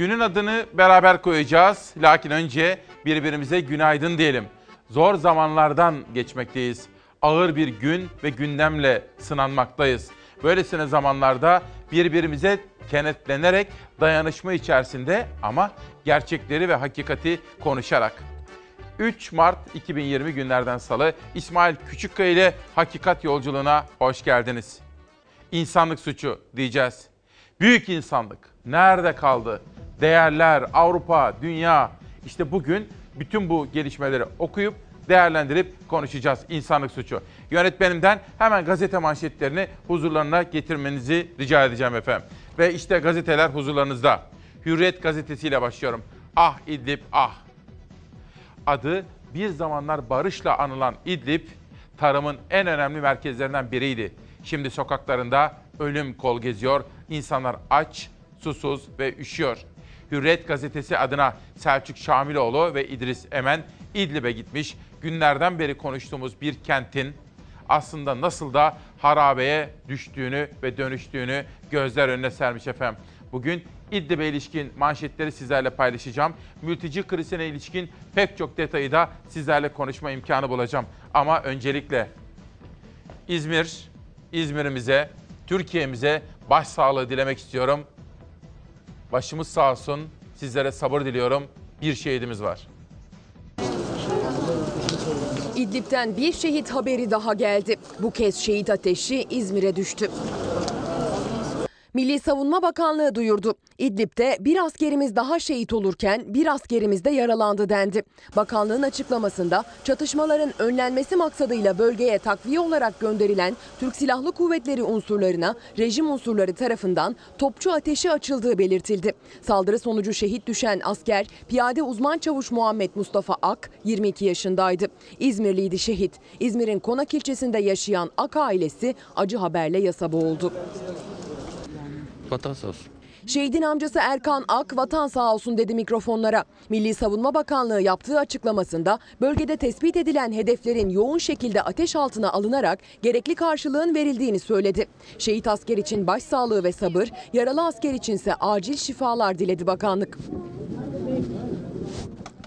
Günün adını beraber koyacağız. Lakin önce birbirimize günaydın diyelim. Zor zamanlardan geçmekteyiz. Ağır bir gün ve gündemle sınanmaktayız. Böylesine zamanlarda birbirimize kenetlenerek dayanışma içerisinde ama gerçekleri ve hakikati konuşarak 3 Mart 2020 günlerden salı İsmail Küçükkaya ile Hakikat Yolculuğuna hoş geldiniz. İnsanlık suçu diyeceğiz. Büyük insanlık nerede kaldı? Değerler, Avrupa, dünya. İşte bugün bütün bu gelişmeleri okuyup değerlendirip konuşacağız insanlık suçu. Yönetmenimden hemen gazete manşetlerini huzurlarına getirmenizi rica edeceğim efendim. Ve işte gazeteler huzurlarınızda. Hürriyet gazetesiyle başlıyorum. Ah İdlib ah adı bir zamanlar barışla anılan İdlib, tarımın en önemli merkezlerinden biriydi. Şimdi sokaklarında ölüm kol geziyor, insanlar aç, susuz ve üşüyor. Hürriyet gazetesi adına Selçuk Şamiloğlu ve İdris Emen İdlib'e gitmiş. Günlerden beri konuştuğumuz bir kentin aslında nasıl da harabeye düştüğünü ve dönüştüğünü gözler önüne sermiş efendim. Bugün İdlib'e ilişkin manşetleri sizlerle paylaşacağım. Mülteci krizine ilişkin pek çok detayı da sizlerle konuşma imkanı bulacağım. Ama öncelikle İzmir, İzmir'imize, Türkiye'mize başsağlığı dilemek istiyorum. Başımız sağ olsun. Sizlere sabır diliyorum. Bir şehidimiz var. İdlib'den bir şehit haberi daha geldi. Bu kez şehit ateşi İzmir'e düştü. Milli Savunma Bakanlığı duyurdu. İdlib'de bir askerimiz daha şehit olurken bir askerimiz de yaralandı dendi. Bakanlığın açıklamasında çatışmaların önlenmesi maksadıyla bölgeye takviye olarak gönderilen Türk Silahlı Kuvvetleri unsurlarına rejim unsurları tarafından topçu ateşi açıldığı belirtildi. Saldırı sonucu şehit düşen asker piyade uzman çavuş Muhammed Mustafa Ak 22 yaşındaydı. İzmirliydi şehit. İzmir'in Konak ilçesinde yaşayan Ak ailesi acı haberle yasa boğuldu. Vatan sağ olsun. Şehidin amcası Erkan Ak vatan sağ olsun dedi mikrofonlara. Milli Savunma Bakanlığı yaptığı açıklamasında bölgede tespit edilen hedeflerin yoğun şekilde ateş altına alınarak gerekli karşılığın verildiğini söyledi. Şehit asker için başsağlığı ve sabır, yaralı asker içinse acil şifalar diledi bakanlık.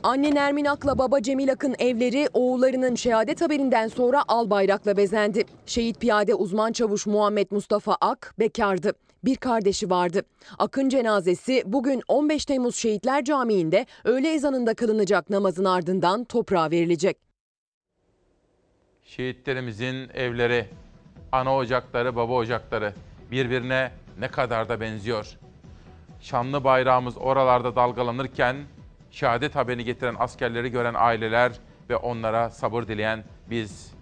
Anne Nermin Ak'la baba Cemil Ak'ın evleri oğullarının şehadet haberinden sonra al bayrakla bezendi. Şehit piyade uzman çavuş Muhammed Mustafa Ak bekardı. Bir kardeşi vardı. Ak'ın cenazesi bugün 15 Temmuz Şehitler Camii'nde öğle ezanında kılınacak namazın ardından toprağa verilecek. Şehitlerimizin evleri, ana ocakları, baba ocakları birbirine ne kadar da benziyor. Şanlı bayrağımız oralarda dalgalanırken şehadet haberini getiren askerleri gören aileler ve onlara sabır dileyen biz.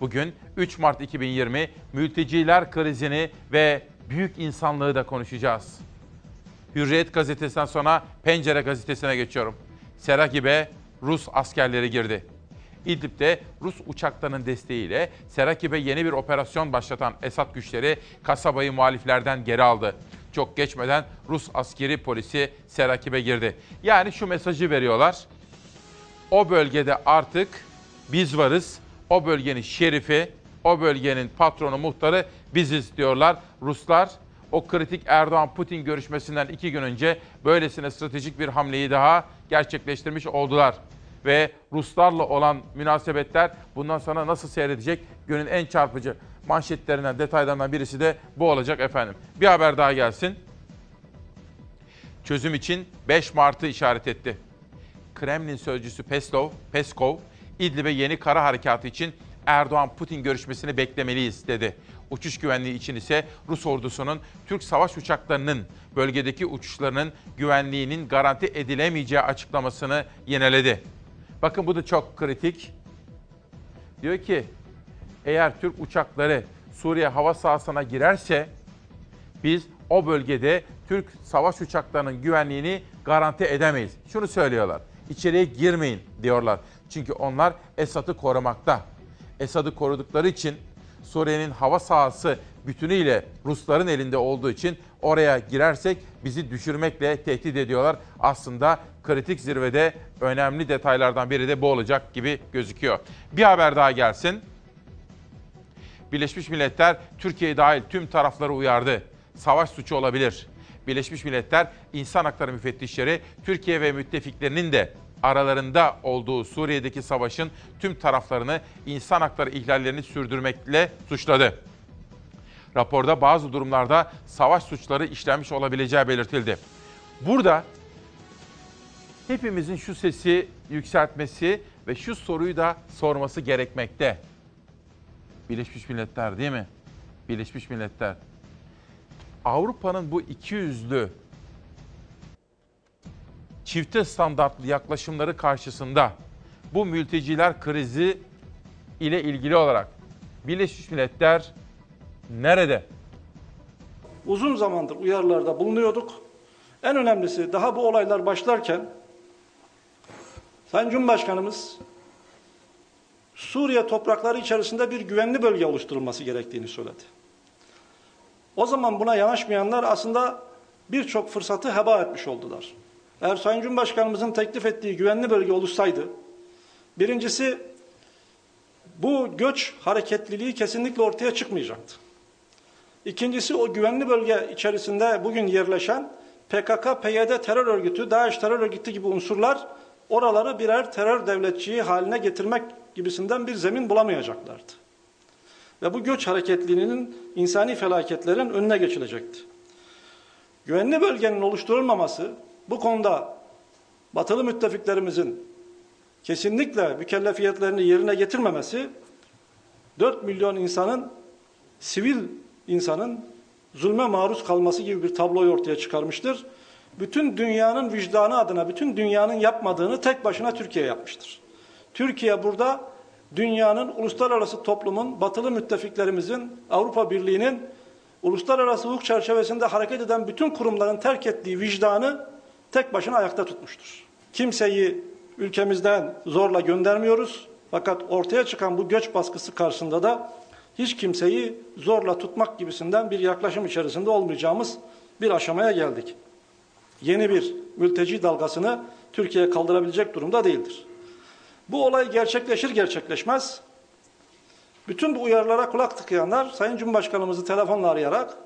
Bugün 3 Mart 2020 mülteciler krizini ve büyük insanlığı da konuşacağız. Hürriyet gazetesinden sonra Pencere gazetesine geçiyorum. Serakib'e Rus askerleri girdi. İdlib'de Rus uçaklarının desteğiyle Serakib'e yeni bir operasyon başlatan Esad güçleri kasabayı muhaliflerden geri aldı. Çok geçmeden Rus askeri polisi Serakib'e girdi. Yani şu mesajı veriyorlar. O bölgede artık biz varız. O bölgenin şerifi, o bölgenin patronu, muhtarı biziz diyorlar. Ruslar o kritik Erdoğan-Putin görüşmesinden iki gün önce böylesine stratejik bir hamleyi daha gerçekleştirmiş oldular. Ve Ruslarla olan münasebetler bundan sonra nasıl seyredecek? Günün en çarpıcı manşetlerinden, detaylarından birisi de bu olacak efendim. Bir haber daha gelsin. Çözüm için 5 Mart'ı işaret etti. Kremlin sözcüsü Peskov, Peskov, İdlib'e yeni kara harekatı için Erdoğan-Putin görüşmesini beklemeliyiz dedi. Uçuş güvenliği için ise Rus ordusunun Türk savaş uçaklarının bölgedeki uçuşlarının güvenliğinin garanti edilemeyeceği açıklamasını yeniledi. Bakın bu da çok kritik. Diyor ki eğer Türk uçakları Suriye hava sahasına girerse biz o bölgede Türk savaş uçaklarının güvenliğini garanti edemeyiz. Şunu söylüyorlar. İçeriye girmeyin diyorlar. Çünkü onlar Esad'ı korumakta. Esad'ı korudukları için Suriye'nin hava sahası bütünüyle Rusların elinde olduğu için oraya girersek bizi düşürmekle tehdit ediyorlar. Aslında kritik zirvede önemli detaylardan biri de bu olacak gibi gözüküyor. Bir haber daha gelsin. Birleşmiş Milletler Türkiye dahil tüm tarafları uyardı. Savaş suçu olabilir. Birleşmiş Milletler İnsan Hakları Müfettişleri Türkiye ve müttefiklerinin de aralarında olduğu Suriye'deki savaşın tüm taraflarını insan hakları ihlallerini sürdürmekle suçladı. Raporda bazı durumlarda savaş suçları işlenmiş olabileceği belirtildi. Burada hepimizin şu sesi yükseltmesi ve şu soruyu da sorması gerekmekte. Birleşmiş Milletler değil mi? Birleşmiş Milletler. Avrupa'nın bu iki yüzlü çifte standartlı yaklaşımları karşısında bu mülteciler krizi ile ilgili olarak Birleşmiş Milletler nerede? Uzun zamandır uyarılarda bulunuyorduk. En önemlisi daha bu olaylar başlarken Sayın Cumhurbaşkanımız Suriye toprakları içerisinde bir güvenli bölge oluşturulması gerektiğini söyledi. O zaman buna yanaşmayanlar aslında birçok fırsatı heba etmiş oldular. Eğer Sayın Cumhurbaşkanımızın teklif ettiği güvenli bölge oluşsaydı, birincisi bu göç hareketliliği kesinlikle ortaya çıkmayacaktı. İkincisi o güvenli bölge içerisinde bugün yerleşen PKK, PYD terör örgütü, DAEŞ terör örgütü gibi unsurlar oraları birer terör devletçiği haline getirmek gibisinden bir zemin bulamayacaklardı. Ve bu göç hareketliliğinin insani felaketlerin önüne geçilecekti. Güvenli bölgenin oluşturulmaması bu konuda batılı müttefiklerimizin kesinlikle mükellefiyetlerini yerine getirmemesi 4 milyon insanın sivil insanın zulme maruz kalması gibi bir tabloyu ortaya çıkarmıştır. Bütün dünyanın vicdanı adına, bütün dünyanın yapmadığını tek başına Türkiye yapmıştır. Türkiye burada dünyanın, uluslararası toplumun, batılı müttefiklerimizin, Avrupa Birliği'nin uluslararası hukuk çerçevesinde hareket eden bütün kurumların terk ettiği vicdanı tek başına ayakta tutmuştur. Kimseyi ülkemizden zorla göndermiyoruz. Fakat ortaya çıkan bu göç baskısı karşısında da hiç kimseyi zorla tutmak gibisinden bir yaklaşım içerisinde olmayacağımız bir aşamaya geldik. Yeni bir mülteci dalgasını Türkiye kaldırabilecek durumda değildir. Bu olay gerçekleşir gerçekleşmez bütün bu uyarılara kulak tıkayanlar Sayın Cumhurbaşkanımızı telefonla arayarak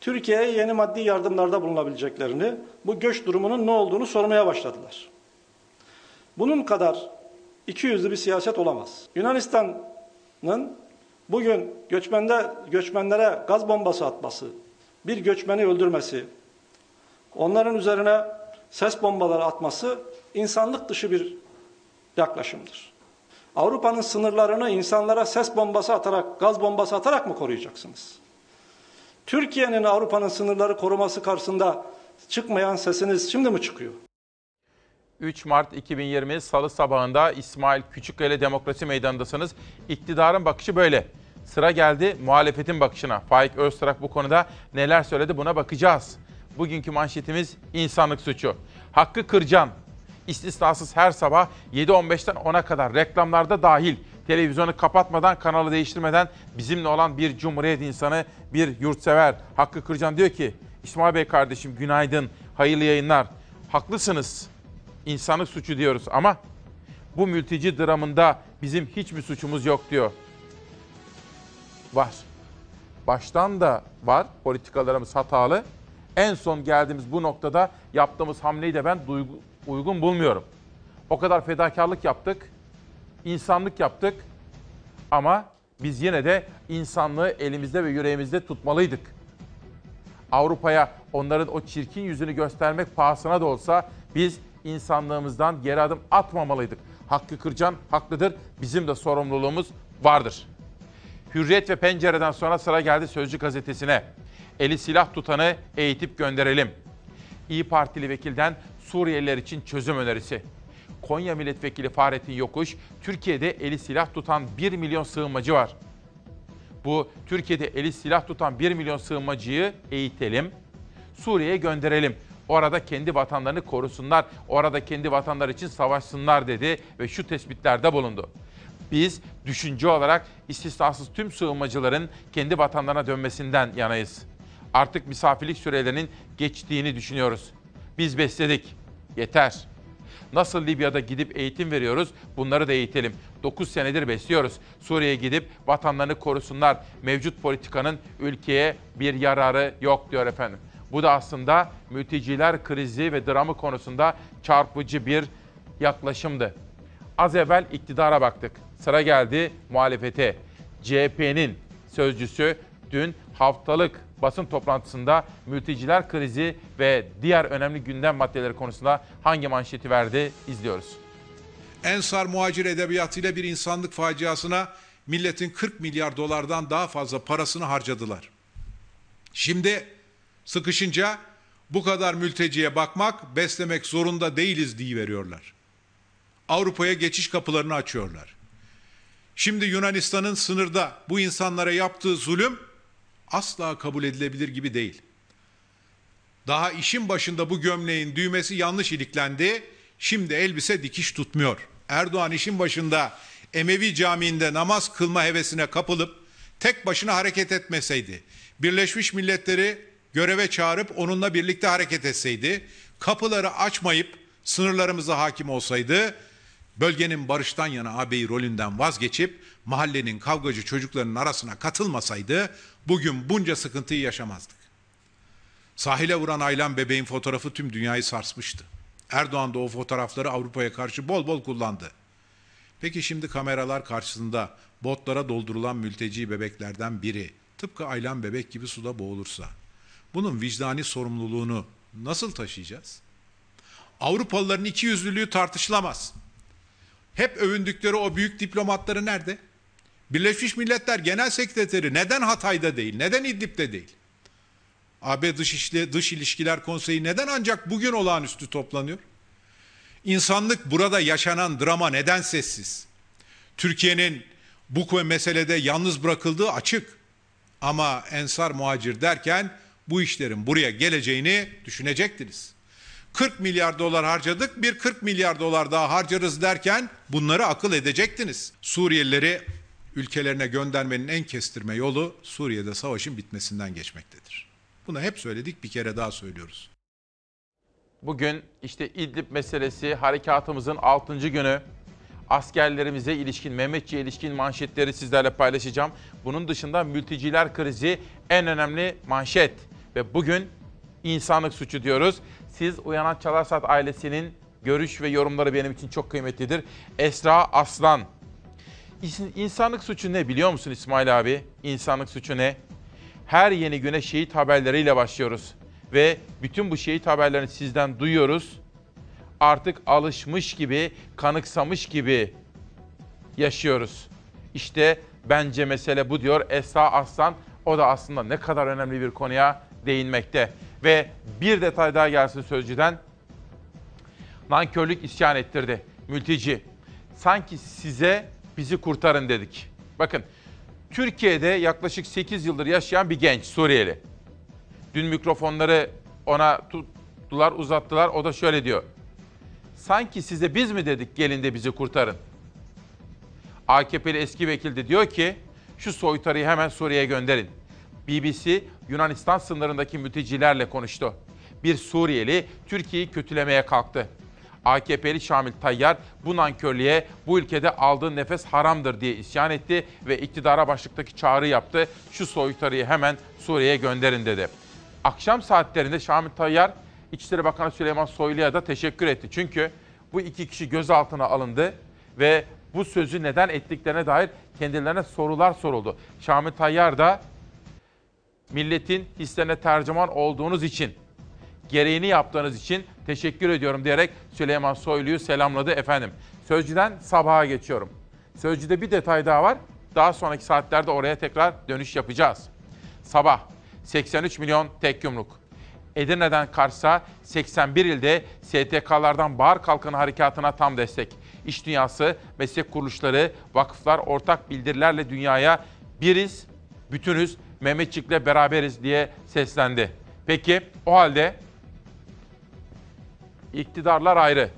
Türkiye'ye yeni maddi yardımlarda bulunabileceklerini, bu göç durumunun ne olduğunu sormaya başladılar. Bunun kadar iki yüzlü bir siyaset olamaz. Yunanistan'ın bugün göçmende, göçmenlere gaz bombası atması, bir göçmeni öldürmesi, onların üzerine ses bombaları atması insanlık dışı bir yaklaşımdır. Avrupa'nın sınırlarını insanlara ses bombası atarak, gaz bombası atarak mı koruyacaksınız? Türkiye'nin Avrupa'nın sınırları koruması karşısında çıkmayan sesiniz şimdi mi çıkıyor? 3 Mart 2020 Salı sabahında İsmail Küçükkaya Demokrasi Meydanı'ndasınız. İktidarın bakışı böyle. Sıra geldi muhalefetin bakışına. Faik Öztürk bu konuda neler söyledi buna bakacağız. Bugünkü manşetimiz insanlık suçu. Hakkı Kırcan, istisnasız her sabah 7.15'ten 10'a kadar reklamlarda dahil televizyonu kapatmadan, kanalı değiştirmeden bizimle olan bir cumhuriyet insanı, bir yurtsever Hakkı Kırcan diyor ki İsmail Bey kardeşim günaydın, hayırlı yayınlar. Haklısınız, insanlık suçu diyoruz ama bu mülteci dramında bizim hiçbir suçumuz yok diyor. Var. Baştan da var, politikalarımız hatalı. En son geldiğimiz bu noktada yaptığımız hamleyi de ben duygu, uygun bulmuyorum. O kadar fedakarlık yaptık, insanlık yaptık ama biz yine de insanlığı elimizde ve yüreğimizde tutmalıydık. Avrupa'ya onların o çirkin yüzünü göstermek pahasına da olsa biz insanlığımızdan geri adım atmamalıydık. Hakkı Kırcan haklıdır. Bizim de sorumluluğumuz vardır. Hürriyet ve Pencere'den sonra sıra geldi Sözcü gazetesine. Eli silah tutanı eğitip gönderelim. İyi Partili vekilden Suriyeliler için çözüm önerisi. Konya Milletvekili Fahrettin Yokuş, Türkiye'de eli silah tutan 1 milyon sığınmacı var. Bu Türkiye'de eli silah tutan 1 milyon sığınmacıyı eğitelim, Suriye'ye gönderelim. Orada kendi vatanlarını korusunlar, orada kendi vatanları için savaşsınlar dedi ve şu tespitlerde bulundu. Biz düşünce olarak istisnasız tüm sığınmacıların kendi vatanlarına dönmesinden yanayız. Artık misafirlik sürelerinin geçtiğini düşünüyoruz. Biz besledik. Yeter. Nasıl Libya'da gidip eğitim veriyoruz, bunları da eğitelim. 9 senedir besliyoruz. Suriye'ye gidip vatanlarını korusunlar. Mevcut politikanın ülkeye bir yararı yok diyor efendim. Bu da aslında mülteciler krizi ve dramı konusunda çarpıcı bir yaklaşımdı. Az evvel iktidara baktık. Sıra geldi muhalefete. CHP'nin sözcüsü dün haftalık basın toplantısında mülteciler krizi ve diğer önemli gündem maddeleri konusunda hangi manşeti verdi izliyoruz. Ensar muhacir edebiyatıyla bir insanlık faciasına milletin 40 milyar dolardan daha fazla parasını harcadılar. Şimdi sıkışınca bu kadar mülteciye bakmak, beslemek zorunda değiliz diye veriyorlar. Avrupa'ya geçiş kapılarını açıyorlar. Şimdi Yunanistan'ın sınırda bu insanlara yaptığı zulüm asla kabul edilebilir gibi değil. Daha işin başında bu gömleğin düğmesi yanlış iliklendi. Şimdi elbise dikiş tutmuyor. Erdoğan işin başında Emevi Camii'nde namaz kılma hevesine kapılıp tek başına hareket etmeseydi, Birleşmiş Milletleri göreve çağırıp onunla birlikte hareket etseydi, kapıları açmayıp sınırlarımıza hakim olsaydı, bölgenin barıştan yana ağabeyi rolünden vazgeçip mahallenin kavgacı çocuklarının arasına katılmasaydı bugün bunca sıkıntıyı yaşamazdık. Sahile vuran Aylan bebeğin fotoğrafı tüm dünyayı sarsmıştı. Erdoğan da o fotoğrafları Avrupa'ya karşı bol bol kullandı. Peki şimdi kameralar karşısında botlara doldurulan mülteci bebeklerden biri tıpkı Aylan bebek gibi suda boğulursa bunun vicdani sorumluluğunu nasıl taşıyacağız? Avrupalıların iki yüzlülüğü tartışılamaz. Hep övündükleri o büyük diplomatları nerede? Birleşmiş Milletler Genel Sekreteri neden Hatay'da değil, neden İdlib'de değil? AB Dış, İşli, Dış İlişkiler Konseyi neden ancak bugün olağanüstü toplanıyor? İnsanlık burada yaşanan drama neden sessiz? Türkiye'nin bu meselede yalnız bırakıldığı açık. Ama ensar muhacir derken bu işlerin buraya geleceğini düşünecektiniz. 40 milyar dolar harcadık, bir 40 milyar dolar daha harcarız derken bunları akıl edecektiniz. Suriyelileri ülkelerine göndermenin en kestirme yolu Suriye'de savaşın bitmesinden geçmektedir. Bunu hep söyledik, bir kere daha söylüyoruz. Bugün işte İdlib meselesi harekatımızın 6. günü. Askerlerimize ilişkin, Mehmetçi'ye ilişkin manşetleri sizlerle paylaşacağım. Bunun dışında mülteciler krizi en önemli manşet. Ve bugün insanlık suçu diyoruz. Siz Uyanan Çalarsat ailesinin görüş ve yorumları benim için çok kıymetlidir. Esra Aslan. İnsanlık suçu ne biliyor musun İsmail abi? İnsanlık suçu ne? Her yeni güne şehit haberleriyle başlıyoruz. Ve bütün bu şehit haberlerini sizden duyuyoruz. Artık alışmış gibi, kanıksamış gibi yaşıyoruz. İşte bence mesele bu diyor Esra Aslan. O da aslında ne kadar önemli bir konuya değinmekte. Ve bir detay daha gelsin Sözcü'den. Nankörlük isyan ettirdi. Mülteci. Sanki size bizi kurtarın dedik. Bakın Türkiye'de yaklaşık 8 yıldır yaşayan bir genç Suriyeli. Dün mikrofonları ona tuttular, uzattılar. O da şöyle diyor. Sanki size biz mi dedik gelin de bizi kurtarın. AKP'li eski vekil de diyor ki şu soytarıyı hemen Suriye'ye gönderin. BBC Yunanistan sınırındaki mültecilerle konuştu. Bir Suriyeli Türkiye'yi kötülemeye kalktı. AKP'li Şamil Tayyar bu nankörlüğe bu ülkede aldığı nefes haramdır diye isyan etti ve iktidara başlıktaki çağrı yaptı. Şu soytarıyı hemen Suriye'ye gönderin dedi. Akşam saatlerinde Şamil Tayyar İçişleri Bakanı Süleyman Soylu'ya da teşekkür etti. Çünkü bu iki kişi gözaltına alındı ve bu sözü neden ettiklerine dair kendilerine sorular soruldu. Şamil Tayyar da milletin hislerine tercüman olduğunuz için, gereğini yaptığınız için teşekkür ediyorum diyerek Süleyman Soylu'yu selamladı efendim. Sözcüden sabaha geçiyorum. Sözcüde bir detay daha var. Daha sonraki saatlerde oraya tekrar dönüş yapacağız. Sabah 83 milyon tek yumruk. Edirne'den Kars'a 81 ilde STK'lardan Bahar Kalkanı Harekatı'na tam destek. İş dünyası, meslek kuruluşları, vakıflar ortak bildirilerle dünyaya biriz, bütünüz, Mehmetçik'le beraberiz diye seslendi. Peki o halde iktidarlar ayrı.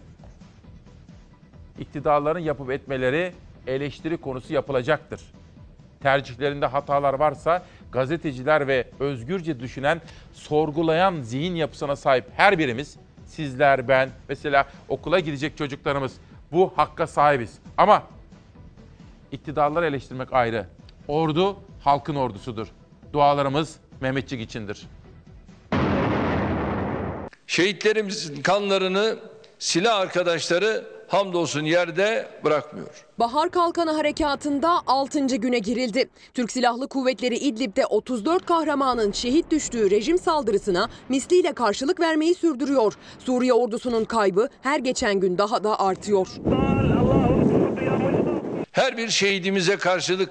İktidarların yapıp etmeleri eleştiri konusu yapılacaktır. Tercihlerinde hatalar varsa gazeteciler ve özgürce düşünen, sorgulayan zihin yapısına sahip her birimiz, sizler, ben, mesela okula gidecek çocuklarımız bu hakka sahibiz. Ama iktidarları eleştirmek ayrı. Ordu halkın ordusudur. Dualarımız Mehmetçik içindir. Şehitlerimizin kanlarını silah arkadaşları hamdolsun yerde bırakmıyor. Bahar Kalkanı Harekatı'nda 6. güne girildi. Türk Silahlı Kuvvetleri İdlib'de 34 kahramanın şehit düştüğü rejim saldırısına misliyle karşılık vermeyi sürdürüyor. Suriye ordusunun kaybı her geçen gün daha da artıyor. Her bir şehidimize karşılık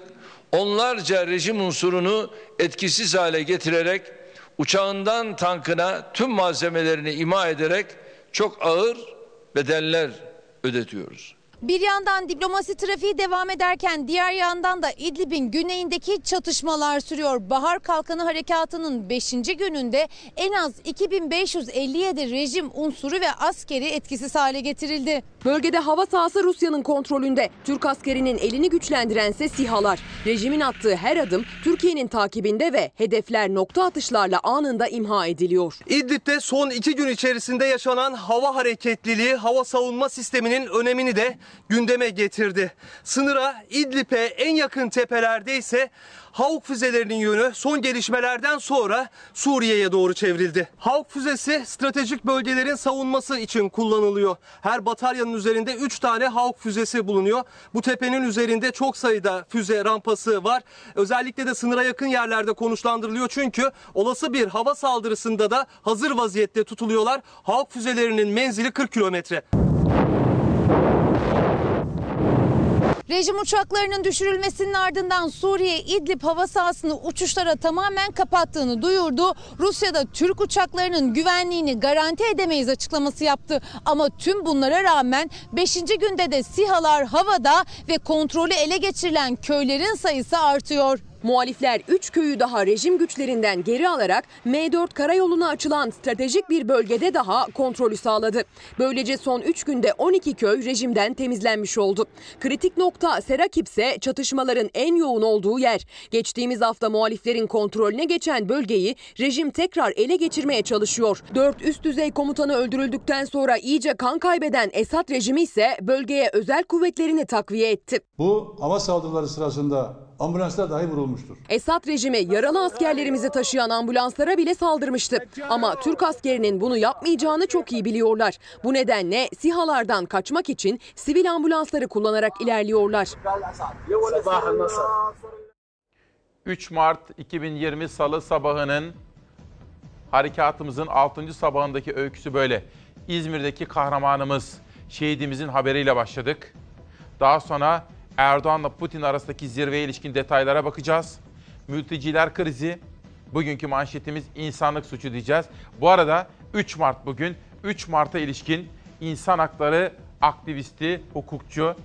onlarca rejim unsurunu etkisiz hale getirerek uçağından tankına tüm malzemelerini ima ederek çok ağır bedeller ödetiyoruz. Bir yandan diplomasi trafiği devam ederken diğer yandan da İdlib'in güneyindeki çatışmalar sürüyor. Bahar Kalkanı Harekatı'nın 5. gününde en az 2557 rejim unsuru ve askeri etkisiz hale getirildi. Bölgede hava sahası Rusya'nın kontrolünde. Türk askerinin elini güçlendirense SİHA'lar. Rejimin attığı her adım Türkiye'nin takibinde ve hedefler nokta atışlarla anında imha ediliyor. İdlib'de son iki gün içerisinde yaşanan hava hareketliliği hava savunma sisteminin önemini de gündeme getirdi. Sınıra İdlib'e en yakın tepelerde ise Havuk füzelerinin yönü son gelişmelerden sonra Suriye'ye doğru çevrildi. Havuk füzesi stratejik bölgelerin savunması için kullanılıyor. Her bataryanın üzerinde 3 tane Havuk füzesi bulunuyor. Bu tepenin üzerinde çok sayıda füze rampası var. Özellikle de sınıra yakın yerlerde konuşlandırılıyor çünkü olası bir hava saldırısında da hazır vaziyette tutuluyorlar. Havuk füzelerinin menzili 40 kilometre. Rejim uçaklarının düşürülmesinin ardından Suriye İdlib hava sahasını uçuşlara tamamen kapattığını duyurdu. Rusya da Türk uçaklarının güvenliğini garanti edemeyiz açıklaması yaptı. Ama tüm bunlara rağmen 5. günde de SİHA'lar havada ve kontrolü ele geçirilen köylerin sayısı artıyor. Muhalifler 3 köyü daha rejim güçlerinden geri alarak M4 karayoluna açılan stratejik bir bölgede daha kontrolü sağladı. Böylece son 3 günde 12 köy rejimden temizlenmiş oldu. Kritik nokta Serakip ise çatışmaların en yoğun olduğu yer. Geçtiğimiz hafta muhaliflerin kontrolüne geçen bölgeyi rejim tekrar ele geçirmeye çalışıyor. 4 üst düzey komutanı öldürüldükten sonra iyice kan kaybeden Esad rejimi ise bölgeye özel kuvvetlerini takviye etti. Bu hava saldırıları sırasında ambulanslar dahi vurulmuştur. Esad rejimi yaralı askerlerimizi taşıyan ambulanslara bile saldırmıştı. Ama Türk askerinin bunu yapmayacağını çok iyi biliyorlar. Bu nedenle SİHA'lardan kaçmak için sivil ambulansları kullanarak ilerliyorlar. 3 Mart 2020 Salı sabahının harekatımızın 6. sabahındaki öyküsü böyle. İzmir'deki kahramanımız, şehidimizin haberiyle başladık. Daha sonra Erdoğan'la Putin arasındaki zirveye ilişkin detaylara bakacağız. Mülteciler krizi, bugünkü manşetimiz insanlık suçu diyeceğiz. Bu arada 3 Mart bugün, 3 Mart'a ilişkin insan hakları aktivisti, hukukçu,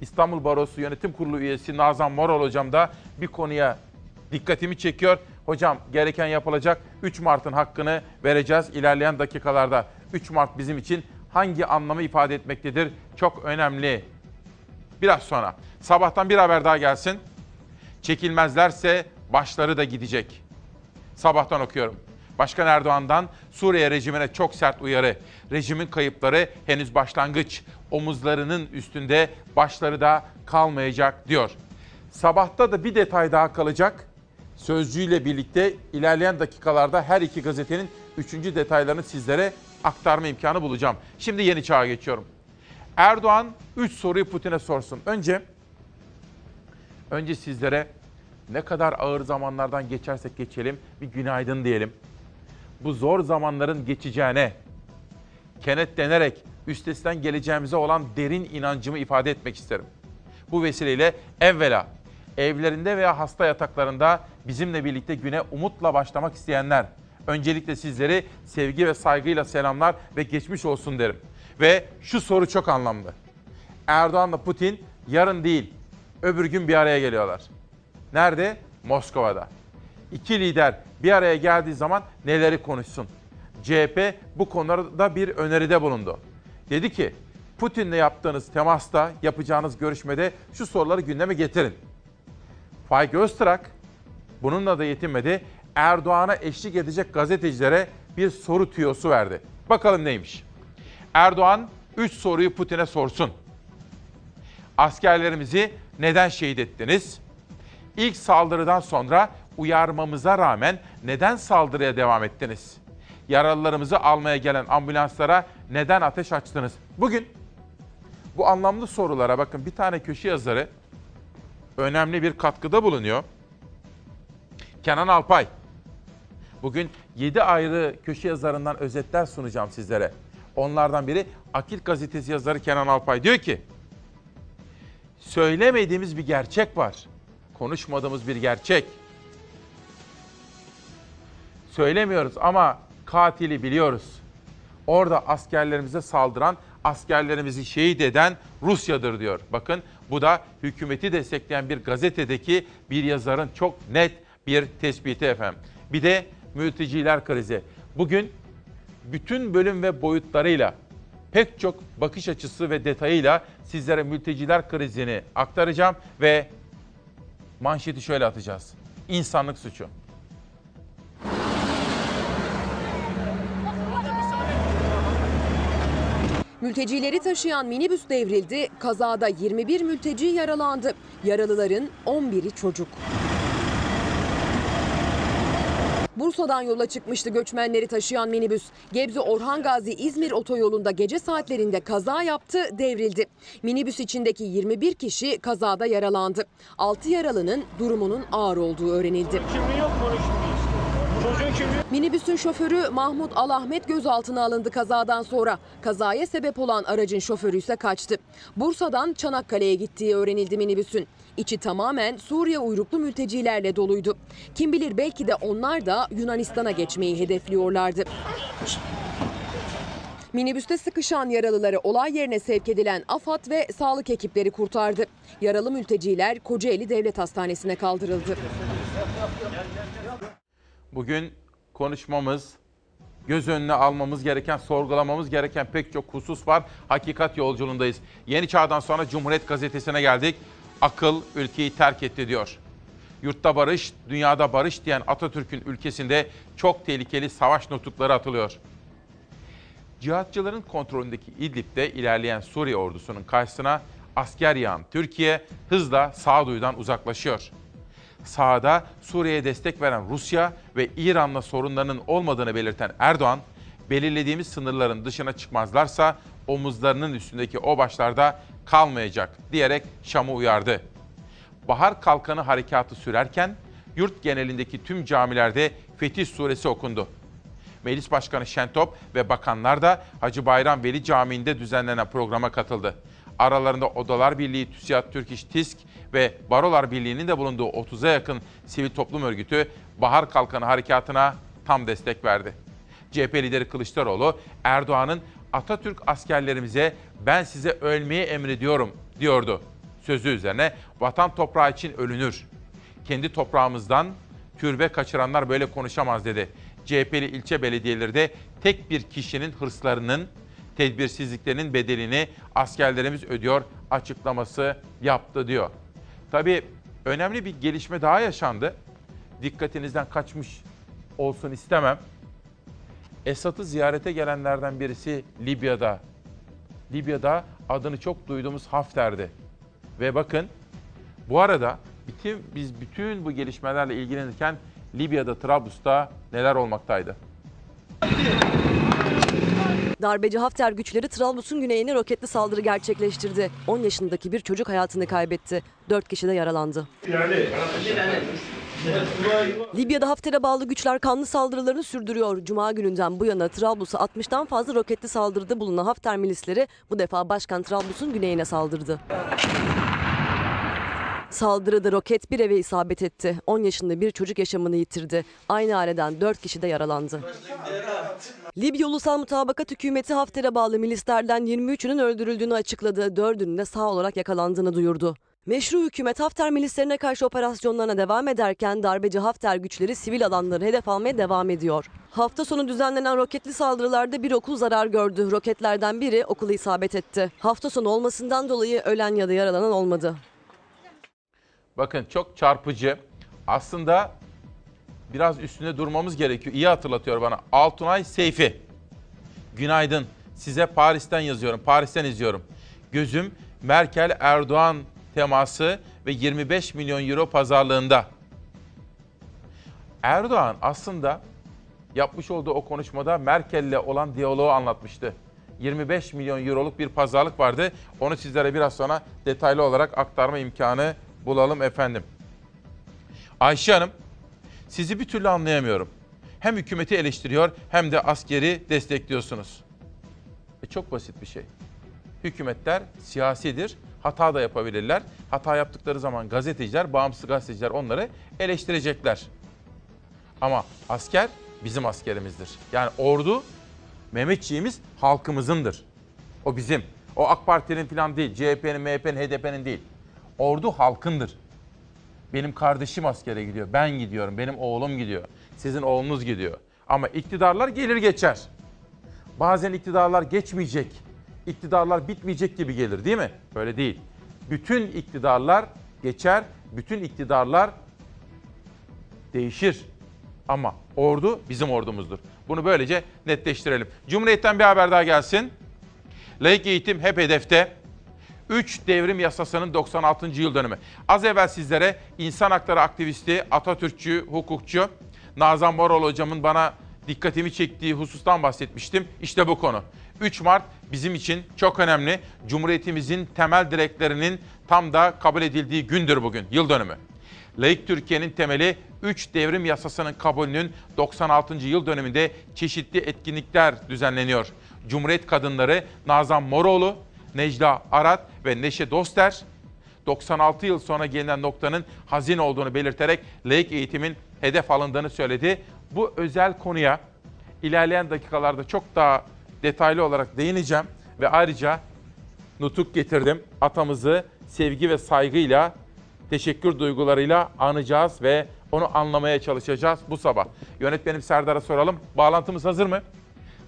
İstanbul Barosu Yönetim Kurulu üyesi Nazan Moral hocam da bir konuya dikkatimi çekiyor. Hocam gereken yapılacak 3 Mart'ın hakkını vereceğiz ilerleyen dakikalarda. 3 Mart bizim için hangi anlamı ifade etmektedir? Çok önemli. Biraz sonra. Sabahtan bir haber daha gelsin. Çekilmezlerse başları da gidecek. Sabahtan okuyorum. Başkan Erdoğan'dan Suriye rejimine çok sert uyarı. Rejimin kayıpları henüz başlangıç. Omuzlarının üstünde başları da kalmayacak diyor. Sabahta da bir detay daha kalacak. Sözcüyle birlikte ilerleyen dakikalarda her iki gazetenin üçüncü detaylarını sizlere aktarma imkanı bulacağım. Şimdi yeni çağa geçiyorum. Erdoğan 3 soruyu Putin'e sorsun. Önce önce sizlere ne kadar ağır zamanlardan geçersek geçelim bir günaydın diyelim. Bu zor zamanların geçeceğine kenetlenerek üstesinden geleceğimize olan derin inancımı ifade etmek isterim. Bu vesileyle evvela evlerinde veya hasta yataklarında bizimle birlikte güne umutla başlamak isteyenler öncelikle sizleri sevgi ve saygıyla selamlar ve geçmiş olsun derim. Ve şu soru çok anlamlı. Erdoğan'la Putin yarın değil, öbür gün bir araya geliyorlar. Nerede? Moskova'da. İki lider bir araya geldiği zaman neleri konuşsun? CHP bu konuda bir öneride bulundu. Dedi ki, Putin'le yaptığınız temasta, yapacağınız görüşmede şu soruları gündeme getirin. Faik Öztrak bununla da yetinmedi. Erdoğan'a eşlik edecek gazetecilere bir soru tüyosu verdi. Bakalım neymiş? Erdoğan 3 soruyu Putin'e sorsun. Askerlerimizi neden şehit ettiniz? İlk saldırıdan sonra uyarmamıza rağmen neden saldırıya devam ettiniz? yaralılarımızı almaya gelen ambulanslara neden ateş açtınız? Bugün bu anlamlı sorulara bakın bir tane köşe yazarı önemli bir katkıda bulunuyor. Kenan Alpay. Bugün 7 ayrı köşe yazarından özetler sunacağım sizlere. Onlardan biri Akil gazetesi yazarı Kenan Alpay diyor ki söylemediğimiz bir gerçek var. Konuşmadığımız bir gerçek. Söylemiyoruz ama katili biliyoruz. Orada askerlerimize saldıran, askerlerimizi şehit eden Rusya'dır diyor. Bakın bu da hükümeti destekleyen bir gazetedeki bir yazarın çok net bir tespiti efendim. Bir de mülteciler krizi. Bugün bütün bölüm ve boyutlarıyla pek çok bakış açısı ve detayıyla sizlere mülteciler krizini aktaracağım ve manşeti şöyle atacağız. İnsanlık suçu. Mültecileri taşıyan minibüs devrildi. Kazada 21 mülteci yaralandı. Yaralıların 11'i çocuk. Bursa'dan yola çıkmıştı göçmenleri taşıyan minibüs. Gebze Orhan Gazi İzmir otoyolunda gece saatlerinde kaza yaptı, devrildi. Minibüs içindeki 21 kişi kazada yaralandı. 6 yaralının durumunun ağır olduğu öğrenildi. Minibüsün şoförü Mahmut Alahmet gözaltına alındı kazadan sonra. Kazaya sebep olan aracın şoförü ise kaçtı. Bursa'dan Çanakkale'ye gittiği öğrenildi minibüsün. İçi tamamen Suriye uyruklu mültecilerle doluydu. Kim bilir belki de onlar da Yunanistan'a geçmeyi hedefliyorlardı. Minibüste sıkışan yaralıları olay yerine sevk edilen AFAD ve sağlık ekipleri kurtardı. Yaralı mülteciler Kocaeli Devlet Hastanesi'ne kaldırıldı. Bugün konuşmamız, göz önüne almamız gereken, sorgulamamız gereken pek çok husus var. Hakikat yolculuğundayız. Yeni Çağ'dan sonra Cumhuriyet Gazetesi'ne geldik. Akıl ülkeyi terk etti diyor. Yurtta barış, dünyada barış diyen Atatürk'ün ülkesinde çok tehlikeli savaş nutukları atılıyor. Cihatçıların kontrolündeki İdlib'de ilerleyen Suriye ordusunun karşısına asker yağan Türkiye hızla sağduyudan uzaklaşıyor. Sahada Suriye'ye destek veren Rusya ve İran'la sorunlarının olmadığını belirten Erdoğan, belirlediğimiz sınırların dışına çıkmazlarsa omuzlarının üstündeki o başlarda kalmayacak diyerek Şam'ı uyardı. Bahar Kalkanı harekatı sürerken yurt genelindeki tüm camilerde Fetih Suresi okundu. Meclis Başkanı Şentop ve bakanlar da Hacı Bayram Veli Camii'nde düzenlenen programa katıldı. Aralarında Odalar Birliği, TÜSİAD Türk İş TİSK ve Barolar Birliği'nin de bulunduğu 30'a yakın sivil toplum örgütü Bahar Kalkanı harekatına tam destek verdi. CHP lideri Kılıçdaroğlu, Erdoğan'ın Atatürk askerlerimize ben size ölmeyi emrediyorum diyordu. Sözü üzerine vatan toprağı için ölünür. Kendi toprağımızdan türbe kaçıranlar böyle konuşamaz dedi. CHP'li ilçe belediyeleri de tek bir kişinin hırslarının, tedbirsizliklerinin bedelini askerlerimiz ödüyor açıklaması yaptı diyor. Tabii önemli bir gelişme daha yaşandı. Dikkatinizden kaçmış olsun istemem. Esad'ı ziyarete gelenlerden birisi Libya'da. Libya'da adını çok duyduğumuz Hafter'di. Ve bakın bu arada bütün, biz bütün bu gelişmelerle ilgilenirken Libya'da, Trablus'ta neler olmaktaydı? Darbeci Hafter güçleri Trablus'un güneyine roketli saldırı gerçekleştirdi. 10 yaşındaki bir çocuk hayatını kaybetti. 4 kişi de yaralandı. Libya'da Hafter'e bağlı güçler kanlı saldırılarını sürdürüyor. Cuma gününden bu yana Trablus'a 60'tan fazla roketli saldırıda bulunan Hafter milisleri bu defa başkan Trablus'un güneyine saldırdı. Saldırıda roket bir eve isabet etti. 10 yaşında bir çocuk yaşamını yitirdi. Aynı aileden 4 kişi de yaralandı. Libya Ulusal Mutabakat Hükümeti Hafter'e bağlı milislerden 23'ünün öldürüldüğünü açıkladı. 4'ünün de sağ olarak yakalandığını duyurdu. Meşru hükümet Hafter milislerine karşı operasyonlarına devam ederken darbeci Hafter güçleri sivil alanları hedef almaya devam ediyor. Hafta sonu düzenlenen roketli saldırılarda bir okul zarar gördü. Roketlerden biri okulu isabet etti. Hafta sonu olmasından dolayı ölen ya da yaralanan olmadı. Bakın çok çarpıcı. Aslında biraz üstüne durmamız gerekiyor. İyi hatırlatıyor bana. Altunay Seyfi. Günaydın. Size Paris'ten yazıyorum. Paris'ten izliyorum. Gözüm Merkel Erdoğan teması ve 25 milyon euro pazarlığında. Erdoğan aslında yapmış olduğu o konuşmada Merkel'le olan diyaloğu anlatmıştı. 25 milyon euroluk bir pazarlık vardı. Onu sizlere biraz sonra detaylı olarak aktarma imkanı bulalım efendim. Ayşe Hanım, sizi bir türlü anlayamıyorum. Hem hükümeti eleştiriyor hem de askeri destekliyorsunuz. E çok basit bir şey. Hükümetler siyasidir, hata da yapabilirler. Hata yaptıkları zaman gazeteciler, bağımsız gazeteciler onları eleştirecekler. Ama asker bizim askerimizdir. Yani ordu Mehmetçiğimiz halkımızındır. O bizim. O AK Parti'nin falan değil, CHP'nin, MHP'nin, HDP'nin değil. Ordu halkındır. Benim kardeşim askere gidiyor, ben gidiyorum, benim oğlum gidiyor, sizin oğlunuz gidiyor. Ama iktidarlar gelir geçer. Bazen iktidarlar geçmeyecek, iktidarlar bitmeyecek gibi gelir değil mi? Böyle değil. Bütün iktidarlar geçer, bütün iktidarlar değişir. Ama ordu bizim ordumuzdur. Bunu böylece netleştirelim. Cumhuriyet'ten bir haber daha gelsin. Laik eğitim hep hedefte. 3 devrim yasasının 96. yıl dönümü. Az evvel sizlere insan hakları aktivisti, Atatürkçü, hukukçu Nazan Moral hocamın bana dikkatimi çektiği husustan bahsetmiştim. İşte bu konu. 3 Mart bizim için çok önemli. Cumhuriyetimizin temel direklerinin tam da kabul edildiği gündür bugün, yıl dönümü. Laik Türkiye'nin temeli 3 devrim yasasının kabulünün 96. yıl döneminde çeşitli etkinlikler düzenleniyor. Cumhuriyet kadınları Nazan Moroğlu, Necla Arat ve Neşe Doster 96 yıl sonra gelinen noktanın hazin olduğunu belirterek laik eğitimin hedef alındığını söyledi. Bu özel konuya ilerleyen dakikalarda çok daha detaylı olarak değineceğim ve ayrıca nutuk getirdim. Atamızı sevgi ve saygıyla, teşekkür duygularıyla anacağız ve onu anlamaya çalışacağız bu sabah. Yönetmenim Serdar'a soralım. Bağlantımız hazır mı?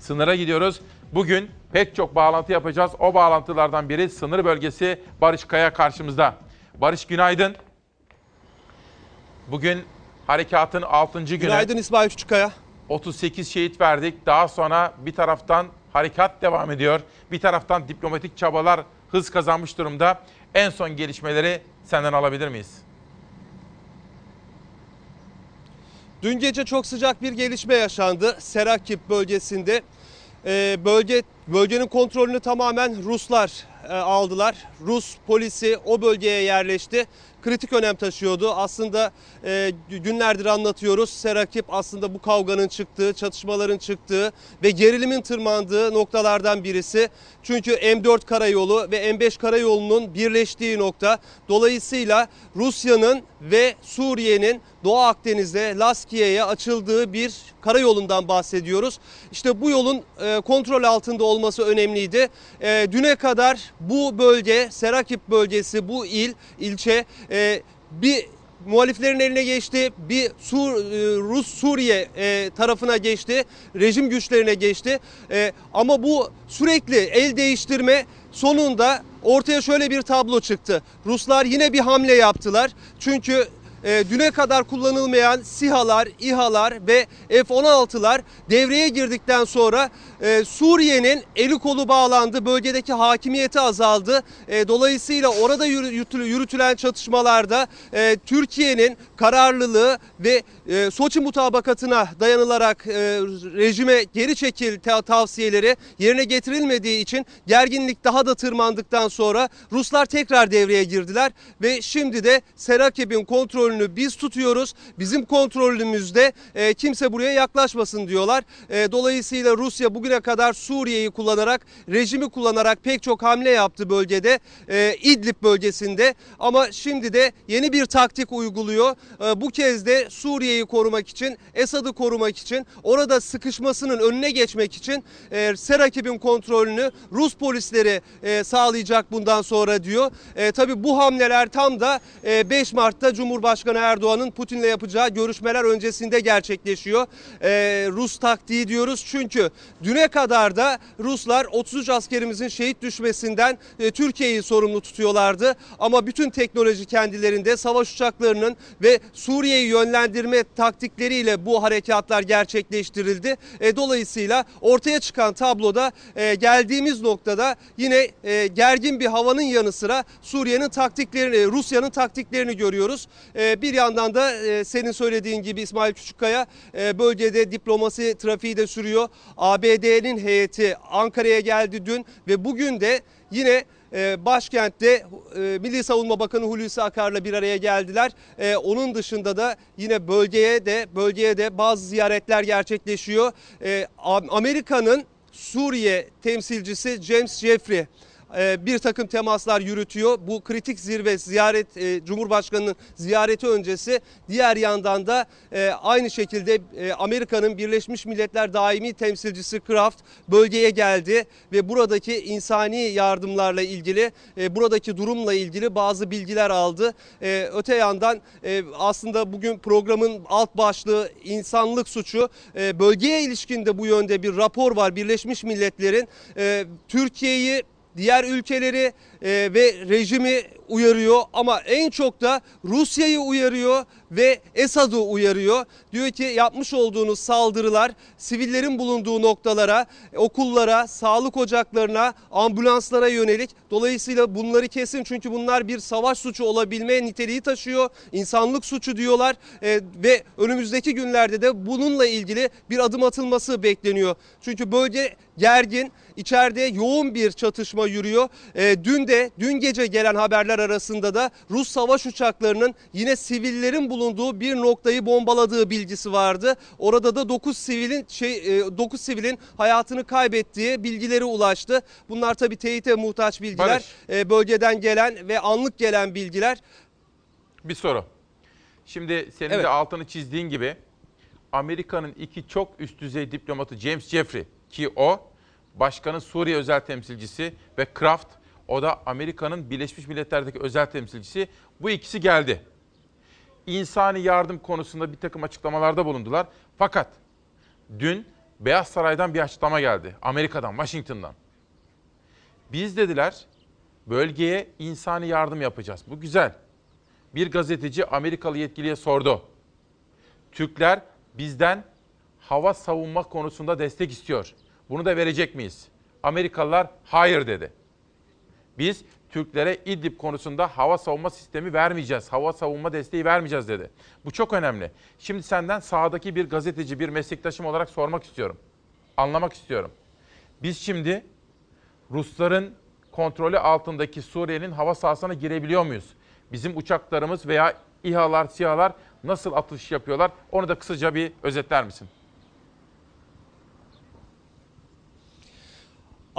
Sınıra gidiyoruz. Bugün pek çok bağlantı yapacağız. O bağlantılardan biri sınır bölgesi Barış Kaya karşımızda. Barış günaydın. Bugün harekatın 6. günü. Günaydın İsmail Küçükkaya. 38 şehit verdik. Daha sonra bir taraftan harekat devam ediyor. Bir taraftan diplomatik çabalar hız kazanmış durumda. En son gelişmeleri senden alabilir miyiz? Dün gece çok sıcak bir gelişme yaşandı Serakip bölgesinde. Ee, bölge bölgenin kontrolünü tamamen Ruslar e, aldılar. Rus polisi o bölgeye yerleşti. Kritik önem taşıyordu. Aslında e, günlerdir anlatıyoruz. Serakip aslında bu kavganın çıktığı, çatışmaların çıktığı ve gerilimin tırmandığı noktalardan birisi. Çünkü M4 karayolu ve M5 karayolunun birleştiği nokta. Dolayısıyla Rusya'nın ve Suriye'nin Doğu Akdeniz'de Laskiye'ye açıldığı bir karayolundan bahsediyoruz. İşte bu yolun e, kontrol altında olması önemliydi. E, düne kadar bu bölge, Serakip bölgesi, bu il, ilçe e, bir muhaliflerin eline geçti. Bir Sur, Rus Suriye tarafına geçti. Rejim güçlerine geçti. Ama bu sürekli el değiştirme sonunda ortaya şöyle bir tablo çıktı. Ruslar yine bir hamle yaptılar. Çünkü e, düne kadar kullanılmayan SİHA'lar, İHA'lar ve F-16'lar devreye girdikten sonra e, Suriye'nin eli kolu bağlandı, bölgedeki hakimiyeti azaldı. E, dolayısıyla orada yürütü- yürütülen çatışmalarda e, Türkiye'nin kararlılığı ve e, Soçi mutabakatına dayanılarak e, rejime geri çekil ta- tavsiyeleri yerine getirilmediği için gerginlik daha da tırmandıktan sonra Ruslar tekrar devreye girdiler ve şimdi de Serakib'in kontrolünü biz tutuyoruz. Bizim kontrolümüzde e, kimse buraya yaklaşmasın diyorlar. E, dolayısıyla Rusya bugüne kadar Suriye'yi kullanarak, rejimi kullanarak pek çok hamle yaptı bölgede. E, İdlib bölgesinde ama şimdi de yeni bir taktik uyguluyor. E, bu kez de Suriye'yi korumak için, Esad'ı korumak için, orada sıkışmasının önüne geçmek için e, Serakib'in kontrolünü Rus polisleri e, sağlayacak bundan sonra diyor. E, tabii bu hamleler tam da e, 5 Mart'ta Cumhurbaşkanı Erdoğan'ın Putin'le yapacağı görüşmeler öncesinde gerçekleşiyor. E, Rus taktiği diyoruz çünkü düne kadar da Ruslar 33 askerimizin şehit düşmesinden e, Türkiye'yi sorumlu tutuyorlardı. Ama bütün teknoloji kendilerinde savaş uçaklarının ve Suriye'yi yönlendirme taktikleriyle bu harekatlar gerçekleştirildi. E, dolayısıyla ortaya çıkan tabloda e, geldiğimiz noktada yine gergin bir havanın yanı sıra Suriye'nin taktiklerini, Rusya'nın taktiklerini görüyoruz. Bir yandan da senin söylediğin gibi İsmail Küçükkaya bölgede diplomasi trafiği de sürüyor. ABD'nin heyeti Ankara'ya geldi dün ve bugün de yine e, başkentte e, Milli Savunma Bakanı Hulusi Akar'la bir araya geldiler. E, onun dışında da yine bölgeye de bölgeye de bazı ziyaretler gerçekleşiyor. Amerika'nın Suriye temsilcisi James Jeffrey bir takım temaslar yürütüyor. Bu kritik zirve ziyaret e, Cumhurbaşkanı'nın ziyareti öncesi diğer yandan da e, aynı şekilde Amerika'nın Birleşmiş Milletler daimi temsilcisi Kraft bölgeye geldi ve buradaki insani yardımlarla ilgili buradaki durumla ilgili bazı bilgiler aldı. Öte yandan aslında bugün programın alt başlığı insanlık suçu. Bölgeye ilişkin de bu yönde bir rapor var Birleşmiş Milletler'in. Türkiye'yi diğer ülkeleri e, ve rejimi uyarıyor ama en çok da Rusya'yı uyarıyor ve Esad'ı uyarıyor. Diyor ki yapmış olduğunuz saldırılar sivillerin bulunduğu noktalara, okullara, sağlık ocaklarına, ambulanslara yönelik. Dolayısıyla bunları kesin çünkü bunlar bir savaş suçu olabilme niteliği taşıyor. İnsanlık suçu diyorlar e, ve önümüzdeki günlerde de bununla ilgili bir adım atılması bekleniyor. Çünkü bölge gergin, içeride yoğun bir çatışma yürüyor. E, dün de dün gece gelen haberler arasında da Rus savaş uçaklarının yine sivillerin bulunduğu bir noktayı bombaladığı bilgisi vardı. Orada da 9 sivilin şey 9 sivilin hayatını kaybettiği bilgileri ulaştı. Bunlar tabii teyite muhtaç bilgiler. E, bölgeden gelen ve anlık gelen bilgiler. Bir soru. Şimdi senin Evet. de altını çizdiğin gibi Amerika'nın iki çok üst düzey diplomatı James Jeffrey ki o başkanın Suriye özel temsilcisi ve Kraft o da Amerika'nın Birleşmiş Milletler'deki özel temsilcisi. Bu ikisi geldi. İnsani yardım konusunda bir takım açıklamalarda bulundular. Fakat dün Beyaz Saray'dan bir açıklama geldi. Amerika'dan, Washington'dan. Biz dediler bölgeye insani yardım yapacağız. Bu güzel. Bir gazeteci Amerikalı yetkiliye sordu. Türkler bizden hava savunma konusunda destek istiyor. Bunu da verecek miyiz? Amerikalılar hayır dedi. Biz Türklere İdlib konusunda hava savunma sistemi vermeyeceğiz. Hava savunma desteği vermeyeceğiz dedi. Bu çok önemli. Şimdi senden sahadaki bir gazeteci, bir meslektaşım olarak sormak istiyorum. Anlamak istiyorum. Biz şimdi Rusların kontrolü altındaki Suriye'nin hava sahasına girebiliyor muyuz? Bizim uçaklarımız veya İHA'lar, SİHA'lar nasıl atış yapıyorlar? Onu da kısaca bir özetler misin?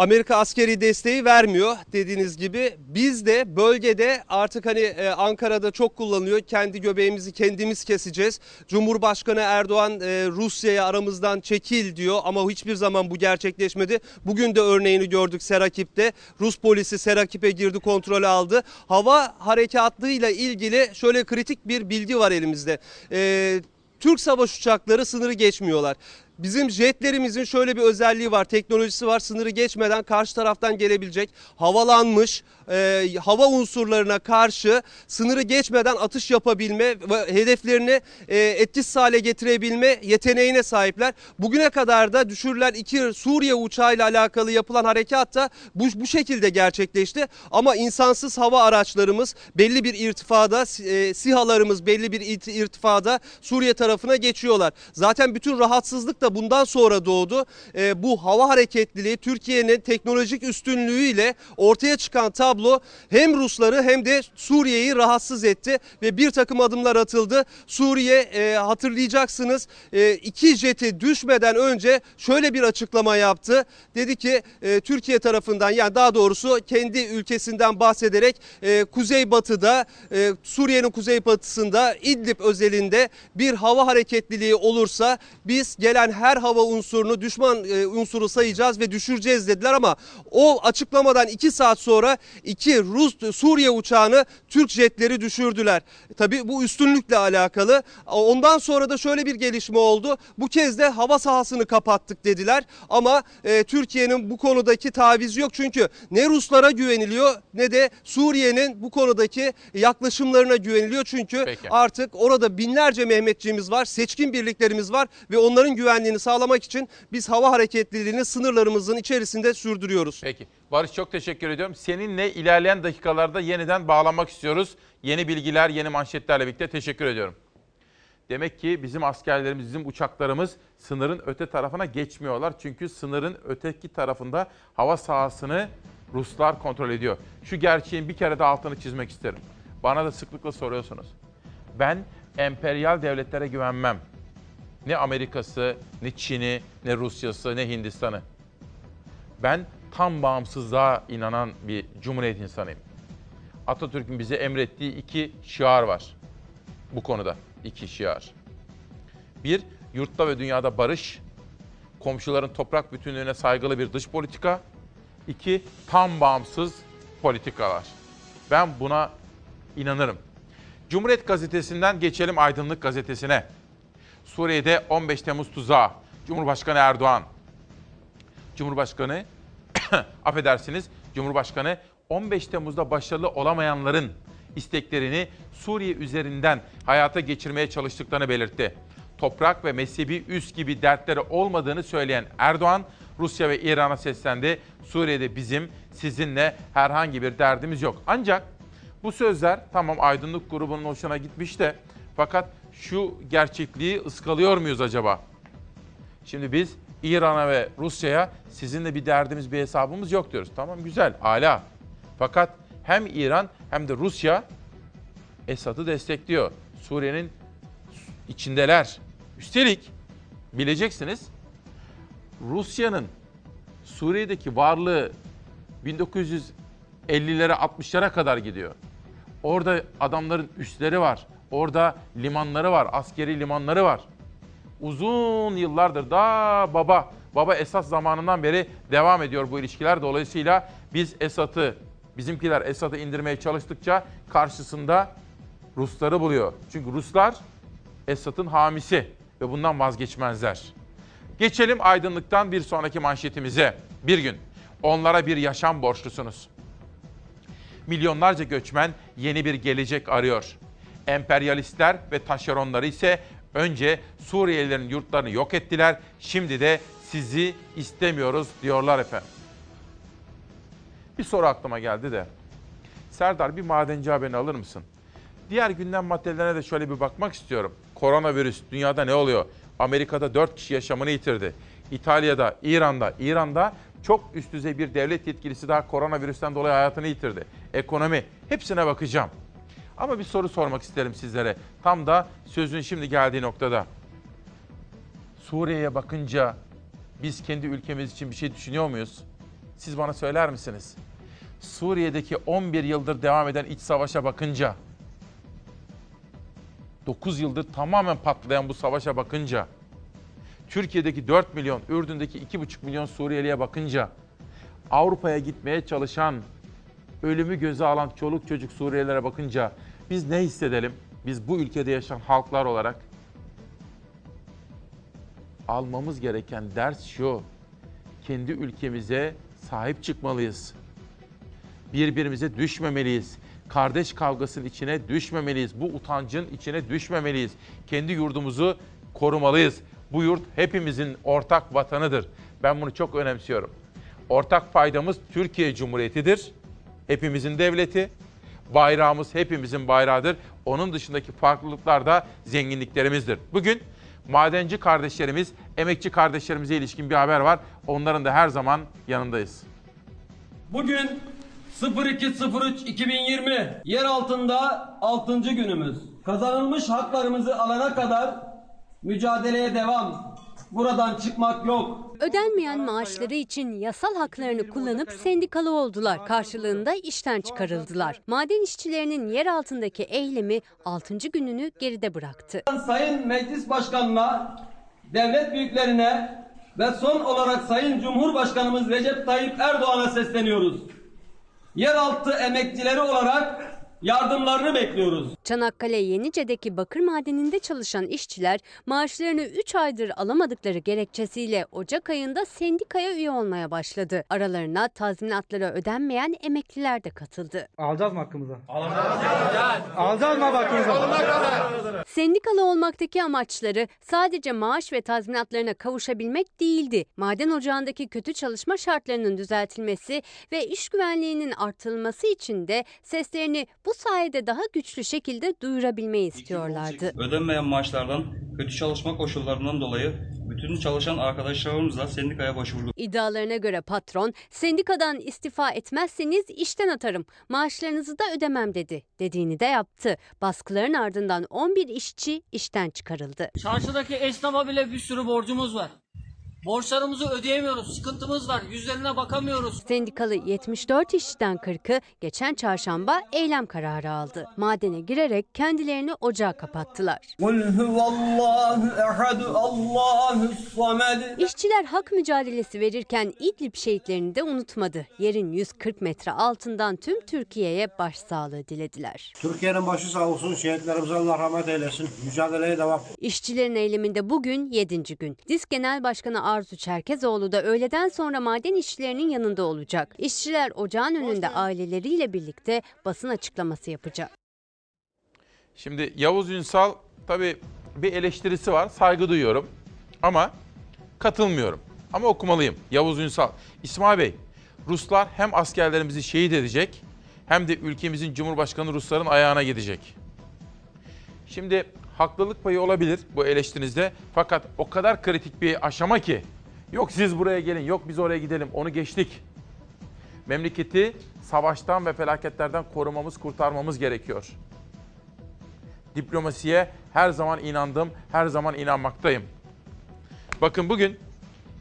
Amerika askeri desteği vermiyor dediğiniz gibi. Biz de bölgede artık hani e, Ankara'da çok kullanılıyor. Kendi göbeğimizi kendimiz keseceğiz. Cumhurbaşkanı Erdoğan e, Rusya'ya aramızdan çekil diyor ama hiçbir zaman bu gerçekleşmedi. Bugün de örneğini gördük Serakip'te. Rus polisi Serakip'e girdi kontrol aldı. Hava harekatıyla ilgili şöyle kritik bir bilgi var elimizde. E, Türk savaş uçakları sınırı geçmiyorlar. Bizim jetlerimizin şöyle bir özelliği var, teknolojisi var. Sınırı geçmeden karşı taraftan gelebilecek havalanmış e, hava unsurlarına karşı sınırı geçmeden atış yapabilme ve hedeflerini e, etkisiz hale getirebilme yeteneğine sahipler. Bugüne kadar da düşürülen iki Suriye uçağıyla alakalı yapılan harekat da bu, bu şekilde gerçekleşti. Ama insansız hava araçlarımız belli bir irtifada, e, SİHA'larımız belli bir irtifada Suriye tarafına geçiyorlar. Zaten bütün rahatsızlık da bundan sonra doğdu. E, bu hava hareketliliği Türkiye'nin teknolojik üstünlüğüyle ortaya çıkan tablo hem Rusları hem de Suriye'yi rahatsız etti ve bir takım adımlar atıldı. Suriye e, hatırlayacaksınız e, iki jeti düşmeden önce şöyle bir açıklama yaptı. Dedi ki e, Türkiye tarafından yani daha doğrusu kendi ülkesinden bahsederek e, kuzeybatıda e, Suriye'nin kuzeybatısında İdlib özelinde bir hava hareketliliği olursa biz gelen her hava unsurunu düşman e, unsuru sayacağız ve düşüreceğiz dediler ama o açıklamadan iki saat sonra iki Rus Suriye uçağını Türk jetleri düşürdüler. Tabi bu üstünlükle alakalı. Ondan sonra da şöyle bir gelişme oldu. Bu kez de hava sahasını kapattık dediler ama e, Türkiye'nin bu konudaki tavizi yok çünkü ne Ruslara güveniliyor ne de Suriye'nin bu konudaki yaklaşımlarına güveniliyor çünkü Peki. artık orada binlerce Mehmetçiğimiz var, seçkin birliklerimiz var ve onların güvenliği güvenliğini sağlamak için biz hava hareketliliğini sınırlarımızın içerisinde sürdürüyoruz. Peki. Barış çok teşekkür ediyorum. Seninle ilerleyen dakikalarda yeniden bağlanmak istiyoruz. Yeni bilgiler, yeni manşetlerle birlikte teşekkür ediyorum. Demek ki bizim askerlerimiz, bizim uçaklarımız sınırın öte tarafına geçmiyorlar. Çünkü sınırın öteki tarafında hava sahasını Ruslar kontrol ediyor. Şu gerçeğin bir kere de altını çizmek isterim. Bana da sıklıkla soruyorsunuz. Ben emperyal devletlere güvenmem. Ne Amerika'sı, ne Çin'i, ne Rusya'sı, ne Hindistan'ı. Ben tam bağımsızlığa inanan bir cumhuriyet insanıyım. Atatürk'ün bize emrettiği iki şiar var bu konuda. iki şiar. Bir, yurtta ve dünyada barış, komşuların toprak bütünlüğüne saygılı bir dış politika. İki, tam bağımsız politikalar. Ben buna inanırım. Cumhuriyet Gazetesi'nden geçelim Aydınlık Gazetesi'ne. Suriye'de 15 Temmuz tuzağı. Cumhurbaşkanı Erdoğan. Cumhurbaşkanı, affedersiniz, Cumhurbaşkanı 15 Temmuz'da başarılı olamayanların isteklerini Suriye üzerinden hayata geçirmeye çalıştıklarını belirtti. Toprak ve mezhebi üs gibi dertleri olmadığını söyleyen Erdoğan, Rusya ve İran'a seslendi. Suriye'de bizim sizinle herhangi bir derdimiz yok. Ancak bu sözler tamam aydınlık grubunun hoşuna gitmiş de fakat şu gerçekliği ıskalıyor muyuz acaba? Şimdi biz İran'a ve Rusya'ya sizinle bir derdimiz, bir hesabımız yok diyoruz. Tamam güzel, hala. Fakat hem İran hem de Rusya Esad'ı destekliyor. Suriye'nin içindeler. Üstelik bileceksiniz Rusya'nın Suriye'deki varlığı 1950'lere 60'lara kadar gidiyor. Orada adamların üsleri var. Orada limanları var, askeri limanları var. Uzun yıllardır da baba, baba Esad zamanından beri devam ediyor bu ilişkiler. Dolayısıyla biz Esad'ı, bizimkiler Esad'ı indirmeye çalıştıkça karşısında Rusları buluyor. Çünkü Ruslar Esad'ın hamisi ve bundan vazgeçmezler. Geçelim aydınlıktan bir sonraki manşetimize. Bir gün onlara bir yaşam borçlusunuz. Milyonlarca göçmen yeni bir gelecek arıyor. Emperyalistler ve taşeronları ise önce Suriyelilerin yurtlarını yok ettiler. Şimdi de sizi istemiyoruz diyorlar efendim. Bir soru aklıma geldi de. Serdar bir madenci haberini alır mısın? Diğer gündem maddelerine de şöyle bir bakmak istiyorum. Koronavirüs dünyada ne oluyor? Amerika'da 4 kişi yaşamını yitirdi. İtalya'da, İran'da, İran'da çok üst düzey bir devlet yetkilisi daha koronavirüsten dolayı hayatını yitirdi. Ekonomi, hepsine bakacağım. Ama bir soru sormak isterim sizlere. Tam da sözün şimdi geldiği noktada. Suriye'ye bakınca biz kendi ülkemiz için bir şey düşünüyor muyuz? Siz bana söyler misiniz? Suriye'deki 11 yıldır devam eden iç savaşa bakınca 9 yıldır tamamen patlayan bu savaşa bakınca, Türkiye'deki 4 milyon, Ürdün'deki 2,5 milyon Suriyeli'ye bakınca, Avrupa'ya gitmeye çalışan, ölümü göze alan çoluk çocuk Suriyelilere bakınca biz ne hissedelim? Biz bu ülkede yaşayan halklar olarak almamız gereken ders şu. Kendi ülkemize sahip çıkmalıyız. Birbirimize düşmemeliyiz kardeş kavgasının içine düşmemeliyiz. Bu utancın içine düşmemeliyiz. Kendi yurdumuzu korumalıyız. Bu yurt hepimizin ortak vatanıdır. Ben bunu çok önemsiyorum. Ortak faydamız Türkiye Cumhuriyeti'dir. Hepimizin devleti. Bayrağımız hepimizin bayrağıdır. Onun dışındaki farklılıklar da zenginliklerimizdir. Bugün madenci kardeşlerimiz, emekçi kardeşlerimize ilişkin bir haber var. Onların da her zaman yanındayız. Bugün 02.03.2020 yer altında 6. günümüz. Kazanılmış haklarımızı alana kadar mücadeleye devam. Buradan çıkmak yok. Ödenmeyen maaşları için yasal haklarını kullanıp sendikalı oldular. Karşılığında işten çıkarıldılar. Maden işçilerinin yer altındaki eylemi 6. gününü geride bıraktı. Sayın Meclis Başkanı'na, devlet büyüklerine ve son olarak Sayın Cumhurbaşkanımız Recep Tayyip Erdoğan'a sesleniyoruz yeraltı emekçileri olarak Yardımlarını bekliyoruz. Çanakkale Yenice'deki bakır madeninde çalışan işçiler maaşlarını 3 aydır alamadıkları gerekçesiyle Ocak ayında sendikaya üye olmaya başladı. Aralarına tazminatları ödenmeyen emekliler de katıldı. Alacağız mı hakkımızı? Alacağız. Alacağız mı hakkımızı? Sendikalı olmaktaki amaçları sadece maaş ve tazminatlarına kavuşabilmek değildi. Maden ocağındaki kötü çalışma şartlarının düzeltilmesi ve iş güvenliğinin artırılması için de seslerini bu sayede daha güçlü şekilde duyurabilmeyi istiyorlardı. Ödenmeyen maaşlardan, kötü çalışma koşullarından dolayı bütün çalışan arkadaşlarımızla sendikaya başvurduk. İddialarına göre patron, sendikadan istifa etmezseniz işten atarım, maaşlarınızı da ödemem dedi. Dediğini de yaptı. Baskıların ardından 11 işçi işten çıkarıldı. Çarşıdaki esnafa bile bir sürü borcumuz var. Borçlarımızı ödeyemiyoruz. Sıkıntımız var. Yüzlerine bakamıyoruz. Sendikalı 74 işçiden 40'ı geçen çarşamba eylem kararı aldı. Madene girerek kendilerini ocağa kapattılar. İşçiler hak mücadelesi verirken İdlib şehitlerini de unutmadı. Yerin 140 metre altından tüm Türkiye'ye başsağlığı dilediler. Türkiye'nin başı sağ olsun, şehitlerimize Allah rahmet eylesin. Mücadeleye devam. İşçilerin eyleminde bugün 7. gün. DİSK Genel Başkanı Arzu Çerkezoğlu da öğleden sonra maden işçilerinin yanında olacak. İşçiler ocağın önünde aileleriyle birlikte basın açıklaması yapacak. Şimdi Yavuz Ünsal tabii bir eleştirisi var. Saygı duyuyorum. Ama katılmıyorum. Ama okumalıyım. Yavuz Ünsal. İsmail Bey, Ruslar hem askerlerimizi şehit edecek hem de ülkemizin Cumhurbaşkanı Rusların ayağına gidecek. Şimdi haklılık payı olabilir bu eleştirinizde. Fakat o kadar kritik bir aşama ki yok siz buraya gelin, yok biz oraya gidelim. Onu geçtik. Memleketi savaştan ve felaketlerden korumamız, kurtarmamız gerekiyor. Diplomasiye her zaman inandım, her zaman inanmaktayım. Bakın bugün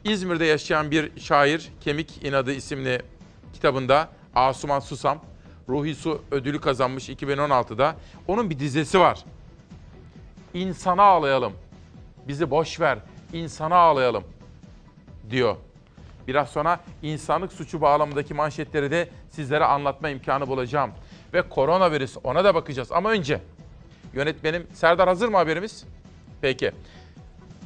İzmir'de yaşayan bir şair Kemik İnadı isimli kitabında Asuman Susam Ruhi Su ödülü kazanmış 2016'da. Onun bir dizesi var. İnsana ağlayalım. Bizi boş ver. insana ağlayalım diyor. Biraz sonra insanlık suçu bağlamındaki manşetleri de sizlere anlatma imkanı bulacağım. Ve koronavirüs ona da bakacağız. Ama önce yönetmenim Serdar hazır mı haberimiz? Peki.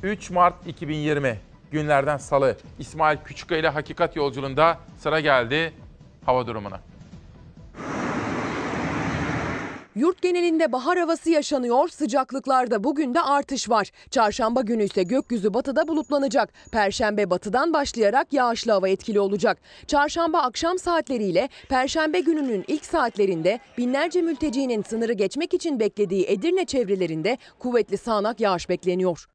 3 Mart 2020 günlerden salı İsmail Küçükkaya ile Hakikat Yolculuğunda sıra geldi hava durumuna. Yurt genelinde bahar havası yaşanıyor, sıcaklıklarda bugün de artış var. Çarşamba günü ise gökyüzü batıda bulutlanacak. Perşembe batıdan başlayarak yağışlı hava etkili olacak. Çarşamba akşam saatleriyle Perşembe gününün ilk saatlerinde binlerce mültecinin sınırı geçmek için beklediği Edirne çevrelerinde kuvvetli sağanak yağış bekleniyor.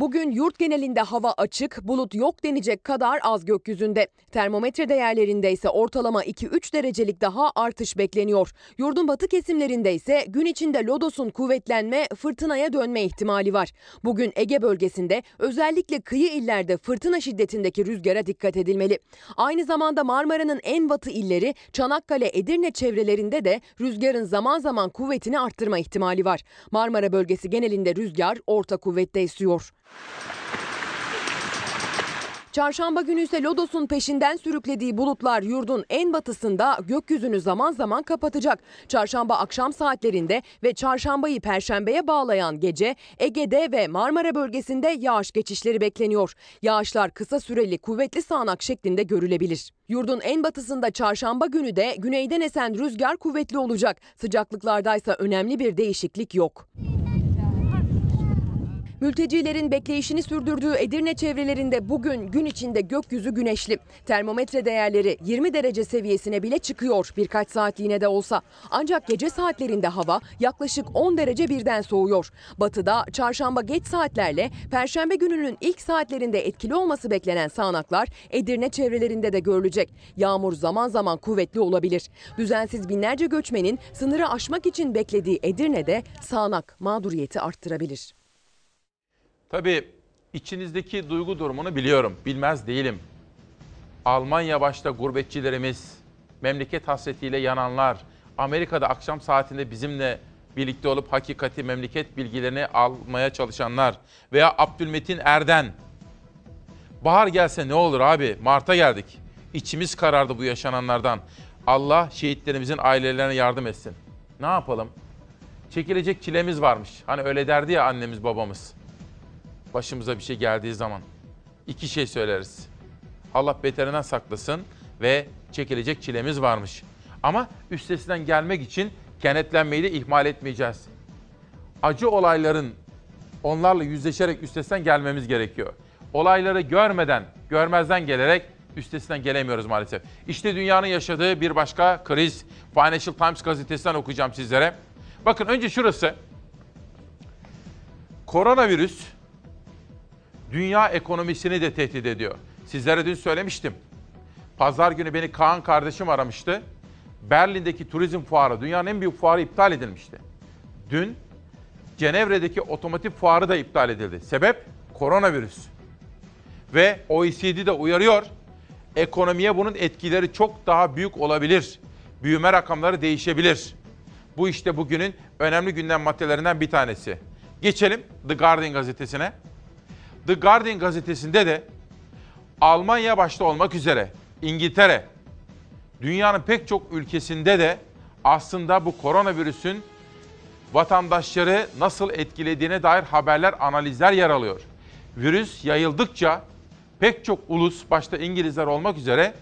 Bugün yurt genelinde hava açık, bulut yok denecek kadar az gökyüzünde. Termometre değerlerinde ise ortalama 2-3 derecelik daha artış bekleniyor. Yurdun batı kesimlerinde ise gün içinde lodosun kuvvetlenme, fırtınaya dönme ihtimali var. Bugün Ege bölgesinde özellikle kıyı illerde fırtına şiddetindeki rüzgara dikkat edilmeli. Aynı zamanda Marmara'nın en batı illeri Çanakkale, Edirne çevrelerinde de rüzgarın zaman zaman kuvvetini arttırma ihtimali var. Marmara bölgesi genelinde rüzgar orta kuvvette esiyor. Çarşamba günü ise Lodos'un peşinden sürüklediği bulutlar yurdun en batısında gökyüzünü zaman zaman kapatacak. Çarşamba akşam saatlerinde ve çarşambayı perşembeye bağlayan gece Ege'de ve Marmara bölgesinde yağış geçişleri bekleniyor. Yağışlar kısa süreli kuvvetli sağanak şeklinde görülebilir. Yurdun en batısında çarşamba günü de güneyden esen rüzgar kuvvetli olacak. Sıcaklıklardaysa önemli bir değişiklik yok. Mültecilerin bekleyişini sürdürdüğü Edirne çevrelerinde bugün gün içinde gökyüzü güneşli. Termometre değerleri 20 derece seviyesine bile çıkıyor birkaç saatliğine de olsa. Ancak gece saatlerinde hava yaklaşık 10 derece birden soğuyor. Batıda çarşamba geç saatlerle perşembe gününün ilk saatlerinde etkili olması beklenen sağanaklar Edirne çevrelerinde de görülecek. Yağmur zaman zaman kuvvetli olabilir. Düzensiz binlerce göçmenin sınırı aşmak için beklediği Edirne'de sağanak mağduriyeti arttırabilir. Tabii içinizdeki duygu durumunu biliyorum, bilmez değilim. Almanya başta gurbetçilerimiz, memleket hasretiyle yananlar, Amerika'da akşam saatinde bizimle birlikte olup hakikati, memleket bilgilerini almaya çalışanlar veya Abdülmetin Erden. Bahar gelse ne olur abi? Mart'a geldik. İçimiz karardı bu yaşananlardan. Allah şehitlerimizin ailelerine yardım etsin. Ne yapalım? Çekilecek çilemiz varmış. Hani öyle derdi ya annemiz babamız. Başımıza bir şey geldiği zaman. iki şey söyleriz. Allah beterinden saklasın ve çekilecek çilemiz varmış. Ama üstesinden gelmek için kenetlenmeyi de ihmal etmeyeceğiz. Acı olayların onlarla yüzleşerek üstesinden gelmemiz gerekiyor. Olayları görmeden, görmezden gelerek üstesinden gelemiyoruz maalesef. İşte dünyanın yaşadığı bir başka kriz. Financial Times gazetesinden okuyacağım sizlere. Bakın önce şurası. Koronavirüs dünya ekonomisini de tehdit ediyor. Sizlere dün söylemiştim. Pazar günü beni Kaan kardeşim aramıştı. Berlin'deki turizm fuarı, dünyanın en büyük fuarı iptal edilmişti. Dün Cenevre'deki otomotiv fuarı da iptal edildi. Sebep? Koronavirüs. Ve OECD de uyarıyor. Ekonomiye bunun etkileri çok daha büyük olabilir. Büyüme rakamları değişebilir. Bu işte bugünün önemli gündem maddelerinden bir tanesi. Geçelim The Guardian gazetesine. The Guardian gazetesinde de Almanya başta olmak üzere İngiltere, dünyanın pek çok ülkesinde de aslında bu koronavirüsün vatandaşları nasıl etkilediğine dair haberler, analizler yer alıyor. Virüs yayıldıkça pek çok ulus, başta İngilizler olmak üzere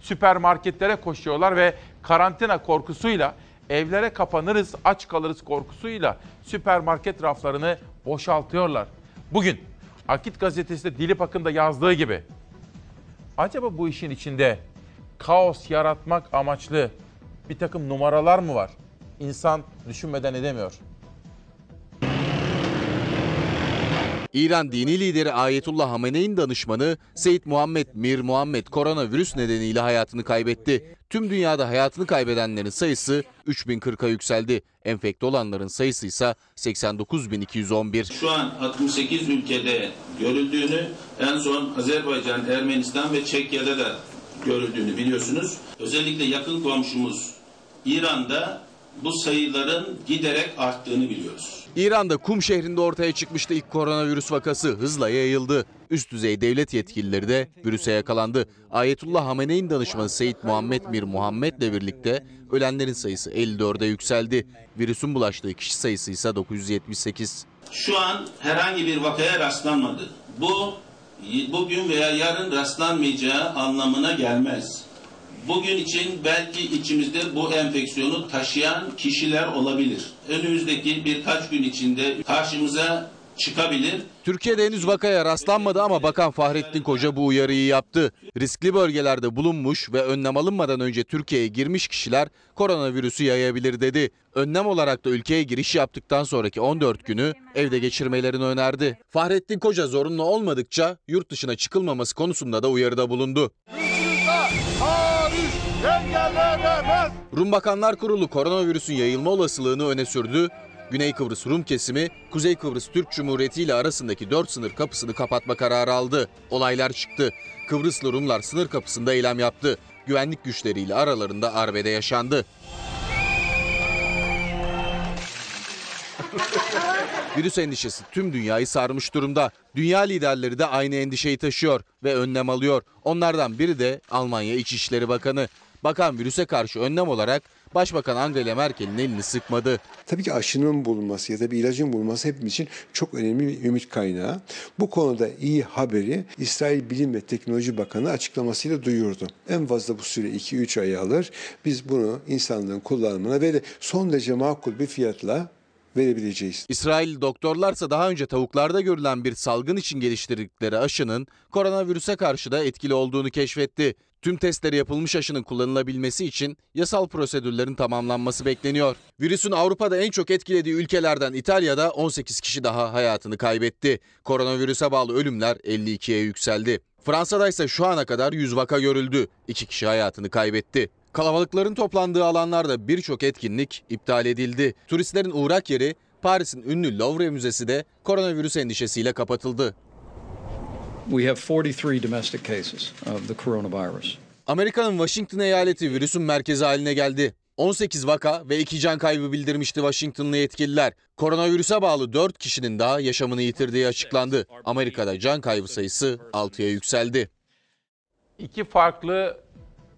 süpermarketlere koşuyorlar ve karantina korkusuyla evlere kapanırız, aç kalırız korkusuyla süpermarket raflarını boşaltıyorlar. Bugün Akit gazetesinde Dilip Akın da yazdığı gibi acaba bu işin içinde kaos yaratmak amaçlı bir takım numaralar mı var? İnsan düşünmeden edemiyor. İran dini lideri Ayetullah Hamene'in danışmanı Seyyid Muhammed Mir Muhammed koronavirüs nedeniyle hayatını kaybetti. Tüm dünyada hayatını kaybedenlerin sayısı 3040'a yükseldi. Enfekte olanların sayısı ise 89211. Şu an 68 ülkede görüldüğünü, en son Azerbaycan, Ermenistan ve Çekya'da da görüldüğünü biliyorsunuz. Özellikle yakın komşumuz İran'da bu sayıların giderek arttığını biliyoruz. İran'da Kum şehrinde ortaya çıkmıştı ilk koronavirüs vakası hızla yayıldı. Üst düzey devlet yetkilileri de virüse yakalandı. Ayetullah Hamene'in danışmanı Seyyid Muhammed Mir Muhammed'le birlikte ölenlerin sayısı 54'e yükseldi. Virüsün bulaştığı kişi sayısı ise 978. Şu an herhangi bir vakaya rastlanmadı. Bu bugün veya yarın rastlanmayacağı anlamına gelmez. Bugün için belki içimizde bu enfeksiyonu taşıyan kişiler olabilir. Önümüzdeki birkaç gün içinde karşımıza çıkabilir. Türkiye'de henüz vakaya rastlanmadı ama Bakan Fahrettin Koca bu uyarıyı yaptı. Riskli bölgelerde bulunmuş ve önlem alınmadan önce Türkiye'ye girmiş kişiler koronavirüsü yayabilir dedi. Önlem olarak da ülkeye giriş yaptıktan sonraki 14 günü evde geçirmelerini önerdi. Fahrettin Koca zorunlu olmadıkça yurt dışına çıkılmaması konusunda da uyarıda bulundu. Rum Bakanlar Kurulu koronavirüsün yayılma olasılığını öne sürdü. Güney Kıbrıs Rum kesimi, Kuzey Kıbrıs Türk Cumhuriyeti ile arasındaki 4 sınır kapısını kapatma kararı aldı. Olaylar çıktı. Kıbrıslı Rumlar sınır kapısında eylem yaptı. Güvenlik güçleriyle aralarında arbede yaşandı. Virüs endişesi tüm dünyayı sarmış durumda. Dünya liderleri de aynı endişeyi taşıyor ve önlem alıyor. Onlardan biri de Almanya İçişleri Bakanı. Bakan virüse karşı önlem olarak Başbakan Angela Merkel'in elini sıkmadı. Tabii ki aşının bulunması ya da bir ilacın bulunması hepimiz için çok önemli bir ümit kaynağı. Bu konuda iyi haberi İsrail Bilim ve Teknoloji Bakanı açıklamasıyla duyurdu. En fazla bu süre 2-3 ay alır. Biz bunu insanlığın kullanımına ve de son derece makul bir fiyatla verebileceğiz. İsrail doktorlarsa daha önce tavuklarda görülen bir salgın için geliştirdikleri aşının koronavirüse karşı da etkili olduğunu keşfetti. Tüm testleri yapılmış aşının kullanılabilmesi için yasal prosedürlerin tamamlanması bekleniyor. Virüsün Avrupa'da en çok etkilediği ülkelerden İtalya'da 18 kişi daha hayatını kaybetti. Koronavirüse bağlı ölümler 52'ye yükseldi. Fransa'da ise şu ana kadar 100 vaka görüldü. 2 kişi hayatını kaybetti. Kalabalıkların toplandığı alanlarda birçok etkinlik iptal edildi. Turistlerin uğrak yeri Paris'in ünlü Louvre Müzesi de koronavirüs endişesiyle kapatıldı. We have 43 domestic cases of the coronavirus. Amerika'nın Washington eyaleti virüsün merkezi haline geldi. 18 vaka ve 2 can kaybı bildirmişti Washingtonlı yetkililer. Koronavirüse bağlı 4 kişinin daha yaşamını yitirdiği açıklandı. Amerika'da can kaybı sayısı 6'ya yükseldi. İki farklı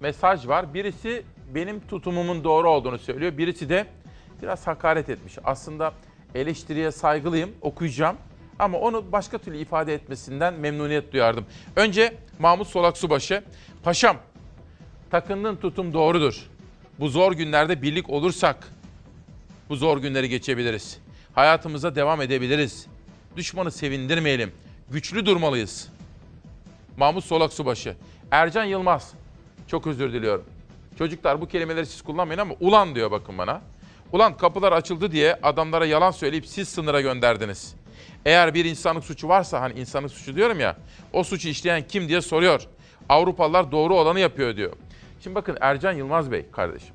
mesaj var. Birisi benim tutumumun doğru olduğunu söylüyor. Birisi de biraz hakaret etmiş. Aslında eleştiriye saygılıyım, okuyacağım. Ama onu başka türlü ifade etmesinden memnuniyet duyardım. Önce Mahmut Solak Subaşı. Paşam, takındığın tutum doğrudur. Bu zor günlerde birlik olursak bu zor günleri geçebiliriz. Hayatımıza devam edebiliriz. Düşmanı sevindirmeyelim. Güçlü durmalıyız. Mahmut Solak Subaşı. Ercan Yılmaz. Çok özür diliyorum. Çocuklar bu kelimeleri siz kullanmayın ama ulan diyor bakın bana. Ulan kapılar açıldı diye adamlara yalan söyleyip siz sınıra gönderdiniz. Eğer bir insanlık suçu varsa hani insanlık suçu diyorum ya o suçu işleyen kim diye soruyor. Avrupalılar doğru olanı yapıyor diyor. Şimdi bakın Ercan Yılmaz Bey kardeşim.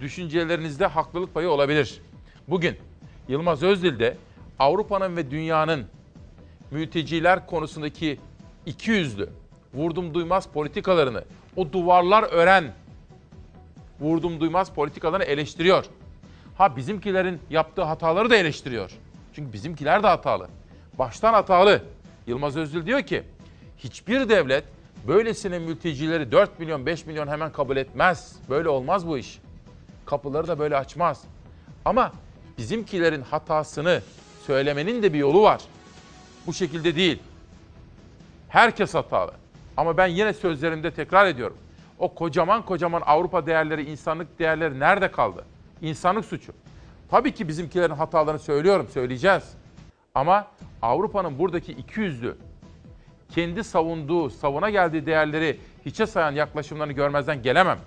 Düşüncelerinizde haklılık payı olabilir. Bugün Yılmaz Özdil de Avrupa'nın ve dünyanın mülteciler konusundaki iki yüzlü, vurdum duymaz politikalarını, o duvarlar ören vurdum duymaz politikalarını eleştiriyor. Ha bizimkilerin yaptığı hataları da eleştiriyor. Çünkü bizimkiler de hatalı. Baştan hatalı. Yılmaz Özdil diyor ki hiçbir devlet böylesine mültecileri 4 milyon 5 milyon hemen kabul etmez. Böyle olmaz bu iş. Kapıları da böyle açmaz. Ama bizimkilerin hatasını söylemenin de bir yolu var. Bu şekilde değil. Herkes hatalı. Ama ben yine sözlerimde tekrar ediyorum. O kocaman kocaman Avrupa değerleri, insanlık değerleri nerede kaldı? İnsanlık suçu. Tabii ki bizimkilerin hatalarını söylüyorum, söyleyeceğiz. Ama Avrupa'nın buradaki iki yüzlü, kendi savunduğu, savuna geldiği değerleri hiçe sayan yaklaşımlarını görmezden gelemem.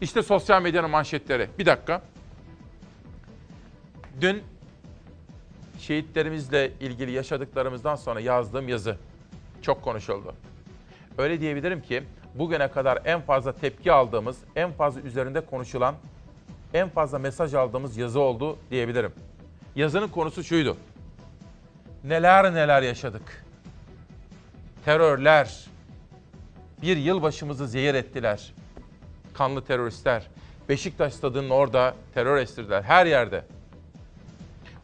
İşte sosyal medyanın manşetleri. Bir dakika. Dün şehitlerimizle ilgili yaşadıklarımızdan sonra yazdığım yazı çok konuşuldu. Öyle diyebilirim ki bugüne kadar en fazla tepki aldığımız, en fazla üzerinde konuşulan, en fazla mesaj aldığımız yazı oldu diyebilirim. Yazının konusu şuydu. Neler neler yaşadık. Terörler. Bir yılbaşımızı zehir ettiler. Kanlı teröristler. Beşiktaş stadının orada terör estirdiler. Her yerde.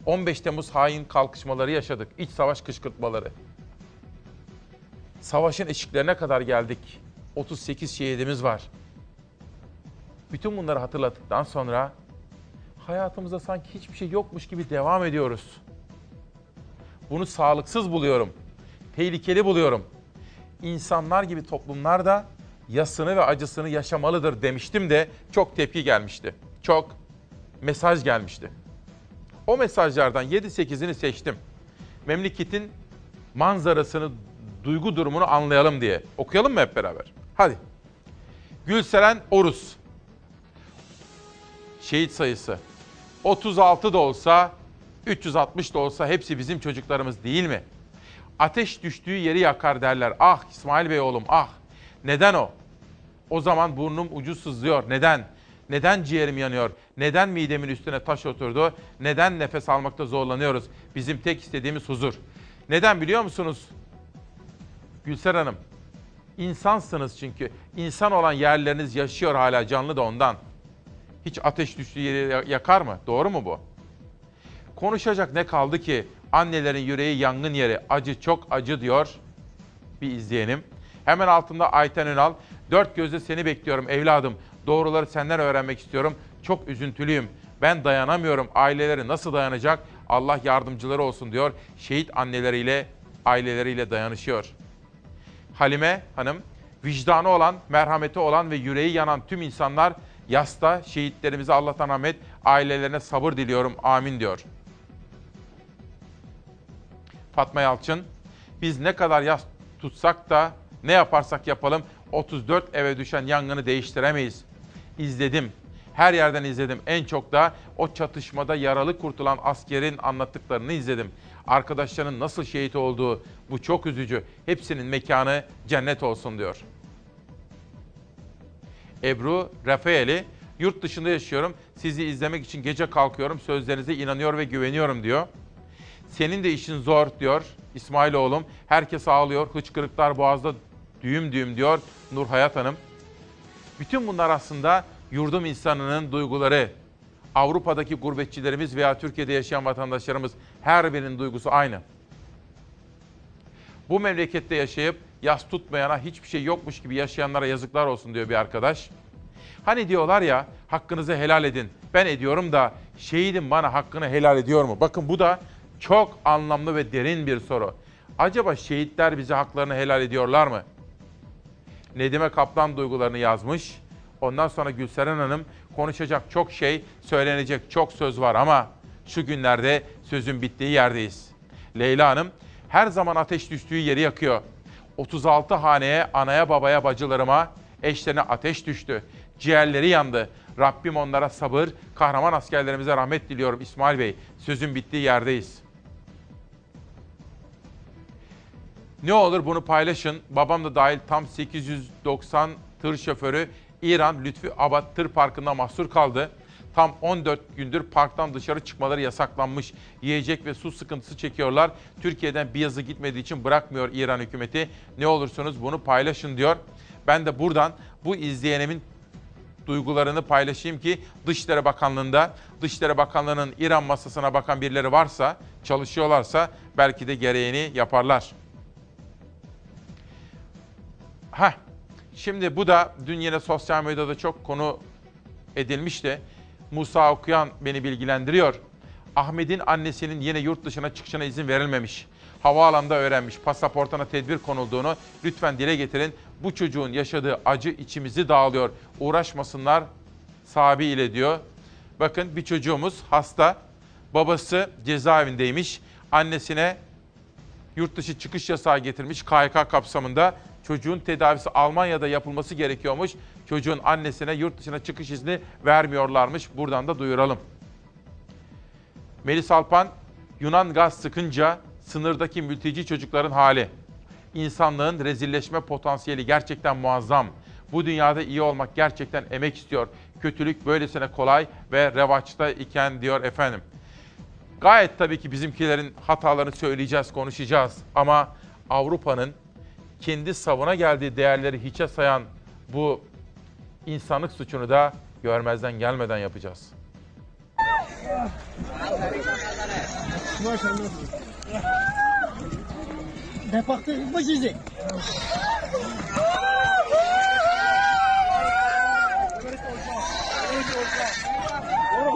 15 Temmuz hain kalkışmaları yaşadık. İç savaş kışkırtmaları. Savaşın eşiklerine kadar geldik. 38 şehidimiz var. Bütün bunları hatırladıktan sonra hayatımızda sanki hiçbir şey yokmuş gibi devam ediyoruz. Bunu sağlıksız buluyorum. Tehlikeli buluyorum. İnsanlar gibi toplumlar da yasını ve acısını yaşamalıdır demiştim de çok tepki gelmişti. Çok mesaj gelmişti. O mesajlardan 7-8'ini seçtim. Memleketin manzarasını, duygu durumunu anlayalım diye. Okuyalım mı hep beraber? Hadi. Gülseren Orus. Şehit sayısı. 36 da olsa, 360 da olsa hepsi bizim çocuklarımız değil mi? Ateş düştüğü yeri yakar derler. Ah İsmail Bey oğlum ah. Neden o? O zaman burnum ucu sızlıyor. Neden? Neden ciğerim yanıyor? Neden midemin üstüne taş oturdu? Neden nefes almakta zorlanıyoruz? Bizim tek istediğimiz huzur. Neden biliyor musunuz? Gülser Hanım, insansınız çünkü. İnsan olan yerleriniz yaşıyor hala canlı da ondan. Hiç ateş düştüğü yeri yakar mı? Doğru mu bu? Konuşacak ne kaldı ki? Annelerin yüreği yangın yeri. Acı çok acı diyor. Bir izleyelim. Hemen altında Ayten Ünal. Dört gözle seni bekliyorum evladım. Doğruları senden öğrenmek istiyorum. Çok üzüntülüyüm. Ben dayanamıyorum. Aileleri nasıl dayanacak? Allah yardımcıları olsun diyor. Şehit anneleriyle, aileleriyle dayanışıyor. Halime Hanım, vicdanı olan, merhameti olan ve yüreği yanan tüm insanlar yasta şehitlerimize Allah'tan rahmet, ailelerine sabır diliyorum. Amin diyor. Fatma Yalçın, biz ne kadar yas tutsak da ne yaparsak yapalım 34 eve düşen yangını değiştiremeyiz. İzledim. Her yerden izledim. En çok da o çatışmada yaralı kurtulan askerin anlattıklarını izledim. Arkadaşlarının nasıl şehit olduğu bu çok üzücü. Hepsinin mekanı cennet olsun diyor. Ebru Rafaeli, yurt dışında yaşıyorum. Sizi izlemek için gece kalkıyorum. Sözlerinize inanıyor ve güveniyorum diyor. Senin de işin zor diyor İsmail oğlum. Herkes ağlıyor. Hıçkırıklar boğazda düğüm düğüm diyor Nur Hayat Hanım. Bütün bunlar aslında yurdum insanının duyguları. Avrupa'daki gurbetçilerimiz veya Türkiye'de yaşayan vatandaşlarımız her birinin duygusu aynı. Bu memlekette yaşayıp yas tutmayana hiçbir şey yokmuş gibi yaşayanlara yazıklar olsun diyor bir arkadaş. Hani diyorlar ya hakkınızı helal edin. Ben ediyorum da şehidim bana hakkını helal ediyor mu? Bakın bu da çok anlamlı ve derin bir soru. Acaba şehitler bize haklarını helal ediyorlar mı? Nedime Kaplan duygularını yazmış. Ondan sonra Gülseren Hanım konuşacak çok şey, söylenecek çok söz var ama şu günlerde sözün bittiği yerdeyiz. Leyla Hanım her zaman ateş düştüğü yeri yakıyor. 36 haneye, anaya, babaya, bacılarıma, eşlerine ateş düştü. Ciğerleri yandı. Rabbim onlara sabır, kahraman askerlerimize rahmet diliyorum İsmail Bey. Sözün bittiği yerdeyiz. Ne olur bunu paylaşın. Babam da dahil tam 890 tır şoförü İran Lütfi Abad Tır Parkı'nda mahsur kaldı. Tam 14 gündür parktan dışarı çıkmaları yasaklanmış. Yiyecek ve su sıkıntısı çekiyorlar. Türkiye'den bir yazı gitmediği için bırakmıyor İran hükümeti. Ne olursunuz bunu paylaşın diyor. Ben de buradan bu izleyenimin duygularını paylaşayım ki Dışişleri Bakanlığı'nda Dışişleri Bakanlığı'nın İran masasına bakan birileri varsa, çalışıyorlarsa belki de gereğini yaparlar. Heh, şimdi bu da dün yine sosyal medyada çok konu edilmişti. Musa Okuyan beni bilgilendiriyor. Ahmet'in annesinin yine yurt dışına çıkışına izin verilmemiş. Havaalanında öğrenmiş. Pasaportuna tedbir konulduğunu lütfen dile getirin. Bu çocuğun yaşadığı acı içimizi dağılıyor. Uğraşmasınlar sahibiyle diyor. Bakın bir çocuğumuz hasta. Babası cezaevindeymiş. Annesine yurt dışı çıkış yasağı getirmiş KYK kapsamında. Çocuğun tedavisi Almanya'da yapılması gerekiyormuş. Çocuğun annesine yurt dışına çıkış izni vermiyorlarmış. Buradan da duyuralım. Melis Alpan, Yunan gaz sıkınca sınırdaki mülteci çocukların hali. İnsanlığın rezilleşme potansiyeli gerçekten muazzam. Bu dünyada iyi olmak gerçekten emek istiyor. Kötülük böylesine kolay ve revaçta iken diyor efendim. Gayet tabii ki bizimkilerin hatalarını söyleyeceğiz, konuşacağız. Ama Avrupa'nın kendi savuna geldiği değerleri hiçe sayan bu insanlık suçunu da görmezden gelmeden yapacağız.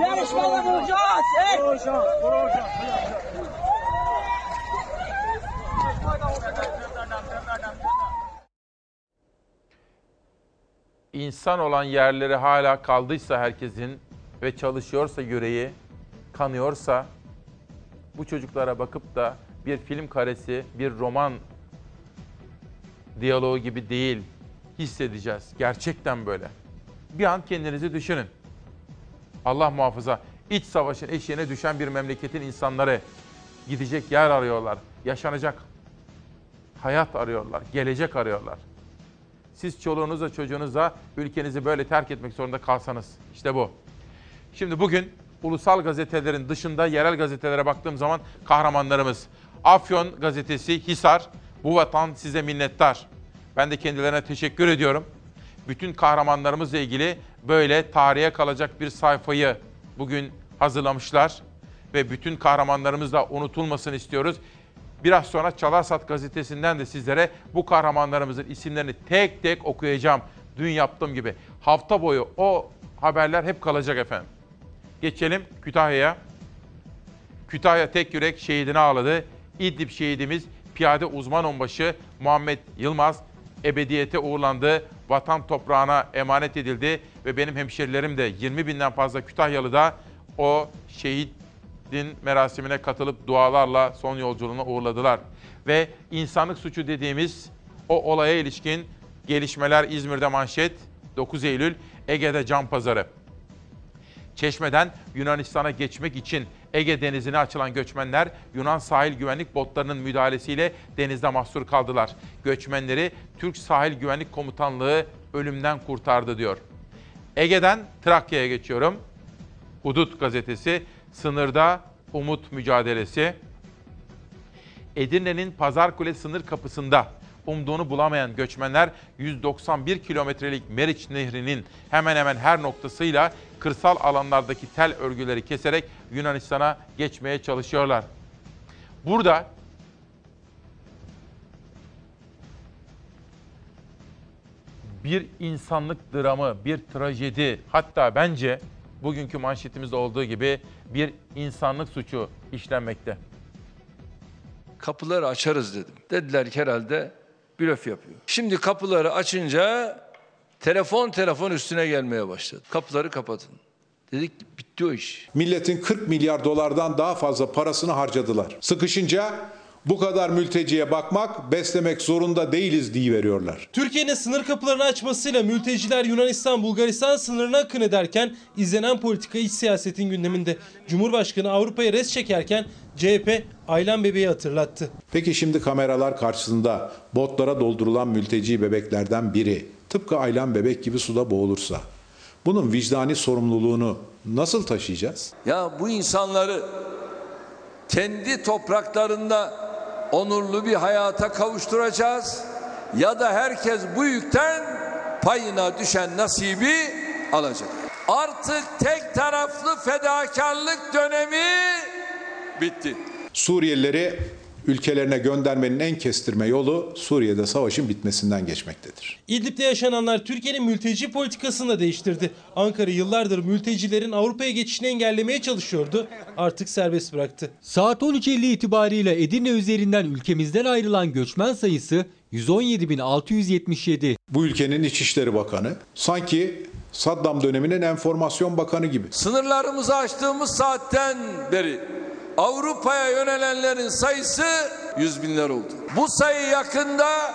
Yarışmada vuracağız. İnsan olan yerleri hala kaldıysa herkesin ve çalışıyorsa yüreği, kanıyorsa bu çocuklara bakıp da bir film karesi, bir roman diyaloğu gibi değil hissedeceğiz. Gerçekten böyle. Bir an kendinizi düşünün. Allah muhafaza iç savaşın eşiğine düşen bir memleketin insanları gidecek yer arıyorlar. Yaşanacak hayat arıyorlar, gelecek arıyorlar. Siz çoluğunuzla çocuğunuzla ülkenizi böyle terk etmek zorunda kalsanız işte bu. Şimdi bugün ulusal gazetelerin dışında yerel gazetelere baktığım zaman kahramanlarımız. Afyon gazetesi Hisar, bu vatan size minnettar. Ben de kendilerine teşekkür ediyorum. Bütün kahramanlarımızla ilgili böyle tarihe kalacak bir sayfayı bugün hazırlamışlar. Ve bütün kahramanlarımız da unutulmasını istiyoruz. Biraz sonra Çalarsat gazetesinden de sizlere bu kahramanlarımızın isimlerini tek tek okuyacağım. Dün yaptığım gibi. Hafta boyu o haberler hep kalacak efendim. Geçelim Kütahya'ya. Kütahya tek yürek şehidine ağladı. İdlib şehidimiz piyade uzman onbaşı Muhammed Yılmaz ebediyete uğurlandı. Vatan toprağına emanet edildi ve benim hemşerilerim de 20 binden fazla Kütahyalı da o şehidin merasimine katılıp dualarla son yolculuğuna uğurladılar. Ve insanlık suçu dediğimiz o olaya ilişkin gelişmeler İzmir'de manşet 9 Eylül Ege'de can pazarı. Çeşme'den Yunanistan'a geçmek için Ege Denizi'ne açılan göçmenler Yunan sahil güvenlik botlarının müdahalesiyle denizde mahsur kaldılar. Göçmenleri Türk Sahil Güvenlik Komutanlığı ölümden kurtardı diyor. Ege'den Trakya'ya geçiyorum. Hudut gazetesi sınırda umut mücadelesi. Edirne'nin Pazarkule sınır kapısında umduğunu bulamayan göçmenler 191 kilometrelik Meriç Nehri'nin hemen hemen her noktasıyla kırsal alanlardaki tel örgüleri keserek Yunanistan'a geçmeye çalışıyorlar. Burada bir insanlık dramı, bir trajedi, hatta bence bugünkü manşetimizde olduğu gibi bir insanlık suçu işlenmekte. Kapıları açarız dedim. Dediler ki herhalde blöf yapıyor. Şimdi kapıları açınca telefon telefon üstüne gelmeye başladı. Kapıları kapatın. Dedik bitti o iş. Milletin 40 milyar dolardan daha fazla parasını harcadılar. Sıkışınca bu kadar mülteciye bakmak, beslemek zorunda değiliz diye veriyorlar. Türkiye'nin sınır kapılarını açmasıyla mülteciler Yunanistan-Bulgaristan sınırına akın ederken izlenen politika iç siyasetin gündeminde. Cumhurbaşkanı Avrupa'ya res çekerken CHP Aylan bebeği hatırlattı. Peki şimdi kameralar karşısında botlara doldurulan mülteci bebeklerden biri tıpkı Aylan bebek gibi suda boğulursa bunun vicdani sorumluluğunu nasıl taşıyacağız? Ya bu insanları kendi topraklarında onurlu bir hayata kavuşturacağız ya da herkes bu yükten payına düşen nasibi alacak. Artık tek taraflı fedakarlık dönemi bitti. Suriyelileri ülkelerine göndermenin en kestirme yolu Suriye'de savaşın bitmesinden geçmektedir. İdlib'de yaşananlar Türkiye'nin mülteci politikasını da değiştirdi. Ankara yıllardır mültecilerin Avrupa'ya geçişini engellemeye çalışıyordu. Artık serbest bıraktı. Saat 13.50 itibariyle Edirne üzerinden ülkemizden ayrılan göçmen sayısı 117.677. Bu ülkenin İçişleri Bakanı sanki Saddam döneminin enformasyon bakanı gibi. Sınırlarımızı açtığımız saatten beri Avrupa'ya yönelenlerin sayısı yüz binler oldu. Bu sayı yakında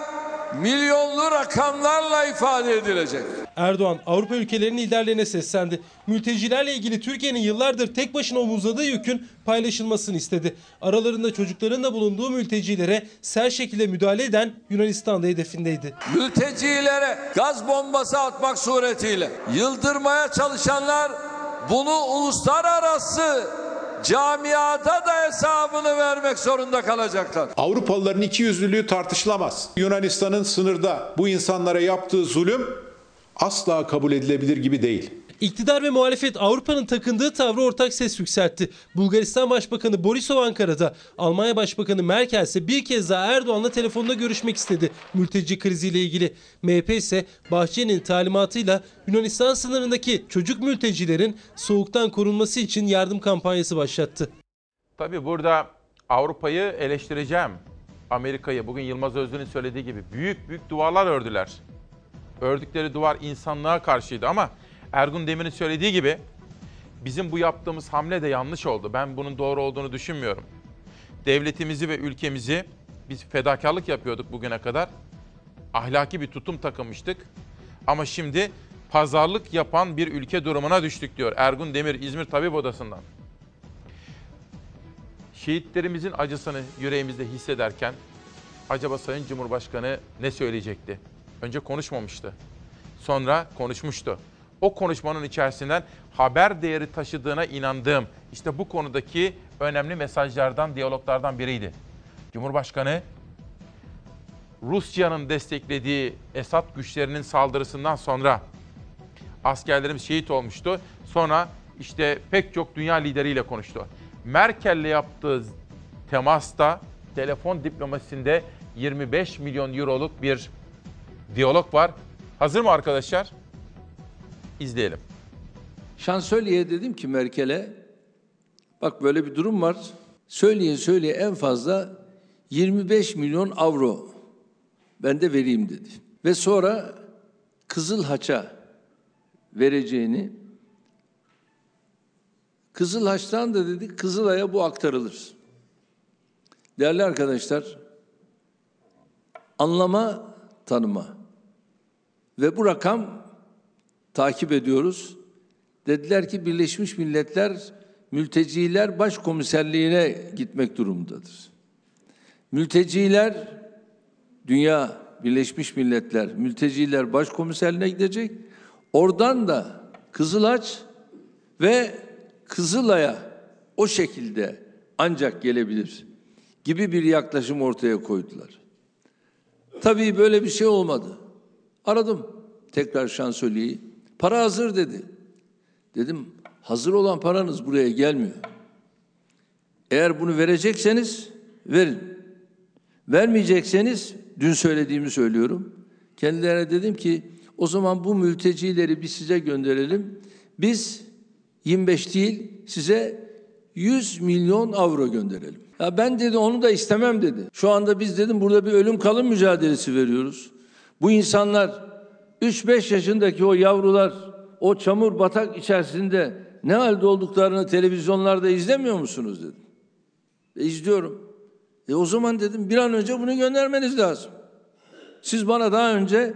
milyonlu rakamlarla ifade edilecek. Erdoğan Avrupa ülkelerinin liderlerine seslendi. Mültecilerle ilgili Türkiye'nin yıllardır tek başına omuzladığı yükün paylaşılmasını istedi. Aralarında çocukların da bulunduğu mültecilere sert şekilde müdahale eden Yunanistan'da hedefindeydi. Mültecilere gaz bombası atmak suretiyle yıldırmaya çalışanlar bunu uluslararası camiada da hesabını vermek zorunda kalacaklar. Avrupalıların ikiyüzlülüğü tartışılamaz. Yunanistan'ın sınırda bu insanlara yaptığı zulüm asla kabul edilebilir gibi değil. İktidar ve muhalefet Avrupa'nın takındığı tavrı ortak ses yükseltti. Bulgaristan Başbakanı Borisov Ankara'da, Almanya Başbakanı Merkel ise bir kez daha Erdoğan'la telefonda görüşmek istedi mülteci kriziyle ilgili. MHP ise Bahçeli'nin talimatıyla Yunanistan sınırındaki çocuk mültecilerin soğuktan korunması için yardım kampanyası başlattı. Tabii burada Avrupa'yı eleştireceğim. Amerika'yı bugün Yılmaz Özlü'nün söylediği gibi büyük büyük duvarlar ördüler. Ördükleri duvar insanlığa karşıydı ama Ergun Demir'in söylediği gibi bizim bu yaptığımız hamle de yanlış oldu. Ben bunun doğru olduğunu düşünmüyorum. Devletimizi ve ülkemizi biz fedakarlık yapıyorduk bugüne kadar. Ahlaki bir tutum takınmıştık. Ama şimdi pazarlık yapan bir ülke durumuna düştük diyor Ergun Demir İzmir Tabip Odası'ndan. Şehitlerimizin acısını yüreğimizde hissederken acaba Sayın Cumhurbaşkanı ne söyleyecekti? Önce konuşmamıştı. Sonra konuşmuştu. O konuşmanın içerisinden haber değeri taşıdığına inandığım işte bu konudaki önemli mesajlardan, diyaloglardan biriydi. Cumhurbaşkanı Rusya'nın desteklediği Esad güçlerinin saldırısından sonra askerlerimiz şehit olmuştu. Sonra işte pek çok dünya lideriyle konuştu. Merkel'le yaptığı temasta telefon diplomasisinde 25 milyon euroluk bir diyalog var. Hazır mı arkadaşlar? İzleyelim. Şansölye'ye dedim ki Merkel'e bak böyle bir durum var. Söyleye söyleye en fazla 25 milyon avro ben de vereyim dedi. Ve sonra Kızıl Haç'a vereceğini Kızıl Haç'tan da dedi Kızılay'a bu aktarılır. Değerli arkadaşlar anlama tanıma ve bu rakam takip ediyoruz. Dediler ki Birleşmiş Milletler Mülteciler Başkomiserliğine gitmek durumundadır. Mülteciler Dünya Birleşmiş Milletler Mülteciler Başkomiserliğine gidecek. Oradan da Kızılaç ve Kızılay'a o şekilde ancak gelebilir gibi bir yaklaşım ortaya koydular. Tabii böyle bir şey olmadı. Aradım tekrar şansölyeyi. Para hazır dedi. Dedim hazır olan paranız buraya gelmiyor. Eğer bunu verecekseniz verin. Vermeyecekseniz dün söylediğimi söylüyorum. Kendilerine dedim ki O zaman bu mültecileri biz size gönderelim. Biz 25 değil size 100 milyon avro gönderelim. Ya ben dedi onu da istemem dedi. Şu anda biz dedim burada bir ölüm kalım mücadelesi veriyoruz. Bu insanlar 3-5 yaşındaki o yavrular o çamur batak içerisinde ne halde olduklarını televizyonlarda izlemiyor musunuz dedim. E, izliyorum. E o zaman dedim bir an önce bunu göndermeniz lazım. Siz bana daha önce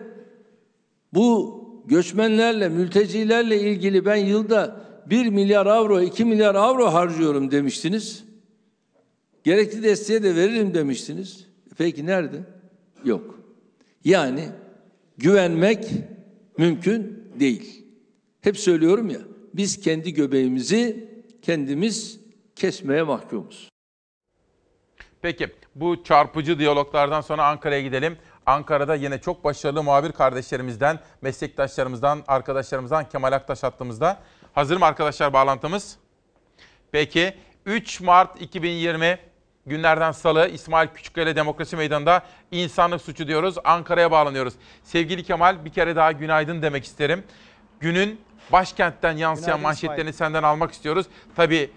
bu göçmenlerle, mültecilerle ilgili ben yılda 1 milyar avro, 2 milyar avro harcıyorum demiştiniz. Gerekli desteği de veririm demiştiniz. Peki nerede? Yok. Yani güvenmek mümkün değil. Hep söylüyorum ya, biz kendi göbeğimizi kendimiz kesmeye mahkumuz. Peki bu çarpıcı diyaloglardan sonra Ankara'ya gidelim. Ankara'da yine çok başarılı muhabir kardeşlerimizden, meslektaşlarımızdan, arkadaşlarımızdan Kemal Aktaş hattımızda. Hazır mı arkadaşlar bağlantımız? Peki 3 Mart 2020 günlerden salı İsmail Küçükkale Demokrasi Meydanı'nda insanlık suçu diyoruz. Ankara'ya bağlanıyoruz. Sevgili Kemal bir kere daha günaydın demek isterim. Günün başkentten yansıyan Günaydın manşetlerini senden almak istiyoruz. Tabii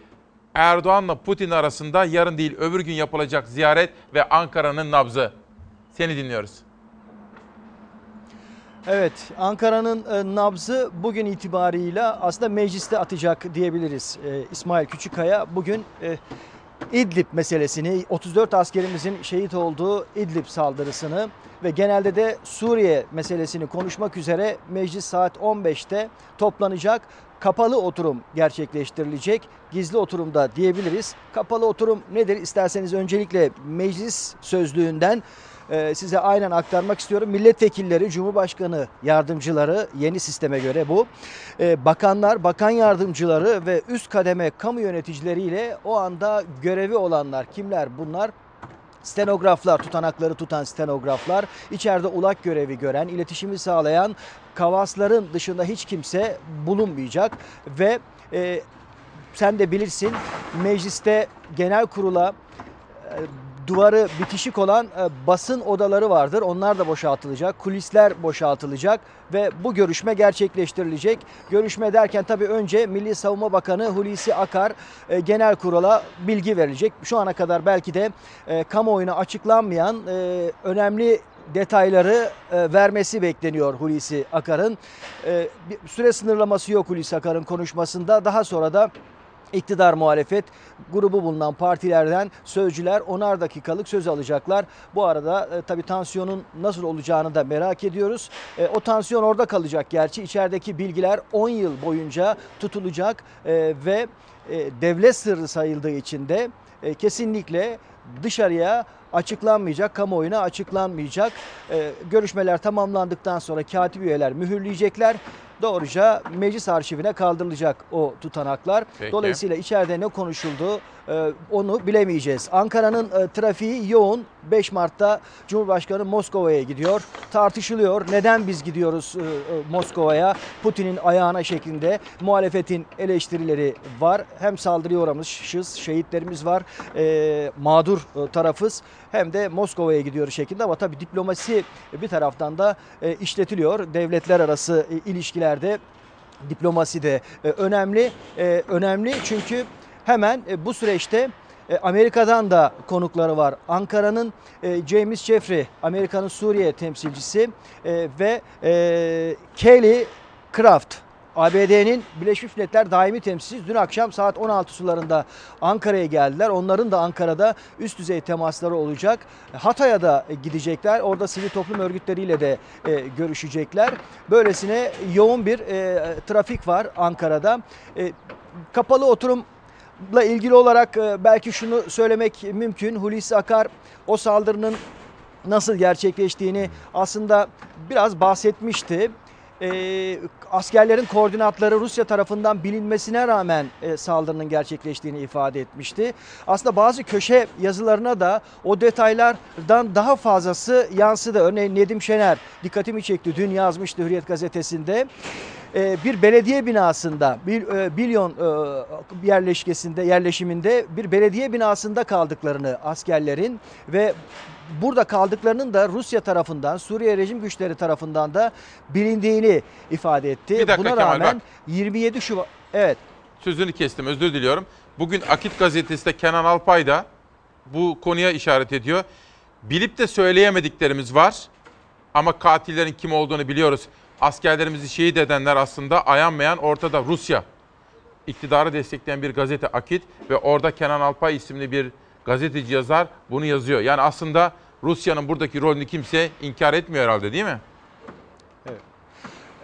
Erdoğan'la Putin arasında yarın değil öbür gün yapılacak ziyaret ve Ankara'nın nabzı. Seni dinliyoruz. Evet, Ankara'nın e, nabzı bugün itibarıyla aslında mecliste atacak diyebiliriz. E, İsmail Küçükkaya bugün e, İdlib meselesini, 34 askerimizin şehit olduğu İdlib saldırısını ve genelde de Suriye meselesini konuşmak üzere meclis saat 15'te toplanacak. Kapalı oturum gerçekleştirilecek. Gizli oturumda diyebiliriz. Kapalı oturum nedir? İsterseniz öncelikle meclis sözlüğünden size aynen aktarmak istiyorum. Milletvekilleri, Cumhurbaşkanı yardımcıları yeni sisteme göre bu. E, bakanlar, bakan yardımcıları ve üst kademe kamu yöneticileriyle o anda görevi olanlar kimler bunlar? Stenograflar, tutanakları tutan stenograflar, içeride ulak görevi gören, iletişimi sağlayan kavasların dışında hiç kimse bulunmayacak ve e, sen de bilirsin mecliste genel kurula e, duvarı bitişik olan e, basın odaları vardır. Onlar da boşaltılacak. Kulisler boşaltılacak ve bu görüşme gerçekleştirilecek. Görüşme derken tabii önce Milli Savunma Bakanı Hulusi Akar e, genel kurula bilgi verilecek. Şu ana kadar belki de e, kamuoyuna açıklanmayan e, önemli detayları e, vermesi bekleniyor Hulusi Akar'ın. E, süre sınırlaması yok Hulusi Akar'ın konuşmasında. Daha sonra da iktidar muhalefet grubu bulunan partilerden sözcüler onar dakikalık söz alacaklar. Bu arada e, tabii tansiyonun nasıl olacağını da merak ediyoruz. E, o tansiyon orada kalacak gerçi. içerideki bilgiler 10 yıl boyunca tutulacak e, ve e, devlet sırrı sayıldığı için de e, kesinlikle dışarıya açıklanmayacak, kamuoyuna açıklanmayacak. E, görüşmeler tamamlandıktan sonra katip üyeler mühürleyecekler. Doğruca meclis arşivine kaldırılacak o tutanaklar. Peki. Dolayısıyla içeride ne konuşuldu onu bilemeyeceğiz. Ankara'nın e, trafiği yoğun. 5 Mart'ta Cumhurbaşkanı Moskova'ya gidiyor. Tartışılıyor. Neden biz gidiyoruz e, e, Moskova'ya? Putin'in ayağına şeklinde muhalefetin eleştirileri var. Hem saldırıya uğramışız, şehitlerimiz var, mağdur tarafız. Hem de Moskova'ya gidiyor şeklinde ama tabii diplomasi bir taraftan da işletiliyor. Devletler arası ilişkilerde diplomasi de önemli. Önemli çünkü hemen e, bu süreçte e, Amerika'dan da konukları var. Ankara'nın e, James Jeffrey, Amerika'nın Suriye temsilcisi ve Kelly Craft, ABD'nin Birleşmiş Milletler daimi temsilcisi dün akşam saat 16 sularında Ankara'ya geldiler. Onların da Ankara'da üst düzey temasları olacak. Hatay'a da gidecekler. Orada sivil toplum örgütleriyle de e, görüşecekler. Böylesine yoğun bir e, trafik var Ankara'da. E, kapalı oturum La ilgili olarak e, belki şunu söylemek mümkün. Hulusi Akar o saldırının nasıl gerçekleştiğini aslında biraz bahsetmişti. E, askerlerin koordinatları Rusya tarafından bilinmesine rağmen e, saldırının gerçekleştiğini ifade etmişti. Aslında bazı köşe yazılarına da o detaylardan daha fazlası yansıdı. Örneğin Nedim Şener dikkatimi çekti dün yazmıştı Hürriyet gazetesinde. E, bir belediye binasında, bir e, bilyon e, yerleşkesinde, yerleşiminde bir belediye binasında kaldıklarını askerlerin ve burada kaldıklarının da Rusya tarafından, Suriye rejim güçleri tarafından da bilindiğini ifade etti. Bir dakika Buna Kemal, rağmen bak. 27 Şubat evet Sözünü kestim özür diliyorum. Bugün Akit gazetesinde Kenan Alpay da bu konuya işaret ediyor. Bilip de söyleyemediklerimiz var ama katillerin kim olduğunu biliyoruz. Askerlerimizi şehit edenler aslında ayanmayan ortada Rusya. İktidarı destekleyen bir gazete Akit ve orada Kenan Alpay isimli bir gazeteci yazar bunu yazıyor. Yani aslında Rusya'nın buradaki rolünü kimse inkar etmiyor herhalde değil mi?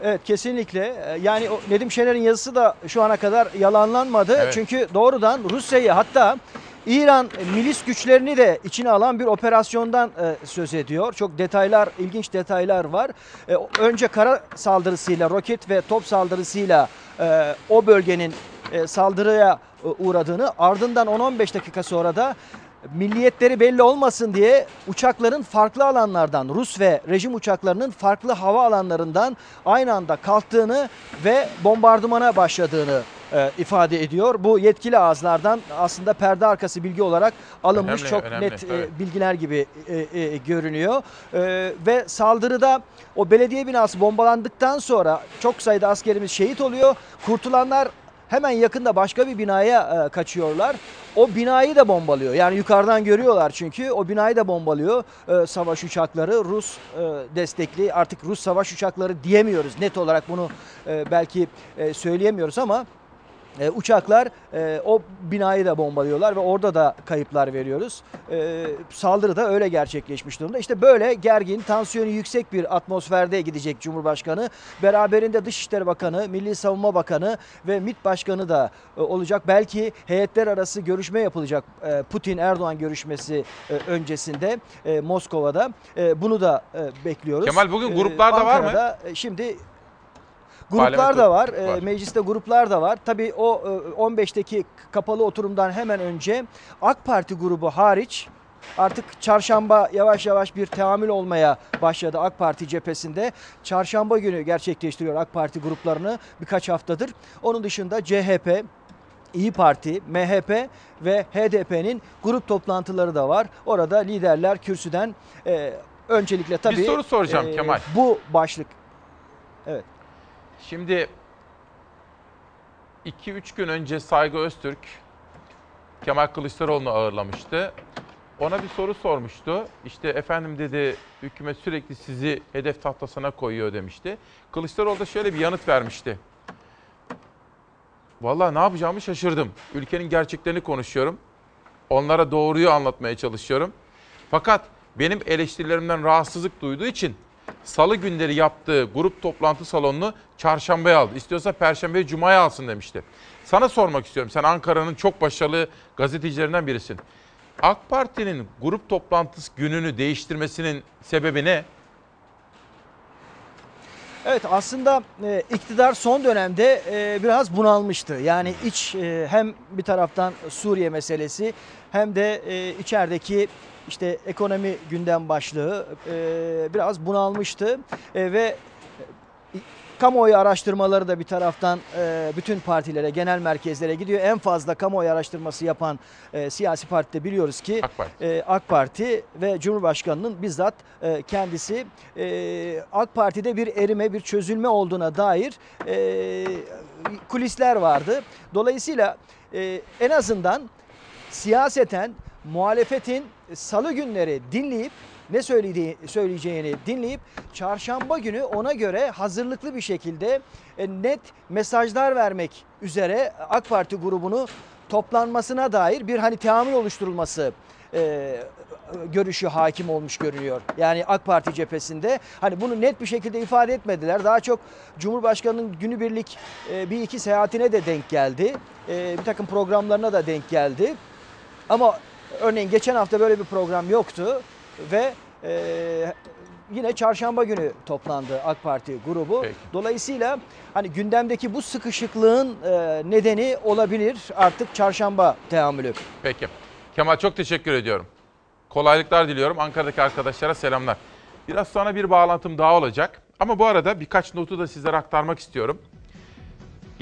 Evet kesinlikle. Ee, Yani Nedim Şener'in yazısı da şu ana kadar yalanlanmadı. Evet. Çünkü doğrudan Rusya'yı hatta İran milis güçlerini de içine alan bir operasyondan e, söz ediyor. Çok detaylar, ilginç detaylar var. E, önce kara saldırısıyla, roket ve top saldırısıyla e, o bölgenin e, saldırıya e, uğradığını, ardından 10-15 dakika sonra da milliyetleri belli olmasın diye uçakların farklı alanlardan, Rus ve rejim uçaklarının farklı hava alanlarından aynı anda kalktığını ve bombardımana başladığını e, ifade ediyor. Bu yetkili ağızlardan aslında perde arkası bilgi olarak alınmış Önemli, çok önemli, net evet. bilgiler gibi e, e, görünüyor. E, ve saldırıda o belediye binası bombalandıktan sonra çok sayıda askerimiz şehit oluyor. Kurtulanlar hemen yakında başka bir binaya e, kaçıyorlar. O binayı da bombalıyor. Yani yukarıdan görüyorlar çünkü o binayı da bombalıyor e, savaş uçakları. Rus e, destekli artık Rus savaş uçakları diyemiyoruz. Net olarak bunu e, belki e, söyleyemiyoruz ama e, uçaklar e, o binayı da bombalıyorlar ve orada da kayıplar veriyoruz. E, saldırı da öyle gerçekleşmiş durumda. İşte böyle gergin, tansiyonu yüksek bir atmosferde gidecek Cumhurbaşkanı. Beraberinde Dışişleri Bakanı, Milli Savunma Bakanı ve MİT Başkanı da e, olacak. Belki heyetler arası görüşme yapılacak e, Putin-Erdoğan görüşmesi e, öncesinde e, Moskova'da. E, bunu da e, bekliyoruz. Kemal, bugün E, gruplarda var mı? E, Şimdi Gruplar da var. e, var. Mecliste gruplar da var. Tabii o e, 15'teki kapalı oturumdan hemen önce AK Parti grubu hariç artık çarşamba yavaş yavaş bir teamül olmaya başladı AK Parti cephesinde. Çarşamba günü gerçekleştiriyor AK Parti gruplarını birkaç haftadır. Onun dışında CHP, İyi Parti, MHP ve HDP'nin grup toplantıları da var. Orada liderler kürsüden e, öncelikle tabii e, soru soracağım Kemal. Bu başlık. Evet. Şimdi 2-3 gün önce Saygı Öztürk Kemal Kılıçdaroğlu'nu ağırlamıştı. Ona bir soru sormuştu. İşte efendim dedi hükümet sürekli sizi hedef tahtasına koyuyor demişti. Kılıçdaroğlu da şöyle bir yanıt vermişti. Vallahi ne yapacağımı şaşırdım. Ülkenin gerçeklerini konuşuyorum. Onlara doğruyu anlatmaya çalışıyorum. Fakat benim eleştirilerimden rahatsızlık duyduğu için salı günleri yaptığı grup toplantı salonunu çarşambaya aldı. İstiyorsa perşembe cumaya alsın demişti. Sana sormak istiyorum. Sen Ankara'nın çok başarılı gazetecilerinden birisin. AK Parti'nin grup toplantısı gününü değiştirmesinin sebebi ne? Evet aslında e, iktidar son dönemde e, biraz bunalmıştı. Yani iç e, hem bir taraftan Suriye meselesi hem de e, içerideki işte ekonomi gündem başlığı e, biraz bunalmıştı E, ve kamuoyu araştırmaları da bir taraftan e, bütün partilere, genel merkezlere gidiyor. En fazla kamuoyu araştırması yapan e, siyasi partide biliyoruz ki AK Parti. e, AK Parti ve Cumhurbaşkanı'nın bizzat e, kendisi e, AK Parti'de bir erime, bir çözülme olduğuna dair e, kulisler vardı. Dolayısıyla e, en azından siyaseten muhalefetin salı günleri dinleyip ne söylediği, söyleyeceğini dinleyip çarşamba günü ona göre hazırlıklı bir şekilde e, net mesajlar vermek üzere AK Parti grubunu toplanmasına dair bir hani teamül oluşturulması e, görüşü hakim olmuş görünüyor. Yani AK Parti cephesinde hani bunu net bir şekilde ifade etmediler. Daha çok Cumhurbaşkanı'nın günübirlik e, bir iki seyahatine de denk geldi. E, bir takım programlarına da denk geldi. Ama örneğin geçen hafta böyle bir program yoktu ve e, yine çarşamba günü toplandı AK Parti grubu. Peki. Dolayısıyla hani gündemdeki bu sıkışıklığın e, nedeni olabilir artık çarşamba teamülü. Peki. Kemal çok teşekkür ediyorum. Kolaylıklar diliyorum. Ankara'daki arkadaşlara selamlar. Biraz sonra bir bağlantım daha olacak. Ama bu arada birkaç notu da sizlere aktarmak istiyorum.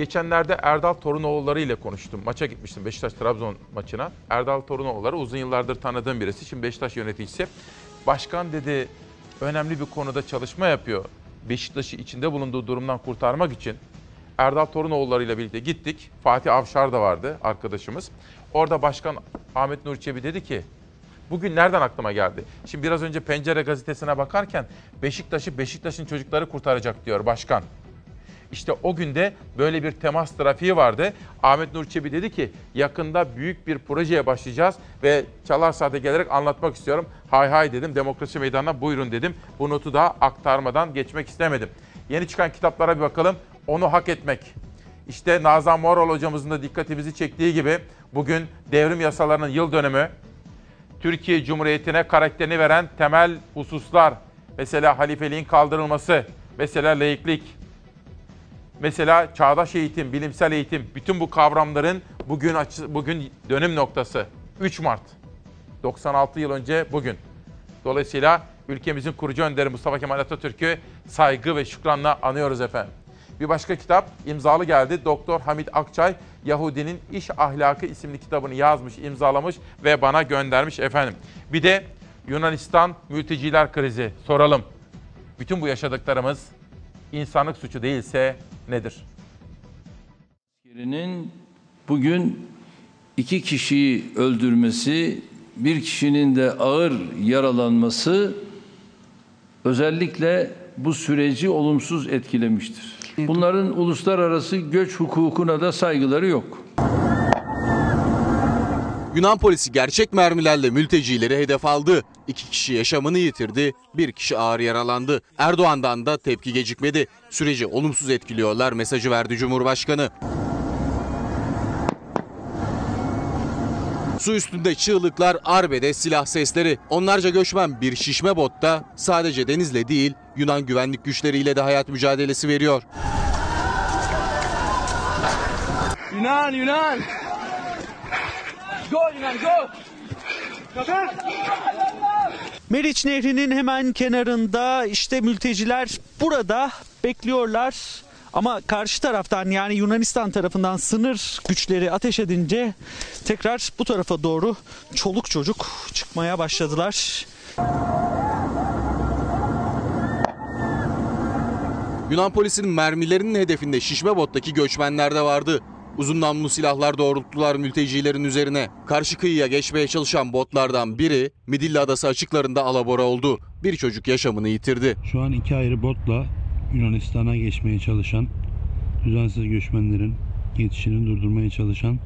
Geçenlerde Erdal Torunoğulları ile konuştum. Maça gitmiştim Beşiktaş-Trabzon maçına. Erdal Torunoğulları uzun yıllardır tanıdığım birisi. Şimdi Beşiktaş yöneticisi. Başkan dedi önemli bir konuda çalışma yapıyor. Beşiktaş'ı içinde bulunduğu durumdan kurtarmak için Erdal Torunoğulları ile birlikte gittik. Fatih Avşar da vardı arkadaşımız. Orada Başkan Ahmet Nur Çebi dedi ki Bugün nereden aklıma geldi? Şimdi biraz önce Pencere gazetesine bakarken Beşiktaş'ı Beşiktaş'ın çocukları kurtaracak diyor başkan. İşte o günde böyle bir temas trafiği vardı. Ahmet Nur Çebi dedi ki yakında büyük bir projeye başlayacağız ve Çalar Saat'e gelerek anlatmak istiyorum. Hay hay dedim demokrasi meydanına buyurun dedim. Bu notu da aktarmadan geçmek istemedim. Yeni çıkan kitaplara bir bakalım. Onu hak etmek. İşte Nazan Moral hocamızın da dikkatimizi çektiği gibi bugün devrim yasalarının yıl dönümü. Türkiye Cumhuriyeti'ne karakterini veren temel hususlar. Mesela halifeliğin kaldırılması, mesela laiklik, mesela çağdaş eğitim, bilimsel eğitim, bütün bu kavramların bugün açı, bugün dönüm noktası. 3 Mart. 96 yıl önce bugün. Dolayısıyla ülkemizin kurucu önderi Mustafa Kemal Atatürk'ü saygı ve şükranla anıyoruz efendim. Bir başka kitap imzalı geldi. Doktor Hamit Akçay Yahudinin İş Ahlakı isimli kitabını yazmış, imzalamış ve bana göndermiş efendim. Bir de Yunanistan mülteciler krizi soralım. Bütün bu yaşadıklarımız insanlık suçu değilse nedir? Askerinin bugün iki kişiyi öldürmesi, bir kişinin de ağır yaralanması özellikle bu süreci olumsuz etkilemiştir. Bunların uluslararası göç hukukuna da saygıları yok. Yunan polisi gerçek mermilerle mültecileri hedef aldı. İki kişi yaşamını yitirdi, bir kişi ağır yaralandı. Erdoğan'dan da tepki gecikmedi. Süreci olumsuz etkiliyorlar mesajı verdi Cumhurbaşkanı. Su üstünde çığlıklar, arbede silah sesleri. Onlarca göçmen bir şişme botta sadece denizle değil Yunan güvenlik güçleriyle de hayat mücadelesi veriyor. Yunan, Yunan. Go Yunan, go. Meriç Nehri'nin hemen kenarında işte mülteciler burada bekliyorlar. Ama karşı taraftan yani Yunanistan tarafından sınır güçleri ateş edince tekrar bu tarafa doğru çoluk çocuk çıkmaya başladılar. Yunan polisinin mermilerinin hedefinde şişme bottaki göçmenler de vardı. Uzun namlu silahlar doğrulttular mültecilerin üzerine. Karşı kıyıya geçmeye çalışan botlardan biri Midilli Adası açıklarında alabora oldu. Bir çocuk yaşamını yitirdi. Şu an iki ayrı botla Yunanistan'a geçmeye çalışan, düzensiz göçmenlerin geçişini durdurmaya çalışan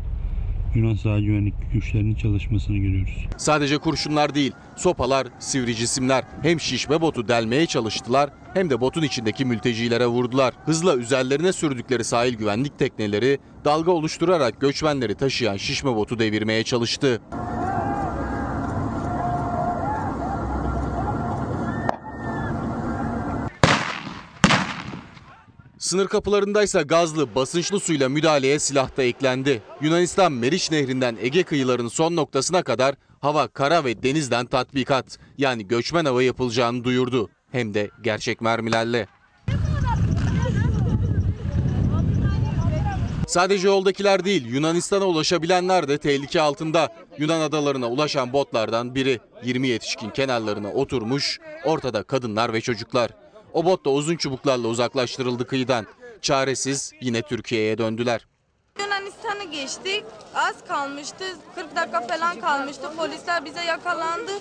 Yunan sahil güvenlik güçlerinin çalışmasını görüyoruz. Sadece kurşunlar değil, sopalar, sivri cisimler hem şişme botu delmeye çalıştılar hem de botun içindeki mültecilere vurdular. Hızla üzerlerine sürdükleri sahil güvenlik tekneleri dalga oluşturarak göçmenleri taşıyan şişme botu devirmeye çalıştı. Sınır kapılarındaysa gazlı, basınçlı suyla müdahaleye silah da eklendi. Yunanistan Meriç Nehri'nden Ege kıyılarının son noktasına kadar hava, kara ve denizden tatbikat yani göçmen hava yapılacağını duyurdu. Hem de gerçek mermilerle. Sadece yoldakiler değil, Yunanistan'a ulaşabilenler de tehlike altında. Yunan adalarına ulaşan botlardan biri 20 yetişkin kenarlarına oturmuş, ortada kadınlar ve çocuklar. O bot da uzun çubuklarla uzaklaştırıldı kıyıdan. Çaresiz yine Türkiye'ye döndüler. Yunanistan'ı geçtik. Az kalmıştı. 40 dakika falan kalmıştı. Polisler bize yakalandı.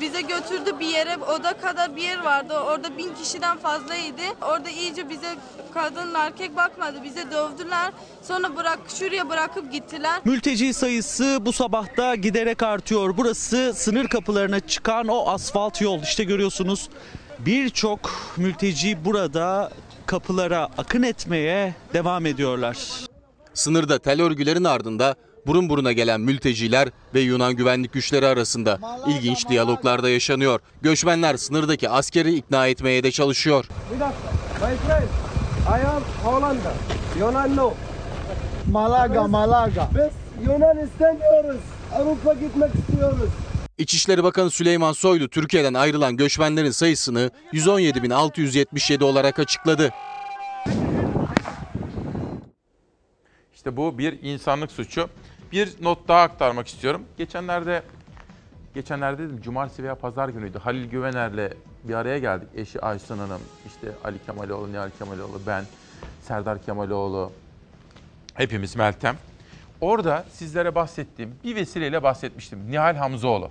Bize götürdü bir yere. Oda kadar bir yer vardı. Orada bin kişiden fazlaydı. Orada iyice bize kadın erkek bakmadı. Bize dövdüler. Sonra bırak şuraya bırakıp gittiler. Mülteci sayısı bu sabahta giderek artıyor. Burası sınır kapılarına çıkan o asfalt yol. İşte görüyorsunuz birçok mülteci burada kapılara akın etmeye devam ediyorlar. Sınırda tel örgülerin ardında burun buruna gelen mülteciler ve Yunan güvenlik güçleri arasında ilginç diyaloglarda yaşanıyor. Göçmenler sınırdaki askeri ikna etmeye de çalışıyor. Bir dakika. My friend, I am Hollanda. Yunan no. Malaga, Malaga. Biz Yunan istemiyoruz. Avrupa gitmek istiyoruz. İçişleri Bakanı Süleyman Soylu Türkiye'den ayrılan göçmenlerin sayısını 117.677 olarak açıkladı. İşte bu bir insanlık suçu. Bir not daha aktarmak istiyorum. Geçenlerde geçenlerde dedim cumartesi veya pazar günüydü. Halil Güvener'le bir araya geldik. Eşi Aysun Hanım, işte Ali Kemaloğlu, Nihal Kemaloğlu, ben, Serdar Kemaloğlu, hepimiz Meltem. Orada sizlere bahsettiğim bir vesileyle bahsetmiştim. Nihal Hamzoğlu.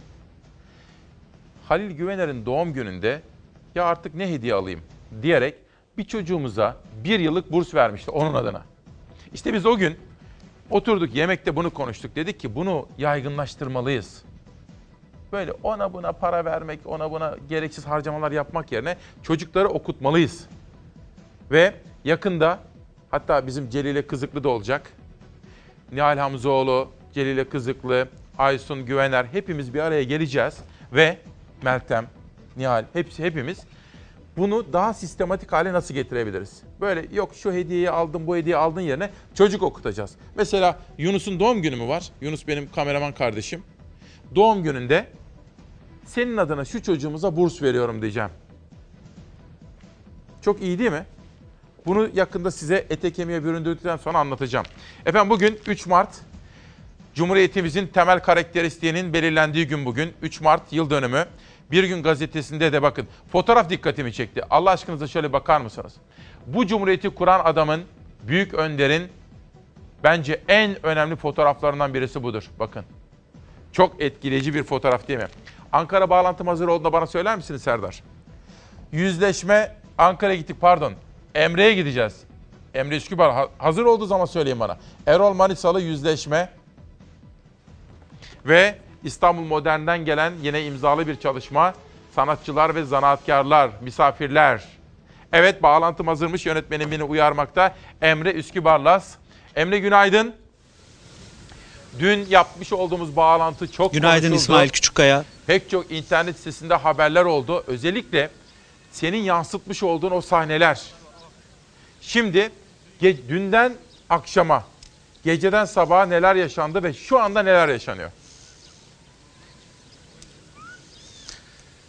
Halil Güvener'in doğum gününde ya artık ne hediye alayım diyerek bir çocuğumuza bir yıllık burs vermişti onun adına. İşte biz o gün oturduk yemekte bunu konuştuk. Dedik ki bunu yaygınlaştırmalıyız. Böyle ona buna para vermek, ona buna gereksiz harcamalar yapmak yerine çocukları okutmalıyız. Ve yakında hatta bizim Celile Kızıklı da olacak. Nihal Hamzoğlu, Celile Kızıklı, Aysun Güvener hepimiz bir araya geleceğiz ve Meltem, Nihal hepsi hepimiz bunu daha sistematik hale nasıl getirebiliriz? Böyle yok şu hediyeyi aldım bu hediyeyi aldın yerine çocuk okutacağız. Mesela Yunus'un doğum günü mü var? Yunus benim kameraman kardeşim. Doğum gününde senin adına şu çocuğumuza burs veriyorum diyeceğim. Çok iyi değil mi? Bunu yakında size ete kemiğe büründürdükten sonra anlatacağım. Efendim bugün 3 Mart. Cumhuriyetimizin temel karakteristiğinin belirlendiği gün bugün. 3 Mart yıl dönümü. Bir gün gazetesinde de bakın fotoğraf dikkatimi çekti. Allah aşkınıza şöyle bakar mısınız? Bu cumhuriyeti kuran adamın, büyük önderin bence en önemli fotoğraflarından birisi budur. Bakın. Çok etkileyici bir fotoğraf değil mi? Ankara bağlantım hazır olduğunda bana söyler misiniz Serdar? Yüzleşme Ankara'ya gittik pardon. Emre'ye gideceğiz. Emre Üskübar ha- hazır olduğu zaman söyleyin bana. Erol Manisalı yüzleşme ve İstanbul Modern'den gelen yine imzalı bir çalışma. Sanatçılar ve zanaatkarlar, misafirler. Evet bağlantım hazırmış yönetmenim beni uyarmakta. Emre Üskübarlas. Emre günaydın. Dün yapmış olduğumuz bağlantı çok Günaydın konuşuldu. İsmail Küçükkaya. Pek çok internet sitesinde haberler oldu. Özellikle senin yansıtmış olduğun o sahneler. Şimdi dünden akşama, geceden sabaha neler yaşandı ve şu anda neler yaşanıyor?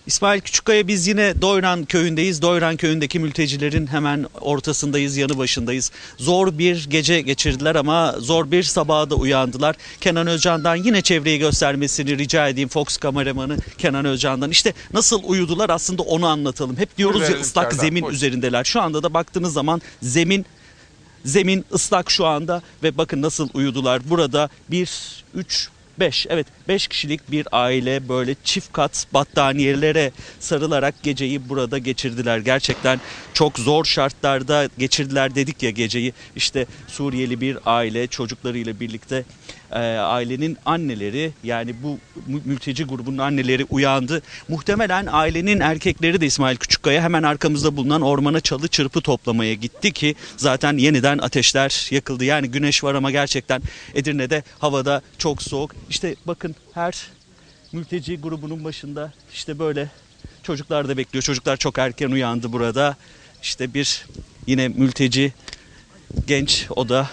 İsmail Küçükkaya biz yine Doyran köyündeyiz. Doyran köyündeki mültecilerin hemen ortasındayız, yanı başındayız. Zor bir gece geçirdiler ama zor bir sabaha da uyandılar. Kenan Özcan'dan yine çevreyi göstermesini rica edeyim Fox kameramanı Kenan Özcan'dan. İşte nasıl uyudular aslında onu anlatalım. Hep diyoruz ya verelim ıslak zemin buyur. üzerindeler. Şu anda da baktığınız zaman zemin Zemin ıslak şu anda ve bakın nasıl uyudular. Burada 1, 3, 5 evet 5 kişilik bir aile böyle çift kat battaniyelere sarılarak geceyi burada geçirdiler. Gerçekten çok zor şartlarda geçirdiler dedik ya geceyi. İşte Suriyeli bir aile çocuklarıyla birlikte e, ailenin anneleri yani bu mü- mülteci grubunun anneleri uyandı. Muhtemelen ailenin erkekleri de İsmail Küçükkaya hemen arkamızda bulunan ormana çalı çırpı toplamaya gitti ki zaten yeniden ateşler yakıldı. Yani güneş var ama gerçekten Edirne'de havada çok soğuk. İşte bakın her mülteci grubunun başında işte böyle çocuklar da bekliyor. Çocuklar çok erken uyandı burada. İşte bir yine mülteci genç o da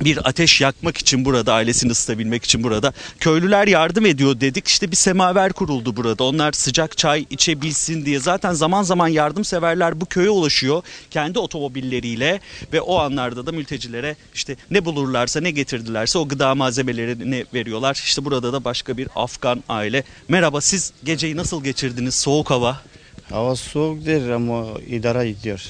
bir ateş yakmak için burada ailesini ısıtabilmek için burada köylüler yardım ediyor dedik. İşte bir semaver kuruldu burada. Onlar sıcak çay içebilsin diye. Zaten zaman zaman yardımseverler bu köye ulaşıyor kendi otomobilleriyle ve o anlarda da mültecilere işte ne bulurlarsa ne getirdilerse o gıda malzemelerini veriyorlar. İşte burada da başka bir Afgan aile. Merhaba siz geceyi nasıl geçirdiniz? Soğuk hava. Hava soğuk değil ama idare ediyor.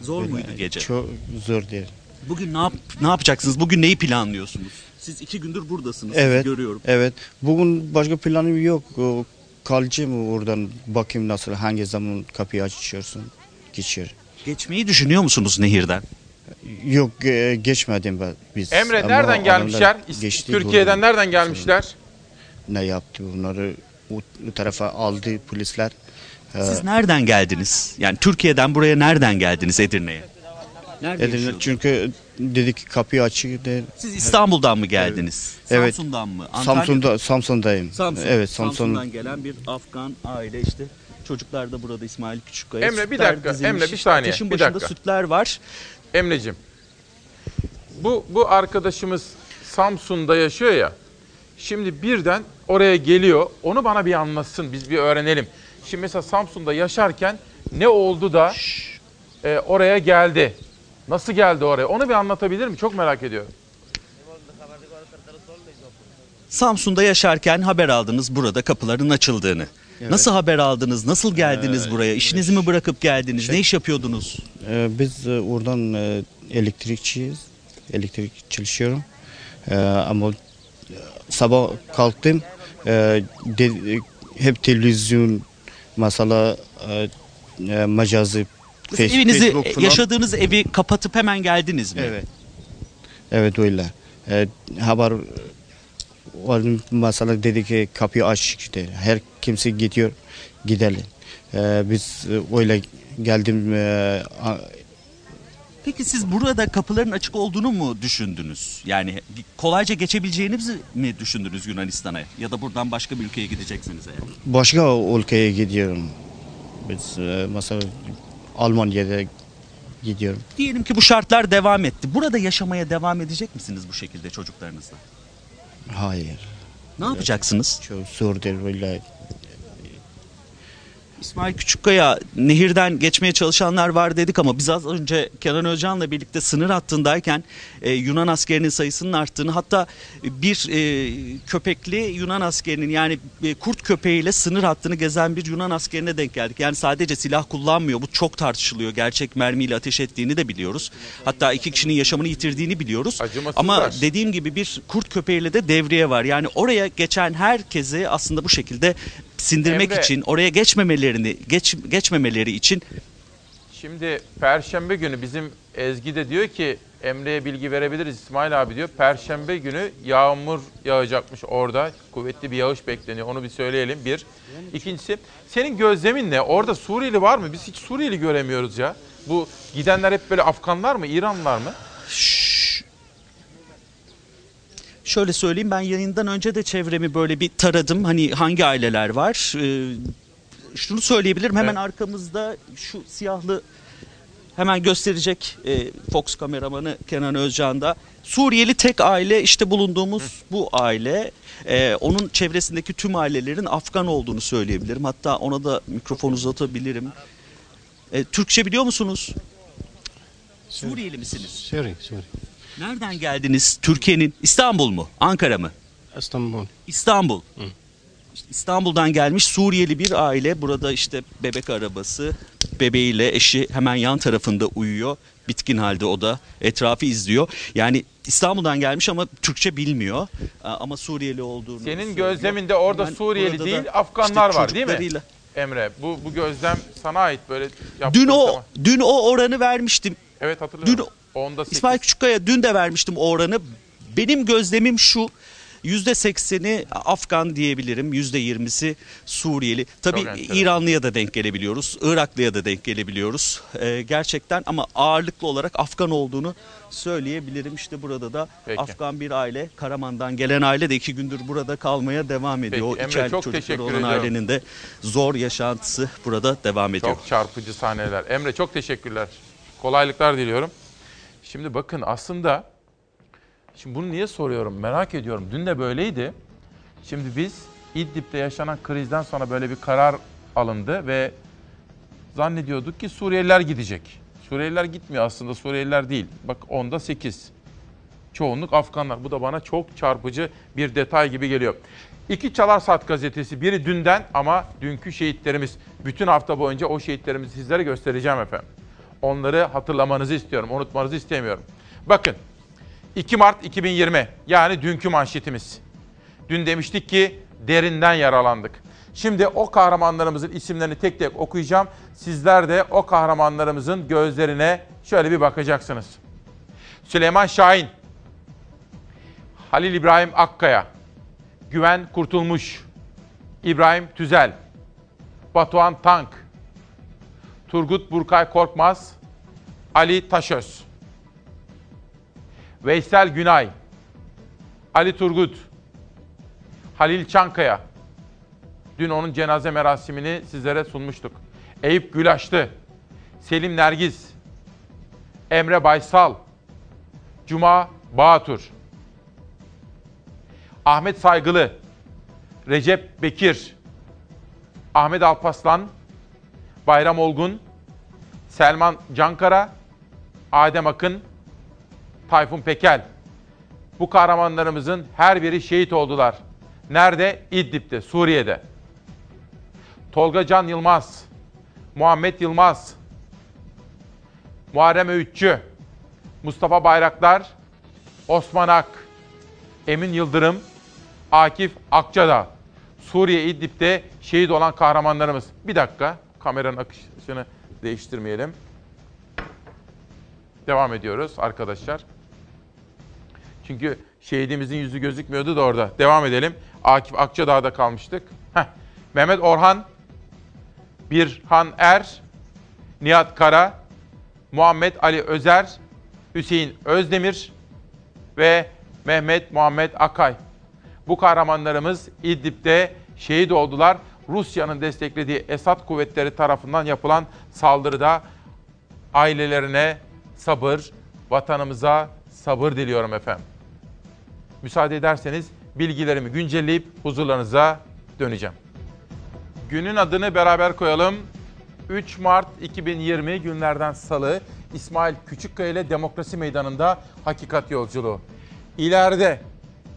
zor muydu gece? Çok zor değil. Bugün ne yap ne yapacaksınız bugün neyi planlıyorsunuz siz iki gündür buradasınız sizi Evet. görüyorum Evet. Bugün başka planım yok. Kalacağım oradan bakayım nasıl hangi zaman kapıyı açıyorsun. Geçiyor. Geçmeyi düşünüyor musunuz nehirden? Yok e, geçmedim ben biz. Emre Ama nereden gelmişler? geçti Türkiye'den buradan. nereden gelmişler? Ne yaptı bunları? O, tarafa aldı polisler. Ee, Siz nereden geldiniz? Yani Türkiye'den buraya nereden geldiniz Edirne'ye? Nerede Edirne, yaşıyordunuz? çünkü dedik kapıyı açık. De, Siz İstanbul'dan mı geldiniz? Evet. Samsun'dan mı? Antalya'dan Samsun'da, Samsun'dayım. Samsun. Evet Samsun. Samsun'dan gelen bir Afgan aile işte. Çocuklar da burada İsmail Küçükkaya. Emre, bir Sütler dakika, dizilmiş. Emre, bir saniye, Ateşin bir başında dakika. sütler var. Emre'cim. Bu, bu arkadaşımız Samsun'da yaşıyor ya. Şimdi birden oraya geliyor. Onu bana bir anlatsın. Biz bir öğrenelim. Şimdi mesela Samsun'da yaşarken ne oldu da e, oraya geldi? Nasıl geldi oraya? Onu bir anlatabilir mi? Çok merak ediyorum. Samsun'da yaşarken haber aldınız burada kapıların açıldığını. Evet. Nasıl haber aldınız? Nasıl geldiniz Ee, buraya? İşinizi mi bırakıp geldiniz? Ne iş yapıyordunuz? Ee, biz e, oradan e, elektrikçiyiz. Elektrik çalışıyorum. Ee, ama e, sabah kalktım. e, de- e, hep televizyon, mesela e, e, macazi, Siz Face- evinizi, Facebook falan. yaşadığınız evi kapatıp hemen geldiniz mi? Evet. Evet öyle. Ee, haber vardı mesela dedi ki kapıyı aç işte. Her kimse gidiyor gidelim. Ee, biz e, öyle geldim e, a- Peki siz burada kapıların açık olduğunu mu düşündünüz? Yani kolayca geçebileceğinizi mi düşündünüz Yunanistan'a? Ya da buradan başka bir ülkeye gideceksiniz eğer? başka ülkeye gidiyorum. Biz e, mesela Almanya'da gidiyorum. Diyelim ki bu şartlar devam etti. Burada yaşamaya devam edecek misiniz bu şekilde çocuklarınızla? Hayır. Ne yapacaksınız? Çok zordur böyle. İsmail Küçükkaya nehirden geçmeye çalışanlar var dedik ama biz az önce Kenan Özcan'la birlikte sınır hattındayken e, Yunan askerinin sayısının arttığını hatta bir e, köpekli Yunan askerinin yani e, kurt köpeğiyle sınır hattını gezen bir Yunan askerine denk geldik. Yani sadece silah kullanmıyor bu çok tartışılıyor. Gerçek mermiyle ateş ettiğini de biliyoruz. Hatta iki kişinin yaşamını yitirdiğini biliyoruz. Ama dediğim gibi bir kurt köpeğiyle de devriye var. Yani oraya geçen herkesi aslında bu şekilde sindirmek Emre. için oraya geçmemelerini geç, geçmemeleri için Şimdi Perşembe günü bizim Ezgi de diyor ki Emre'ye bilgi verebiliriz İsmail abi diyor. Perşembe günü yağmur yağacakmış orada. Kuvvetli bir yağış bekleniyor. Onu bir söyleyelim. Bir. İkincisi senin gözlemin ne? Orada Suriyeli var mı? Biz hiç Suriyeli göremiyoruz ya. Bu gidenler hep böyle Afganlar mı? İranlılar mı? Şöyle söyleyeyim ben yayından önce de çevremi böyle bir taradım. Hani hangi aileler var? Ee, şunu söyleyebilirim hemen Evet. arkamızda şu siyahlı hemen gösterecek e, Fox kameramanı Kenan Özcan'da. Suriyeli tek aile işte bulunduğumuz bu aile. Ee, onun çevresindeki tüm ailelerin Afgan olduğunu söyleyebilirim. Hatta ona da mikrofon uzatabilirim. Ee, Türkçe biliyor musunuz? Suriyeli misiniz? Suri, Suri. Nereden geldiniz? Türkiye'nin İstanbul mu? Ankara mı? İstanbul. İstanbul. İşte İstanbul'dan gelmiş Suriyeli bir aile. Burada işte bebek arabası, bebeğiyle eşi hemen yan tarafında uyuyor. Bitkin halde o da etrafı izliyor. Yani İstanbul'dan gelmiş ama Türkçe bilmiyor. Ama Suriyeli olduğunu Senin söylüyor. gözleminde orada Hemen Suriyeli da değil Afganlar işte var değil mi? Emre bu bu gözlem sana ait böyle yaptığın Dün o zaman. dün o oranı vermiştim. Evet hatırlıyorum. Dün Onda sekiz. İsmail Küçükkaya dün de vermiştim o oranı. Benim gözlemim şu. Yüzde sekseni Afgan diyebilirim. Yüzde yirmisi Suriyeli. Tabii. İranlıya da denk gelebiliyoruz. Iraklıya da denk gelebiliyoruz. Ee, gerçekten ama ağırlıklı olarak Afgan olduğunu söyleyebilirim. İşte burada da Peki. Afgan bir aile. Karaman'dan gelen aile de iki gündür burada kalmaya devam ediyor. Peki, o Emre, çok çocukları olan ediyorum. ailenin de zor yaşantısı burada devam ediyor. Çok çarpıcı sahneler. Emre çok teşekkürler. Kolaylıklar diliyorum. Şimdi bakın aslında şimdi bunu niye soruyorum merak ediyorum. Dün de böyleydi. Şimdi biz İdlib'de yaşanan krizden sonra böyle bir karar alındı ve zannediyorduk ki Suriyeliler gidecek. Suriyeliler gitmiyor aslında Suriyeliler değil. Bak onda 8. Çoğunluk Afganlar. Bu da bana çok çarpıcı bir detay gibi geliyor. İki Çalar Saat gazetesi. Biri dünden ama dünkü şehitlerimiz. Bütün hafta boyunca o şehitlerimizi sizlere göstereceğim efendim. Onları hatırlamanızı istiyorum. Unutmanızı istemiyorum. Bakın 2 Mart 2020 yani dünkü manşetimiz. Dün demiştik ki derinden yaralandık. Şimdi o kahramanlarımızın isimlerini tek tek okuyacağım. Sizler de o kahramanlarımızın gözlerine şöyle bir bakacaksınız. Süleyman Şahin, Halil İbrahim Akkaya, Güven Kurtulmuş, İbrahim Tüzel, Batuhan Tank, Turgut Burkay Korkmaz, Ali Taşöz, Veysel Günay, Ali Turgut, Halil Çankaya. Dün onun cenaze merasimini sizlere sunmuştuk. Eyüp Gülaştı, Selim Nergiz, Emre Baysal, Cuma Bağatur, Ahmet Saygılı, Recep Bekir, Ahmet Alpaslan, Bayram Olgun, Selman Cankara, Adem Akın, Tayfun Pekel. Bu kahramanlarımızın her biri şehit oldular. Nerede? İdlib'de, Suriye'de. Tolga Can Yılmaz, Muhammed Yılmaz, Muharrem Öğütçü, Mustafa Bayraktar, Osman Ak, Emin Yıldırım, Akif Akçadağ. Suriye İdlib'de şehit olan kahramanlarımız. Bir dakika, kameranın akışını değiştirmeyelim. Devam ediyoruz arkadaşlar. Çünkü şehidimizin yüzü gözükmüyordu da orada. Devam edelim. Akif Akçadağ'da kalmıştık. Heh. Mehmet Orhan, Birhan Er, Nihat Kara, Muhammed Ali Özer, Hüseyin Özdemir ve Mehmet Muhammed Akay. Bu kahramanlarımız İdlib'de şehit oldular. Rusya'nın desteklediği Esad kuvvetleri tarafından yapılan saldırıda ailelerine sabır, vatanımıza sabır diliyorum efendim. Müsaade ederseniz bilgilerimi güncelleyip huzurlarınıza döneceğim. Günün adını beraber koyalım. 3 Mart 2020 günlerden salı İsmail Küçükkaya ile Demokrasi Meydanı'nda hakikat yolculuğu. İleride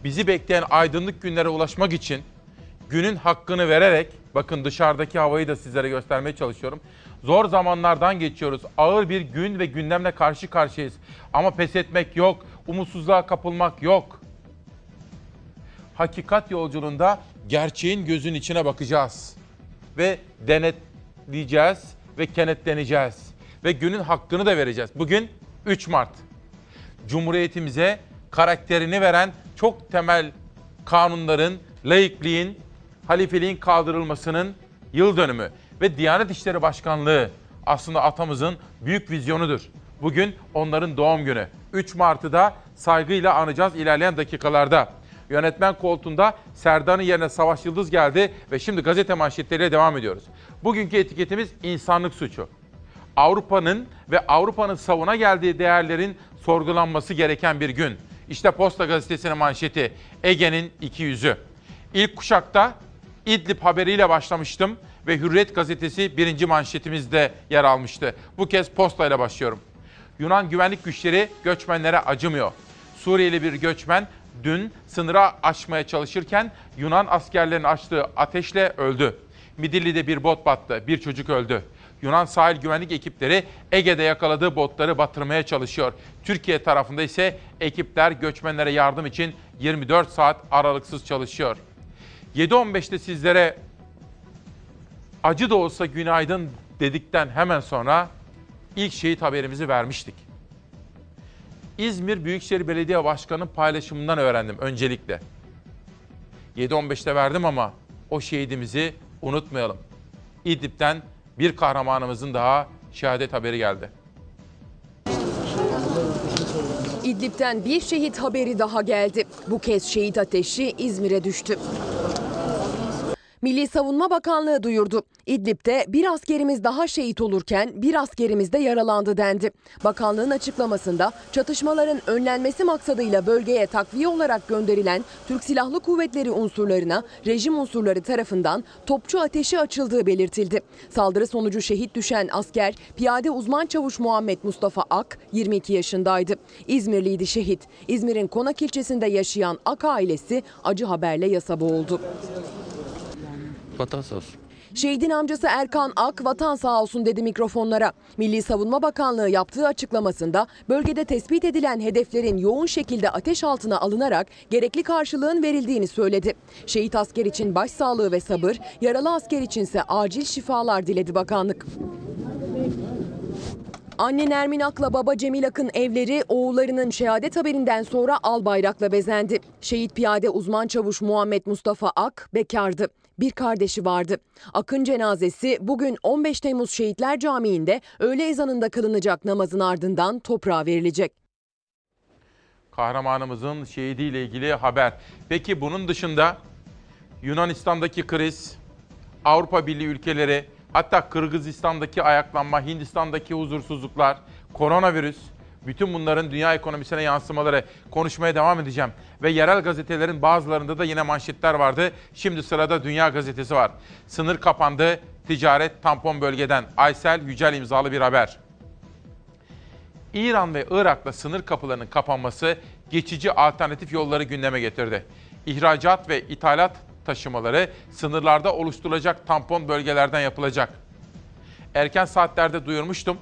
bizi bekleyen aydınlık günlere ulaşmak için günün hakkını vererek bakın dışarıdaki havayı da sizlere göstermeye çalışıyorum. Zor zamanlardan geçiyoruz. Ağır bir gün ve gündemle karşı karşıyayız. Ama pes etmek yok, umutsuzluğa kapılmak yok. Hakikat yolculuğunda gerçeğin gözün içine bakacağız ve denetleyeceğiz ve kenetleneceğiz ve günün hakkını da vereceğiz. Bugün 3 Mart. Cumhuriyetimize karakterini veren çok temel kanunların, laikliğin, halifeliğin kaldırılmasının yıl dönümü ve Diyanet İşleri Başkanlığı aslında atamızın büyük vizyonudur. Bugün onların doğum günü. 3 Mart'ı da saygıyla anacağız ilerleyen dakikalarda. Yönetmen koltuğunda Serdar'ın yerine Savaş Yıldız geldi ve şimdi gazete manşetleriyle devam ediyoruz. Bugünkü etiketimiz insanlık suçu. Avrupa'nın ve Avrupa'nın savuna geldiği değerlerin sorgulanması gereken bir gün. İşte Posta Gazetesi'nin manşeti Ege'nin iki yüzü. İlk kuşakta İdlib haberiyle başlamıştım ve Hürriyet gazetesi birinci manşetimizde yer almıştı. Bu kez Posta ile başlıyorum. Yunan güvenlik güçleri göçmenlere acımıyor. Suriyeli bir göçmen dün sınıra aşmaya çalışırken Yunan askerlerin açtığı ateşle öldü. Midilli'de bir bot battı, bir çocuk öldü. Yunan sahil güvenlik ekipleri Ege'de yakaladığı botları batırmaya çalışıyor. Türkiye tarafında ise ekipler göçmenlere yardım için 24 saat aralıksız çalışıyor. 7.15'te sizlere acı da olsa günaydın dedikten hemen sonra ilk şehit haberimizi vermiştik. İzmir Büyükşehir Belediye Başkanı'nın paylaşımından öğrendim öncelikle. 7.15'te verdim ama o şehidimizi unutmayalım. İdlib'den bir kahramanımızın daha şehadet haberi geldi. İdlib'den bir şehit haberi daha geldi. Bu kez şehit ateşi İzmir'e düştü. Milli Savunma Bakanlığı duyurdu. İdlib'de bir askerimiz daha şehit olurken bir askerimiz de yaralandı dendi. Bakanlığın açıklamasında çatışmaların önlenmesi maksadıyla bölgeye takviye olarak gönderilen Türk Silahlı Kuvvetleri unsurlarına rejim unsurları tarafından topçu ateşi açıldığı belirtildi. Saldırı sonucu şehit düşen asker piyade uzman çavuş Muhammed Mustafa Ak 22 yaşındaydı. İzmirliydi şehit. İzmir'in Konak ilçesinde yaşayan Ak ailesi acı haberle yasa boğuldu. Vatan sağ olsun. Şehidin amcası Erkan Ak vatan sağ olsun dedi mikrofonlara. Milli Savunma Bakanlığı yaptığı açıklamasında bölgede tespit edilen hedeflerin yoğun şekilde ateş altına alınarak gerekli karşılığın verildiğini söyledi. Şehit asker için başsağlığı ve sabır, yaralı asker içinse acil şifalar diledi bakanlık. Anne Nermin Ak'la baba Cemil Ak'ın evleri oğullarının şehadet haberinden sonra al bayrakla bezendi. Şehit piyade uzman çavuş Muhammed Mustafa Ak bekardı. Bir kardeşi vardı. Ak'ın cenazesi bugün 15 Temmuz Şehitler Camii'nde öğle ezanında kılınacak namazın ardından toprağa verilecek. Kahramanımızın şehidiyle ilgili haber. Peki bunun dışında Yunanistan'daki kriz, Avrupa Birliği ülkeleri, hatta Kırgızistan'daki ayaklanma, Hindistan'daki huzursuzluklar, koronavirüs, bütün bunların dünya ekonomisine yansımaları konuşmaya devam edeceğim. Ve yerel gazetelerin bazılarında da yine manşetler vardı. Şimdi sırada Dünya Gazetesi var. Sınır kapandı, ticaret tampon bölgeden. Aysel Yücel imzalı bir haber. İran ve Irak'la sınır kapılarının kapanması geçici alternatif yolları gündeme getirdi. İhracat ve ithalat taşımaları sınırlarda oluşturulacak tampon bölgelerden yapılacak. Erken saatlerde duyurmuştum.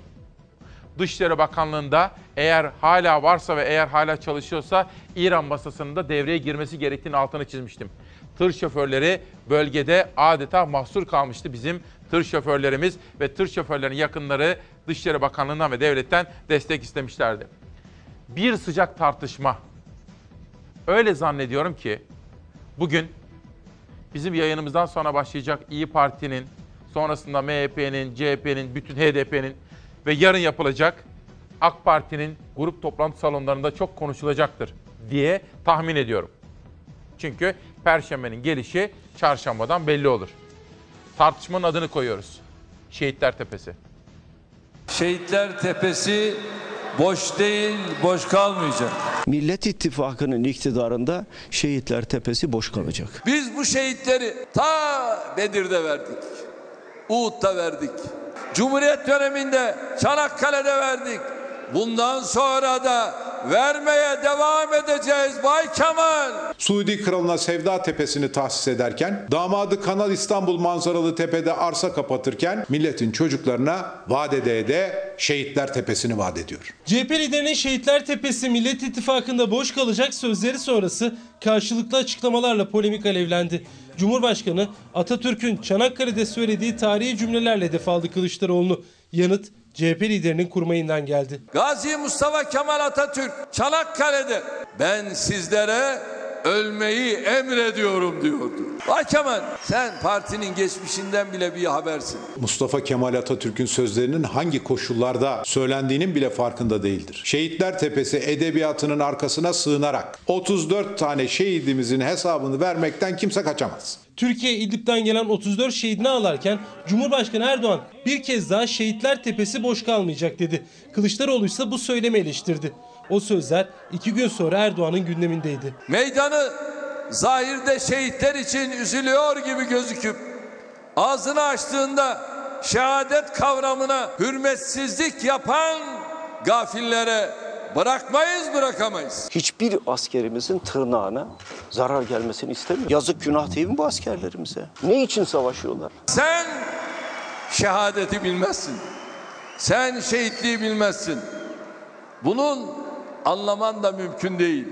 Dışişleri Bakanlığı'nda eğer hala varsa ve eğer hala çalışıyorsa İran masasının da devreye girmesi gerektiğini altını çizmiştim. Tır şoförleri bölgede adeta mahsur kalmıştı bizim tır şoförlerimiz ve tır şoförlerinin yakınları Dışişleri Bakanlığı'ndan ve devletten destek istemişlerdi. Bir sıcak tartışma. Öyle zannediyorum ki bugün bizim yayınımızdan sonra başlayacak İyi Parti'nin, sonrasında MHP'nin, CHP'nin, bütün HDP'nin ve yarın yapılacak AK Parti'nin grup toplantı salonlarında çok konuşulacaktır diye tahmin ediyorum. Çünkü Perşembenin gelişi çarşambadan belli olur. Tartışmanın adını koyuyoruz. Şehitler Tepesi. Şehitler Tepesi boş değil, boş kalmayacak. Millet İttifakı'nın iktidarında Şehitler Tepesi boş kalacak. Biz bu şehitleri ta Bedir'de verdik. Uhud'da verdik. Cumhuriyet döneminde Çanakkale'de verdik. Bundan sonra da vermeye devam edeceğiz Bay Kemal. Suudi Kralı'na Sevda Tepesi'ni tahsis ederken, damadı Kanal İstanbul manzaralı tepede arsa kapatırken milletin çocuklarına vaat ede ede Şehitler Tepesi'ni vaat ediyor. CHP liderinin Şehitler Tepesi Millet İttifakı'nda boş kalacak sözleri sonrası karşılıklı açıklamalarla polemik alevlendi. Cumhurbaşkanı Atatürk'ün Çanakkale'de söylediği tarihi cümlelerle hedef aldı Kılıçdaroğlu'nu. Yanıt CHP liderinin kurmayından geldi. Gazi Mustafa Kemal Atatürk Çanakkale'de ben sizlere ölmeyi emrediyorum diyordu. Bay Kemal sen partinin geçmişinden bile bir habersin. Mustafa Kemal Atatürk'ün sözlerinin hangi koşullarda söylendiğinin bile farkında değildir. Şehitler Tepesi edebiyatının arkasına sığınarak 34 tane şehidimizin hesabını vermekten kimse kaçamaz. Türkiye İdlib'den gelen 34 şehidini ağlarken Cumhurbaşkanı Erdoğan bir kez daha Şehitler Tepesi boş kalmayacak dedi. Kılıçdaroğlu ise bu söylemi eleştirdi. O sözler iki gün sonra Erdoğan'ın gündemindeydi. Meydanı zahirde şehitler için üzülüyor gibi gözüküp ağzını açtığında şehadet kavramına hürmetsizlik yapan gafillere bırakmayız bırakamayız. Hiçbir askerimizin tırnağına zarar gelmesini istemiyor. Yazık günah değil mi bu askerlerimize? Ne için savaşıyorlar? Sen şehadeti bilmezsin. Sen şehitliği bilmezsin. Bunun anlaman da mümkün değil.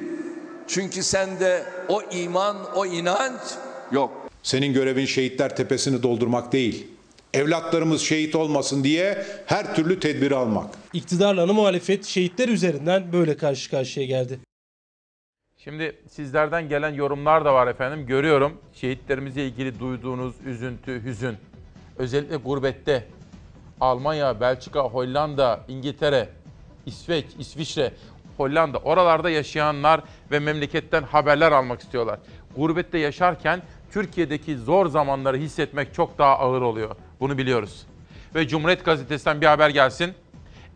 Çünkü sende o iman, o inanç yok. Senin görevin Şehitler Tepesi'ni doldurmak değil. Evlatlarımız şehit olmasın diye her türlü tedbiri almak. İktidarla ana muhalefet şehitler üzerinden böyle karşı karşıya geldi. Şimdi sizlerden gelen yorumlar da var efendim. Görüyorum şehitlerimizle ilgili duyduğunuz üzüntü, hüzün. Özellikle gurbette Almanya, Belçika, Hollanda, İngiltere, İsveç, İsviçre, Hollanda oralarda yaşayanlar ve memleketten haberler almak istiyorlar. Gurbette yaşarken Türkiye'deki zor zamanları hissetmek çok daha ağır oluyor. Bunu biliyoruz. Ve Cumhuriyet Gazetesi'nden bir haber gelsin.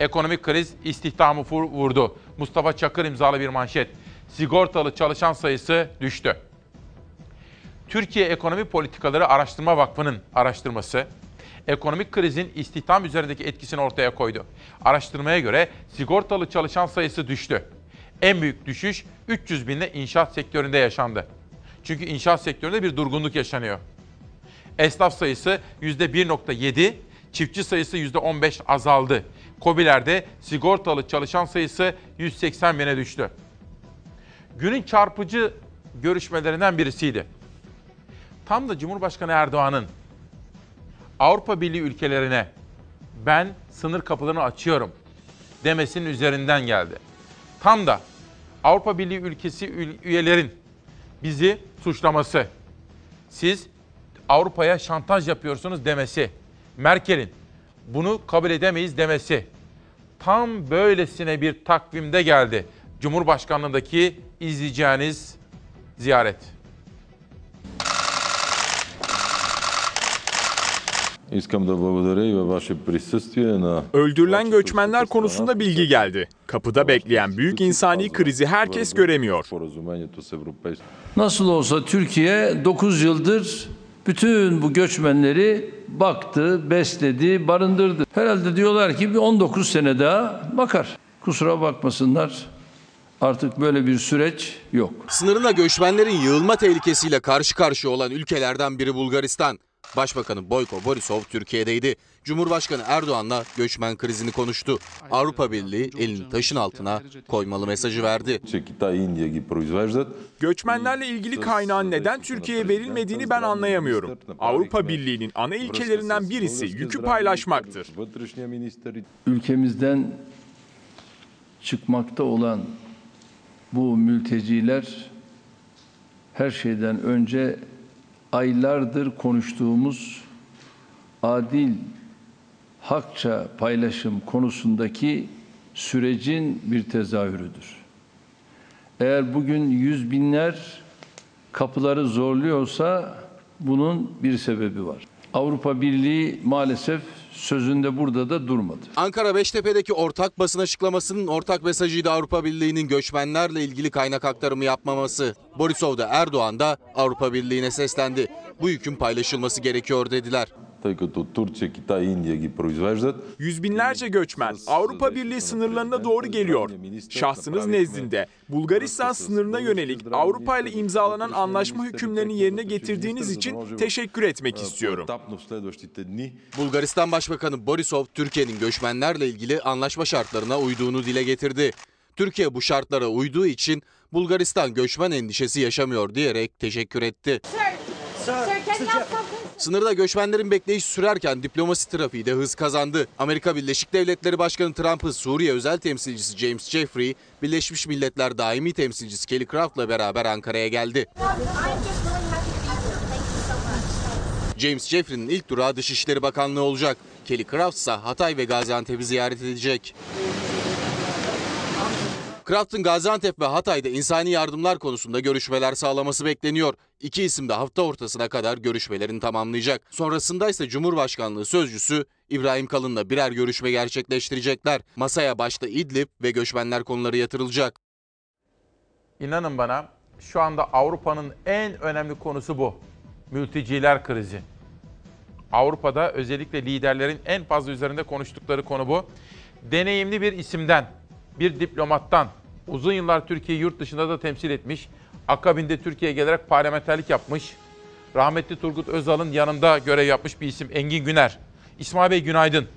Ekonomik kriz istihdamı vurdu. Mustafa Çakır imzalı bir manşet. Sigortalı çalışan sayısı düştü. Türkiye Ekonomi Politikaları Araştırma Vakfı'nın araştırması ekonomik krizin istihdam üzerindeki etkisini ortaya koydu. Araştırmaya göre sigortalı çalışan sayısı düştü. En büyük düşüş 300 binle inşaat sektöründe yaşandı. Çünkü inşaat sektöründe bir durgunluk yaşanıyor. Esnaf sayısı %1.7, çiftçi sayısı %15 azaldı. COBİ'lerde sigortalı çalışan sayısı 180 bine düştü. Günün çarpıcı görüşmelerinden birisiydi. Tam da Cumhurbaşkanı Erdoğan'ın Avrupa Birliği ülkelerine ben sınır kapılarını açıyorum demesinin üzerinden geldi. Tam da Avrupa Birliği ülkesi üyelerin bizi suçlaması, siz Avrupa'ya şantaj yapıyorsunuz demesi, Merkel'in bunu kabul edemeyiz demesi tam böylesine bir takvimde geldi. Cumhurbaşkanlığındaki izleyeceğiniz ziyaret. Öldürülen göçmenler konusunda bilgi geldi. Kapıda bekleyen büyük insani krizi herkes göremiyor. Nasıl olsa Türkiye 9 yıldır bütün bu göçmenleri baktı, besledi, barındırdı. Herhalde diyorlar ki bir 19 sene daha bakar. Kusura bakmasınlar artık böyle bir süreç yok. Sınırına göçmenlerin yığılma tehlikesiyle karşı karşıya olan ülkelerden biri Bulgaristan. Başbakanı Boyko Borisov Türkiye'deydi. Cumhurbaşkanı Erdoğan'la göçmen krizini konuştu. Avrupa Birliği elini taşın altına koymalı mesajı verdi. Göçmenlerle ilgili kaynağın neden Türkiye'ye verilmediğini ben anlayamıyorum. Avrupa Birliği'nin ana ilkelerinden birisi yükü paylaşmaktır. Ülkemizden çıkmakta olan bu mülteciler her şeyden önce aylardır konuştuğumuz adil hakça paylaşım konusundaki sürecin bir tezahürüdür. Eğer bugün yüz binler kapıları zorluyorsa bunun bir sebebi var. Avrupa Birliği maalesef sözünde burada da durmadı. Ankara Beştepe'deki ortak basın açıklamasının ortak mesajıydı Avrupa Birliği'nin göçmenlerle ilgili kaynak aktarımı yapmaması. Borisov da Erdoğan da Avrupa Birliği'ne seslendi. Bu yükün paylaşılması gerekiyor dediler. Yüz binlerce göçmen Avrupa Birliği sınırlarına doğru geliyor. Şahsınız nezdinde Bulgaristan sınırına yönelik Avrupa ile imzalanan anlaşma hükümlerini yerine getirdiğiniz için teşekkür etmek istiyorum. Bulgaristan Başbakanı Borisov, Türkiye'nin göçmenlerle ilgili anlaşma şartlarına uyduğunu dile getirdi. Türkiye bu şartlara uyduğu için Bulgaristan göçmen endişesi yaşamıyor diyerek teşekkür etti. Sınırda göçmenlerin bekleyiş sürerken diplomasi trafiği de hız kazandı. Amerika Birleşik Devletleri Başkanı Trump'ın Suriye özel temsilcisi James Jeffrey, Birleşmiş Milletler daimi temsilcisi Kelly Craft'la beraber Ankara'ya geldi. James Jeffrey'nin ilk durağı Dışişleri Bakanlığı olacak. Kelly Craft ise Hatay ve Gaziantep'i ziyaret edecek. Kraft'ın Gaziantep ve Hatay'da insani yardımlar konusunda görüşmeler sağlaması bekleniyor. İki isim de hafta ortasına kadar görüşmelerini tamamlayacak. Sonrasında ise Cumhurbaşkanlığı sözcüsü İbrahim Kalın'la birer görüşme gerçekleştirecekler. Masaya başta İdlib ve göçmenler konuları yatırılacak. İnanın bana şu anda Avrupa'nın en önemli konusu bu. Mülteciler krizi. Avrupa'da özellikle liderlerin en fazla üzerinde konuştukları konu bu. Deneyimli bir isimden, bir diplomattan, uzun yıllar Türkiye'yi yurt dışında da temsil etmiş, akabinde Türkiye'ye gelerek parlamenterlik yapmış, rahmetli Turgut Özal'ın yanında görev yapmış bir isim Engin Güner. İsmail Bey günaydın.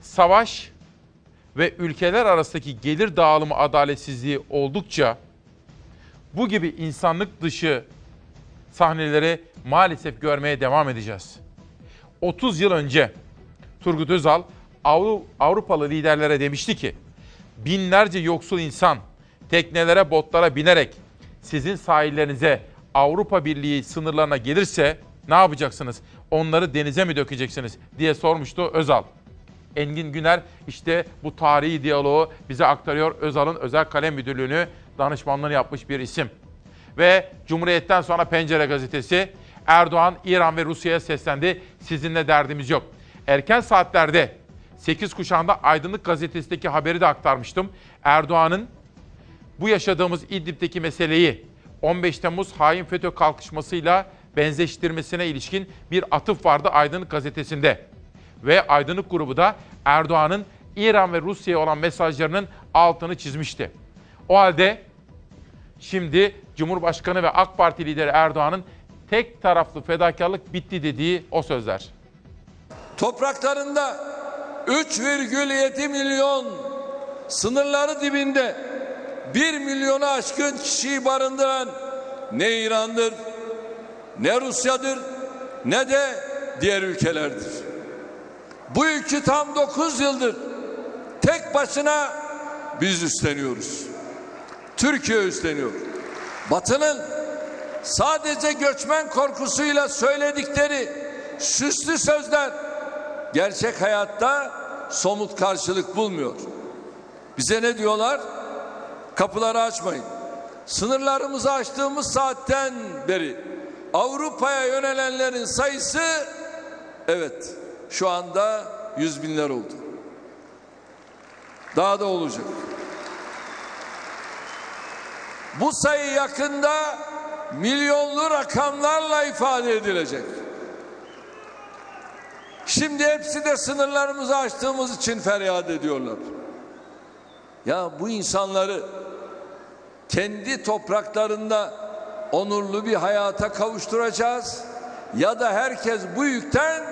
Savaş ve ülkeler arasındaki gelir dağılımı adaletsizliği oldukça bu gibi insanlık dışı sahneleri maalesef görmeye devam edeceğiz. 30 yıl önce Turgut Özal Avru- Avrupalı liderlere demişti ki binlerce yoksul insan teknelere botlara binerek sizin sahillerinize Avrupa Birliği sınırlarına gelirse ne yapacaksınız? Onları denize mi dökeceksiniz diye sormuştu Özal. Engin Güner işte bu tarihi diyaloğu bize aktarıyor. Özal'ın özel kalem müdürlüğünü danışmanlığını yapmış bir isim. Ve Cumhuriyet'ten sonra Pencere gazetesi Erdoğan İran ve Rusya'ya seslendi. Sizinle derdimiz yok. Erken saatlerde 8 kuşağında Aydınlık gazetesindeki haberi de aktarmıştım. Erdoğan'ın bu yaşadığımız İdlib'deki meseleyi 15 Temmuz hain FETÖ kalkışmasıyla benzeştirmesine ilişkin bir atıf vardı Aydınlık gazetesinde. Ve Aydınlık grubu da Erdoğan'ın İran ve Rusya'ya olan mesajlarının altını çizmişti. O halde şimdi Cumhurbaşkanı ve AK Parti lideri Erdoğan'ın tek taraflı fedakarlık bitti dediği o sözler. Topraklarında 3,7 milyon sınırları dibinde 1 milyonu aşkın kişiyi barındıran ne İran'dır, ne Rusya'dır, ne de diğer ülkelerdir. Bu yükü tam 9 yıldır tek başına biz üstleniyoruz. Türkiye üstleniyor. Batı'nın sadece göçmen korkusuyla söyledikleri süslü sözler gerçek hayatta somut karşılık bulmuyor. Bize ne diyorlar? Kapıları açmayın. Sınırlarımızı açtığımız saatten beri Avrupa'ya yönelenlerin sayısı evet şu anda yüz binler oldu. Daha da olacak. Bu sayı yakında milyonlu rakamlarla ifade edilecek. Şimdi hepsi de sınırlarımızı açtığımız için feryat ediyorlar. Ya bu insanları kendi topraklarında onurlu bir hayata kavuşturacağız ya da herkes bu yükten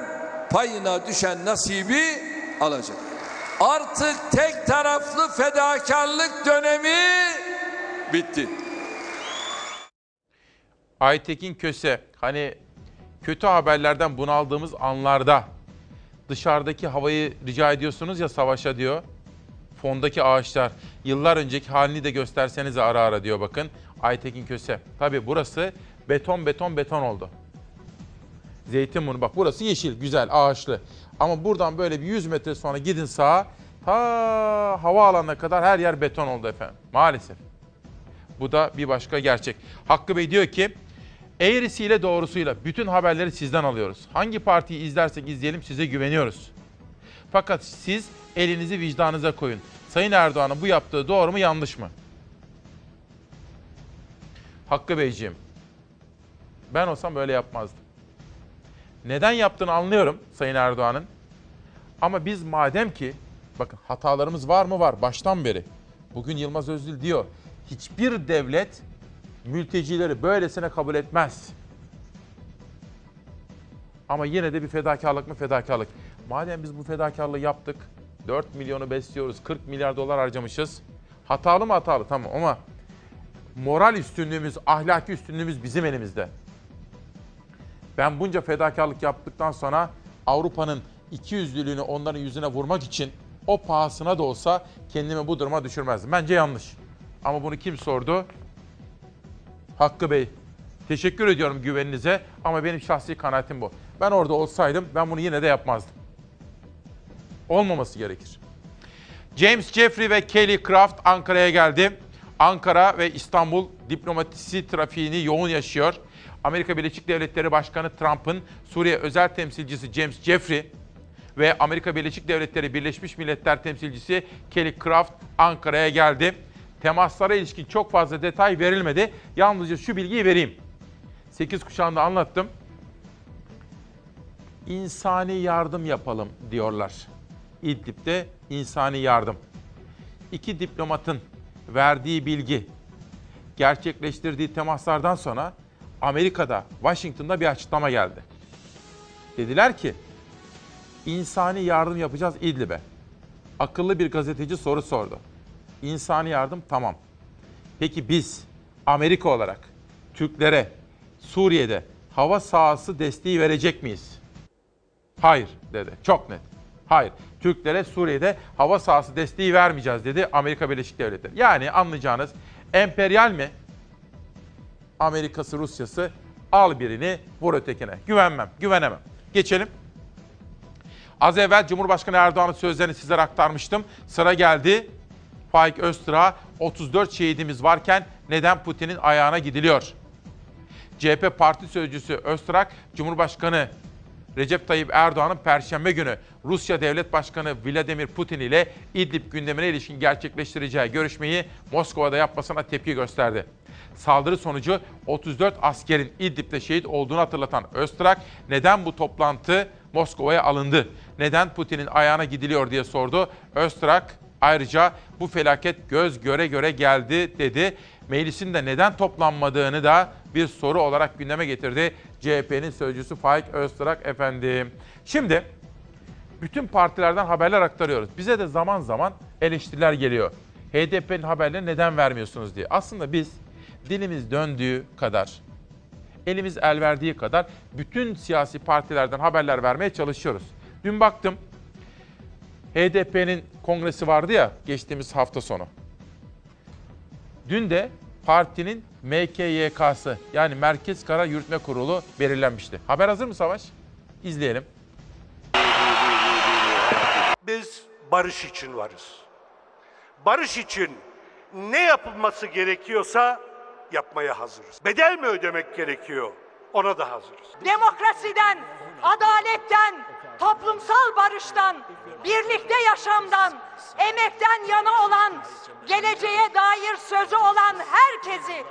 payına düşen nasibi alacak. Artık tek taraflı fedakarlık dönemi bitti. Aytekin Köse hani kötü haberlerden bunaldığımız anlarda dışarıdaki havayı rica ediyorsunuz ya savaşa diyor. Fondaki ağaçlar yıllar önceki halini de gösterseniz ara ara diyor bakın Aytekin Köse. Tabi burası beton beton beton oldu. Zeytinburnu bak burası yeşil güzel ağaçlı. Ama buradan böyle bir 100 metre sonra gidin sağa ta havaalanına kadar her yer beton oldu efendim maalesef. Bu da bir başka gerçek. Hakkı Bey diyor ki eğrisiyle doğrusuyla bütün haberleri sizden alıyoruz. Hangi partiyi izlersek izleyelim size güveniyoruz. Fakat siz elinizi vicdanınıza koyun. Sayın Erdoğan'ın bu yaptığı doğru mu yanlış mı? Hakkı Beyciğim, ben olsam böyle yapmazdım. Neden yaptığını anlıyorum Sayın Erdoğan'ın. Ama biz madem ki, bakın hatalarımız var mı var baştan beri. Bugün Yılmaz Özdil diyor, hiçbir devlet mültecileri böylesine kabul etmez. Ama yine de bir fedakarlık mı fedakarlık. Madem biz bu fedakarlığı yaptık, 4 milyonu besliyoruz, 40 milyar dolar harcamışız. Hatalı mı hatalı tamam ama moral üstünlüğümüz, ahlaki üstünlüğümüz bizim elimizde. Ben bunca fedakarlık yaptıktan sonra Avrupa'nın iki yüzlülüğünü onların yüzüne vurmak için o pahasına da olsa kendimi bu duruma düşürmezdim. Bence yanlış. Ama bunu kim sordu? Hakkı Bey. Teşekkür ediyorum güveninize ama benim şahsi kanaatim bu. Ben orada olsaydım ben bunu yine de yapmazdım. Olmaması gerekir. James Jeffrey ve Kelly Craft Ankara'ya geldi. Ankara ve İstanbul diplomatisi trafiğini yoğun yaşıyor. Amerika Birleşik Devletleri Başkanı Trump'ın Suriye özel temsilcisi James Jeffrey ve Amerika Birleşik Devletleri Birleşmiş Milletler temsilcisi Kelly Craft Ankara'ya geldi. Temaslara ilişkin çok fazla detay verilmedi. Yalnızca şu bilgiyi vereyim. 8 kuşağında anlattım. İnsani yardım yapalım diyorlar. İdlib'de insani yardım. İki diplomatın verdiği bilgi, gerçekleştirdiği temaslardan sonra Amerika'da, Washington'da bir açıklama geldi. Dediler ki, insani yardım yapacağız İdlib'e. Akıllı bir gazeteci soru sordu. İnsani yardım tamam. Peki biz Amerika olarak Türklere Suriye'de hava sahası desteği verecek miyiz? Hayır dedi. Çok net. Hayır. Türklere Suriye'de hava sahası desteği vermeyeceğiz dedi Amerika Birleşik Devletleri. Yani anlayacağınız emperyal mi? Amerika'sı, Rusya'sı al birini vur ötekine. Güvenmem, güvenemem. Geçelim. Az evvel Cumhurbaşkanı Erdoğan'ın sözlerini sizlere aktarmıştım. Sıra geldi. Faik Öztürk'a 34 şehidimiz varken neden Putin'in ayağına gidiliyor? CHP Parti Sözcüsü Öztürk, Cumhurbaşkanı Recep Tayyip Erdoğan'ın Perşembe günü Rusya Devlet Başkanı Vladimir Putin ile İdlib gündemine ilişkin gerçekleştireceği görüşmeyi Moskova'da yapmasına tepki gösterdi. Saldırı sonucu 34 askerin İdlib'de şehit olduğunu hatırlatan Öztürk, neden bu toplantı Moskova'ya alındı? Neden Putin'in ayağına gidiliyor diye sordu. Öztürk ayrıca bu felaket göz göre göre geldi dedi. Meclisin de neden toplanmadığını da bir soru olarak gündeme getirdi. CHP'nin sözcüsü Faik Öztürk efendim. Şimdi bütün partilerden haberler aktarıyoruz. Bize de zaman zaman eleştiriler geliyor. HDP'nin haberleri neden vermiyorsunuz diye. Aslında biz dilimiz döndüğü kadar, elimiz el verdiği kadar bütün siyasi partilerden haberler vermeye çalışıyoruz. Dün baktım HDP'nin kongresi vardı ya geçtiğimiz hafta sonu. Dün de partinin MKYK'sı yani Merkez Karar Yürütme Kurulu belirlenmişti. Haber hazır mı Savaş? İzleyelim. Biz barış için varız. Barış için ne yapılması gerekiyorsa yapmaya hazırız. Bedel mi ödemek gerekiyor? Ona da hazırız. demokrasiden, adaletten, toplumsal barıştan, birlikte yaşamdan, emekten yana olan, geleceğe dair sözü olan herkesi,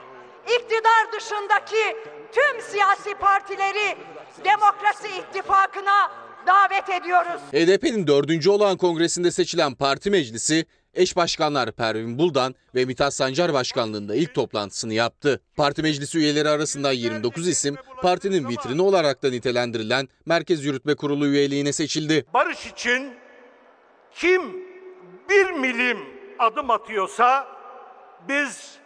iktidar dışındaki tüm siyasi partileri demokrasi ittifakına davet ediyoruz. HDP'nin dördüncü olağan kongresinde seçilen parti meclisi eş başkanlar Pervin Buldan ve Mithat Sancar başkanlığında ilk toplantısını yaptı. Parti meclisi üyeleri arasında 29 isim partinin vitrini olarak da nitelendirilen Merkez Yürütme Kurulu üyeliğine seçildi. Barış için kim bir milim adım atıyorsa biz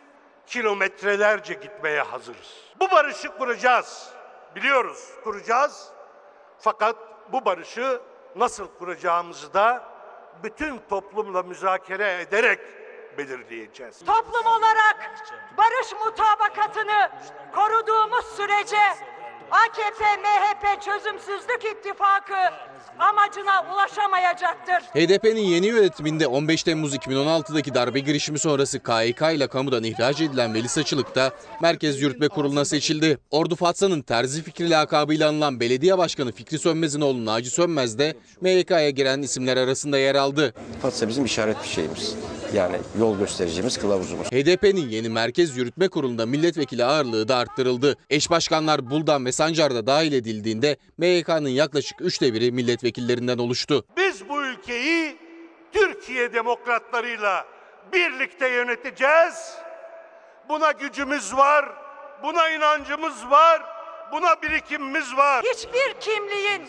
kilometrelerce gitmeye hazırız. Bu barışı kuracağız. Biliyoruz kuracağız. Fakat bu barışı nasıl kuracağımızı da bütün toplumla müzakere ederek belirleyeceğiz. Toplum olarak barış mutabakatını koruduğumuz sürece AKP MHP çözümsüzlük ittifakı amacına ulaşamayacaktır. HDP'nin yeni yönetiminde 15 Temmuz 2016'daki darbe girişimi sonrası KYK ile kamudan ihraç edilen Veli Saçılık da Merkez Yürütme Kurulu'na seçildi. Ordu Fatsa'nın terzi fikri lakabıyla anılan belediye başkanı Fikri Sönmez'in oğlu Naci Sönmez de MYK'ya giren isimler arasında yer aldı. Fatsa bizim işaret bir şeyimiz. Yani yol göstericimiz, kılavuzumuz. HDP'nin yeni Merkez Yürütme Kurulu'nda milletvekili ağırlığı da arttırıldı. Eş başkanlar Buldan ve Sancar da dahil edildiğinde MYK'nın yaklaşık üçte biri milletvekillerinden oluştu. Biz bu ülkeyi Türkiye demokratlarıyla birlikte yöneteceğiz. Buna gücümüz var, buna inancımız var, buna birikimimiz var. Hiçbir kimliğin,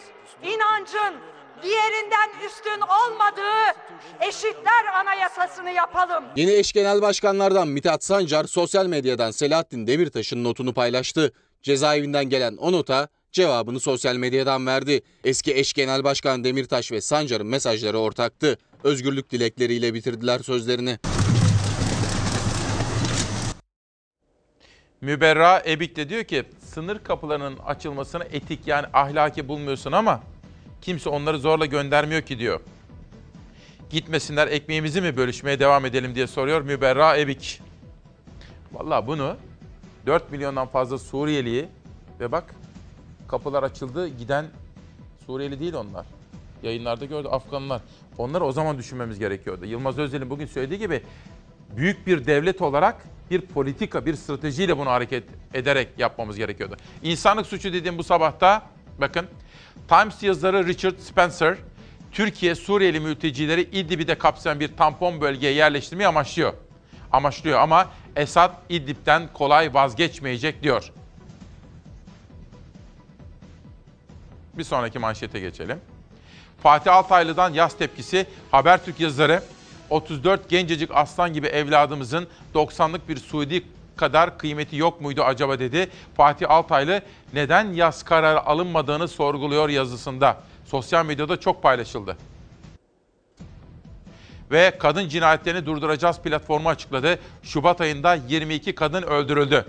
inancın diğerinden üstün olmadığı eşitler anayasasını yapalım. Yeni eş genel başkanlardan Mithat Sancar sosyal medyadan Selahattin Demirtaş'ın notunu paylaştı. Cezaevinden gelen o nota cevabını sosyal medyadan verdi. Eski eş genel başkan Demirtaş ve Sancar'ın mesajları ortaktı. Özgürlük dilekleriyle bitirdiler sözlerini. Müberra Ebik de diyor ki sınır kapılarının açılmasını etik yani ahlaki bulmuyorsun ama kimse onları zorla göndermiyor ki diyor. Gitmesinler ekmeğimizi mi bölüşmeye devam edelim diye soruyor Müberra Ebik. Valla bunu 4 milyondan fazla Suriyeliyi ve bak kapılar açıldı giden Suriyeli değil onlar. Yayınlarda gördü Afganlar. Onları o zaman düşünmemiz gerekiyordu. Yılmaz Özel'in bugün söylediği gibi büyük bir devlet olarak bir politika, bir stratejiyle bunu hareket ederek yapmamız gerekiyordu. İnsanlık suçu dediğim bu sabahta bakın Times yazarı Richard Spencer Türkiye Suriyeli mültecileri İdlib'i kapsayan bir tampon bölgeye yerleştirmeyi amaçlıyor. Amaçlıyor ama Esad İdlib'den kolay vazgeçmeyecek diyor. Bir sonraki manşete geçelim. Fatih Altaylı'dan yaz tepkisi Habertürk yazarı 34 gencecik aslan gibi evladımızın 90'lık bir Suudi kadar kıymeti yok muydu acaba dedi. Fatih Altaylı neden yaz kararı alınmadığını sorguluyor yazısında. Sosyal medyada çok paylaşıldı. Ve kadın cinayetlerini durduracağız platformu açıkladı. Şubat ayında 22 kadın öldürüldü.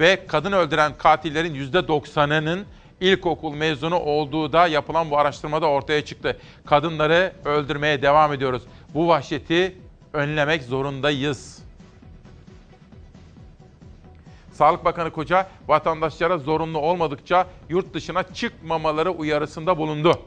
Ve kadın öldüren katillerin %90'ının ilkokul mezunu olduğu da yapılan bu araştırmada ortaya çıktı. Kadınları öldürmeye devam ediyoruz. Bu vahşeti önlemek zorundayız. Sağlık Bakanı Koca vatandaşlara zorunlu olmadıkça yurt dışına çıkmamaları uyarısında bulundu.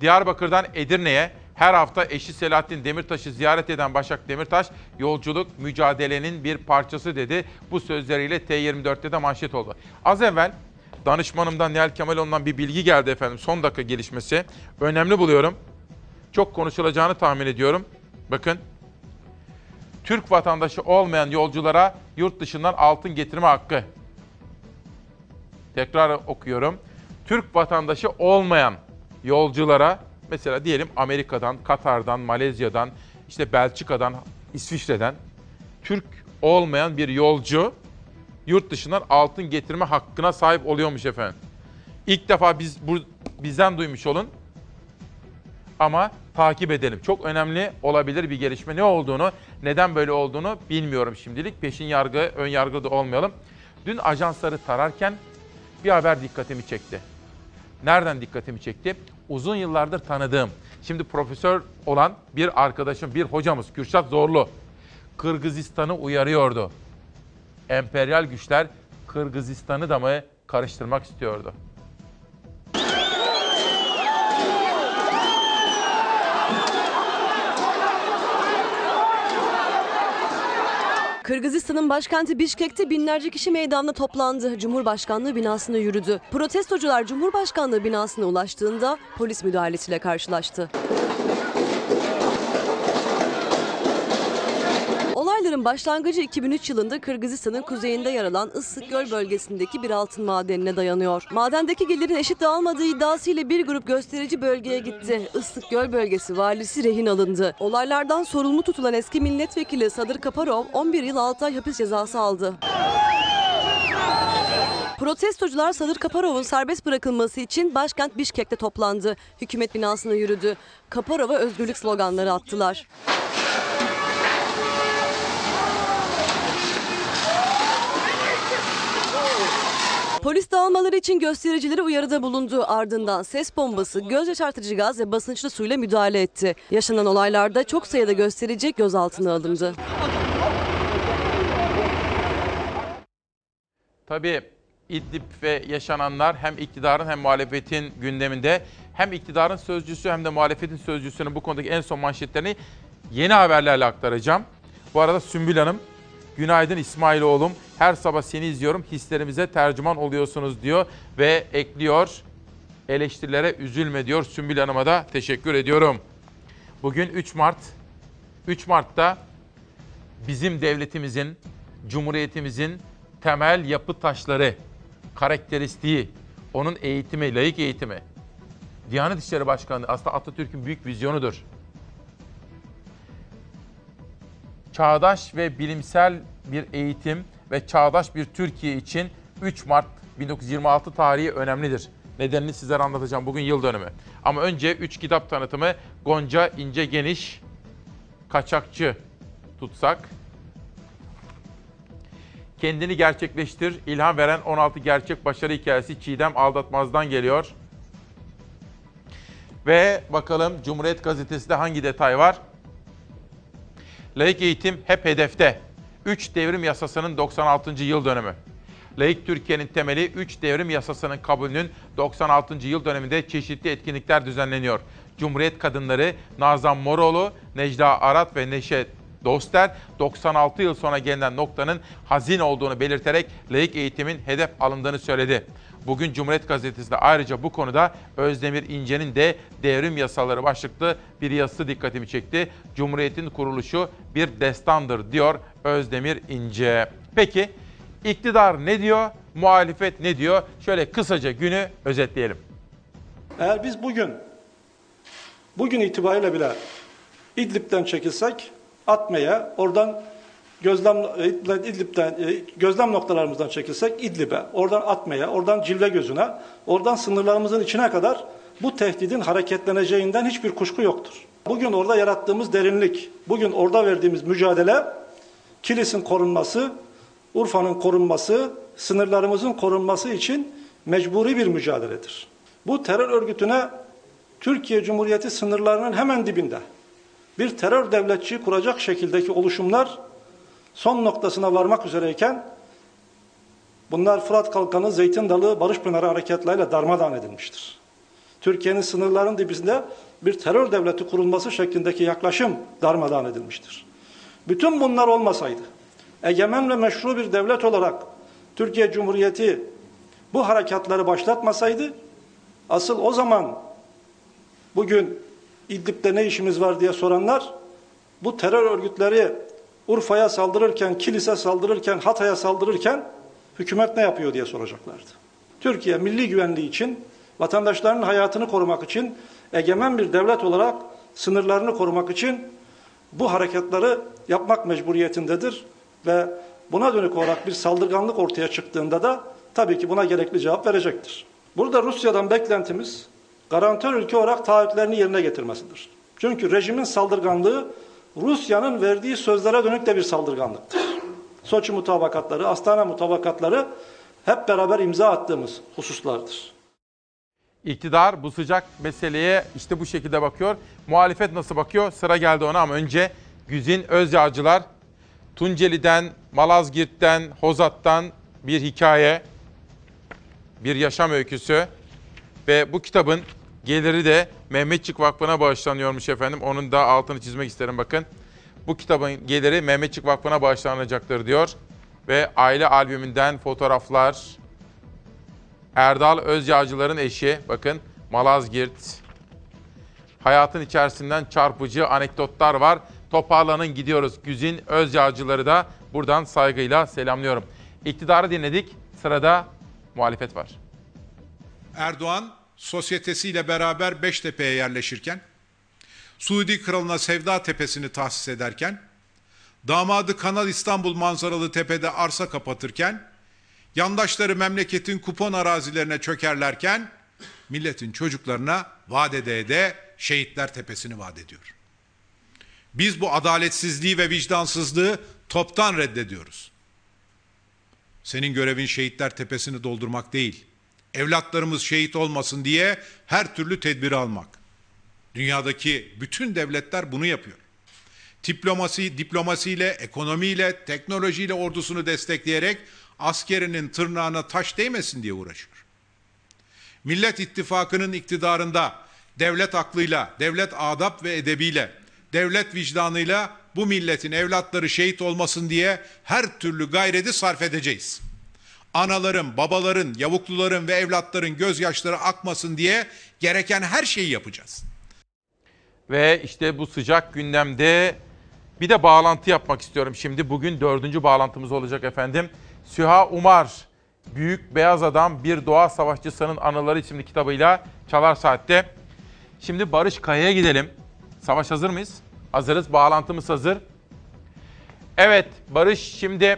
Diyarbakır'dan Edirne'ye her hafta eşi Selahattin Demirtaş'ı ziyaret eden Başak Demirtaş, yolculuk mücadelenin bir parçası dedi. Bu sözleriyle T24'te de manşet oldu. Az evvel danışmanımdan Nihal Kemaloğlu'ndan bir bilgi geldi efendim. Son dakika gelişmesi. Önemli buluyorum. Çok konuşulacağını tahmin ediyorum. Bakın. Türk vatandaşı olmayan yolculara yurt dışından altın getirme hakkı. Tekrar okuyorum. Türk vatandaşı olmayan yolculara mesela diyelim Amerika'dan, Katar'dan, Malezya'dan, işte Belçika'dan, İsviçre'den Türk olmayan bir yolcu yurt dışından altın getirme hakkına sahip oluyormuş efendim. İlk defa biz bu bizden duymuş olun. Ama takip edelim. Çok önemli olabilir bir gelişme. Ne olduğunu, neden böyle olduğunu bilmiyorum şimdilik. Peşin yargı, ön yargı da olmayalım. Dün ajansları tararken bir haber dikkatimi çekti. Nereden dikkatimi çekti? Uzun yıllardır tanıdığım, şimdi profesör olan bir arkadaşım, bir hocamız Kürşat Zorlu. Kırgızistan'ı uyarıyordu. Emperyal güçler Kırgızistan'ı da mı karıştırmak istiyordu? Kırgızistan'ın başkenti Bişkek'te binlerce kişi meydanda toplandı. Cumhurbaşkanlığı binasına yürüdü. Protestocular Cumhurbaşkanlığı binasına ulaştığında polis müdahalesiyle karşılaştı. Olayların başlangıcı 2003 yılında Kırgızistan'ın kuzeyinde yer alan Issık Göl bölgesindeki bir altın madenine dayanıyor. Madendeki gelirin eşit dağılmadığı iddiasıyla bir grup gösterici bölgeye gitti. Issık Göl bölgesi valisi rehin alındı. Olaylardan sorumlu tutulan eski milletvekili Sadır Kaparov 11 yıl 6 ay hapis cezası aldı. Protestocular Sadır Kaparov'un serbest bırakılması için başkent Bişkek'te toplandı. Hükümet binasına yürüdü. Kaparov'a özgürlük sloganları attılar. Polis dağılmaları için göstericilere uyarıda bulundu. Ardından ses bombası, göz yaşartıcı gaz ve basınçlı suyla müdahale etti. Yaşanan olaylarda çok sayıda gösterici gözaltına alındı. Tabii İdlib ve yaşananlar hem iktidarın hem muhalefetin gündeminde. Hem iktidarın sözcüsü hem de muhalefetin sözcüsünün bu konudaki en son manşetlerini yeni haberlerle aktaracağım. Bu arada Sümbül Hanım, günaydın İsmail oğlum. Her sabah seni izliyorum, hislerimize tercüman oluyorsunuz diyor ve ekliyor. Eleştirilere üzülme diyor. Sümbül Hanım'a da teşekkür ediyorum. Bugün 3 Mart. 3 Mart'ta bizim devletimizin, cumhuriyetimizin temel yapı taşları, karakteristiği, onun eğitimi, layık eğitimi. Diyanet İşleri Başkanı aslında Atatürk'ün büyük vizyonudur. Çağdaş ve bilimsel bir eğitim ve çağdaş bir Türkiye için 3 Mart 1926 tarihi önemlidir. Nedenini sizlere anlatacağım. Bugün yıl dönümü. Ama önce 3 kitap tanıtımı Gonca İnce Geniş, Kaçakçı tutsak, Kendini gerçekleştir, ilham veren 16 gerçek başarı hikayesi Çiğdem Aldatmaz'dan geliyor. Ve bakalım Cumhuriyet Gazetesi'de hangi detay var? Laik eğitim hep hedefte. 3 devrim yasasının 96. yıl dönümü. Laik Türkiye'nin temeli 3 devrim yasasının kabulünün 96. yıl döneminde çeşitli etkinlikler düzenleniyor. Cumhuriyet kadınları Nazan Moroğlu, Necla Arat ve Neşet Doster 96 yıl sonra gelinen noktanın hazin olduğunu belirterek laik eğitimin hedef alındığını söyledi. Bugün Cumhuriyet Gazetesi'nde ayrıca bu konuda Özdemir İnce'nin de devrim yasaları başlıklı bir yazısı dikkatimi çekti. Cumhuriyet'in kuruluşu bir destandır diyor Özdemir İnce. Peki iktidar ne diyor, muhalefet ne diyor? Şöyle kısaca günü özetleyelim. Eğer biz bugün, bugün itibariyle bile İdlib'den çekilsek Atma'ya, oradan gözlem İdlib'den gözlem noktalarımızdan çekilsek İdlib'e, oradan Atma'ya, oradan Cilve Gözü'ne, oradan sınırlarımızın içine kadar bu tehdidin hareketleneceğinden hiçbir kuşku yoktur. Bugün orada yarattığımız derinlik, bugün orada verdiğimiz mücadele Kilis'in korunması, Urfa'nın korunması, sınırlarımızın korunması için mecburi bir mücadeledir. Bu terör örgütüne Türkiye Cumhuriyeti sınırlarının hemen dibinde bir terör devletçiyi kuracak şekildeki oluşumlar son noktasına varmak üzereyken bunlar Fırat Kalkanı, Zeytin Dalı, Barış Pınarı hareketlerle darmadağın edilmiştir. Türkiye'nin sınırlarının dibinde bir terör devleti kurulması şeklindeki yaklaşım darmadağın edilmiştir. Bütün bunlar olmasaydı, egemen ve meşru bir devlet olarak Türkiye Cumhuriyeti bu harekatları başlatmasaydı, asıl o zaman bugün İdlib'de ne işimiz var diye soranlar, bu terör örgütleri Urfa'ya saldırırken, Kilis'e saldırırken, Hatay'a saldırırken hükümet ne yapıyor diye soracaklardı. Türkiye milli güvenliği için, vatandaşlarının hayatını korumak için, egemen bir devlet olarak sınırlarını korumak için bu hareketleri yapmak mecburiyetindedir ve buna dönük olarak bir saldırganlık ortaya çıktığında da tabii ki buna gerekli cevap verecektir. Burada Rusya'dan beklentimiz garantör ülke olarak taahhütlerini yerine getirmesidir. Çünkü rejimin saldırganlığı Rusya'nın verdiği sözlere dönük de bir saldırganlıktır. Soçi mutabakatları, Astana mutabakatları hep beraber imza attığımız hususlardır. İktidar bu sıcak meseleye işte bu şekilde bakıyor. Muhalefet nasıl bakıyor? Sıra geldi ona ama önce Güzin Özyağcılar Tunceli'den, Malazgirt'ten, Hozat'tan bir hikaye, bir yaşam öyküsü ve bu kitabın geliri de Mehmetçik Vakfı'na bağışlanıyormuş efendim. Onun da altını çizmek isterim bakın. Bu kitabın geliri Mehmetçik Vakfı'na bağışlanacaktır diyor. Ve aile albümünden fotoğraflar. Erdal Özyağcılar'ın eşi, bakın Malazgirt. Hayatın içerisinden çarpıcı anekdotlar var. Toparlanın gidiyoruz. Güzin Özyağcıları da buradan saygıyla selamlıyorum. İktidarı dinledik. Sırada muhalefet var. Erdoğan sosyetesiyle beraber Beştepe'ye yerleşirken, Suudi Kralı'na Sevda Tepesi'ni tahsis ederken, damadı Kanal İstanbul manzaralı tepede arsa kapatırken, yandaşları memleketin kupon arazilerine çökerlerken, milletin çocuklarına vaat ede Şehitler Tepesi'ni vaat ediyor. Biz bu adaletsizliği ve vicdansızlığı toptan reddediyoruz. Senin görevin Şehitler Tepesi'ni doldurmak değil. Evlatlarımız şehit olmasın diye her türlü tedbiri almak. Dünyadaki bütün devletler bunu yapıyor. Diplomasi, diplomasiyle, ekonomiyle, teknolojiyle ordusunu destekleyerek askerinin tırnağına taş değmesin diye uğraşıyor. Millet İttifakı'nın iktidarında devlet aklıyla, devlet adap ve edebiyle, devlet vicdanıyla bu milletin evlatları şehit olmasın diye her türlü gayreti sarf edeceğiz. Anaların, babaların, yavukluların ve evlatların gözyaşları akmasın diye gereken her şeyi yapacağız. Ve işte bu sıcak gündemde bir de bağlantı yapmak istiyorum şimdi. Bugün dördüncü bağlantımız olacak efendim. Süha Umar, Büyük Beyaz Adam Bir Doğa Savaşçısının Anıları isimli kitabıyla Çalar Saat'te. Şimdi Barış Kaya'ya gidelim. Savaş hazır mıyız? Hazırız. Bağlantımız hazır. Evet Barış şimdi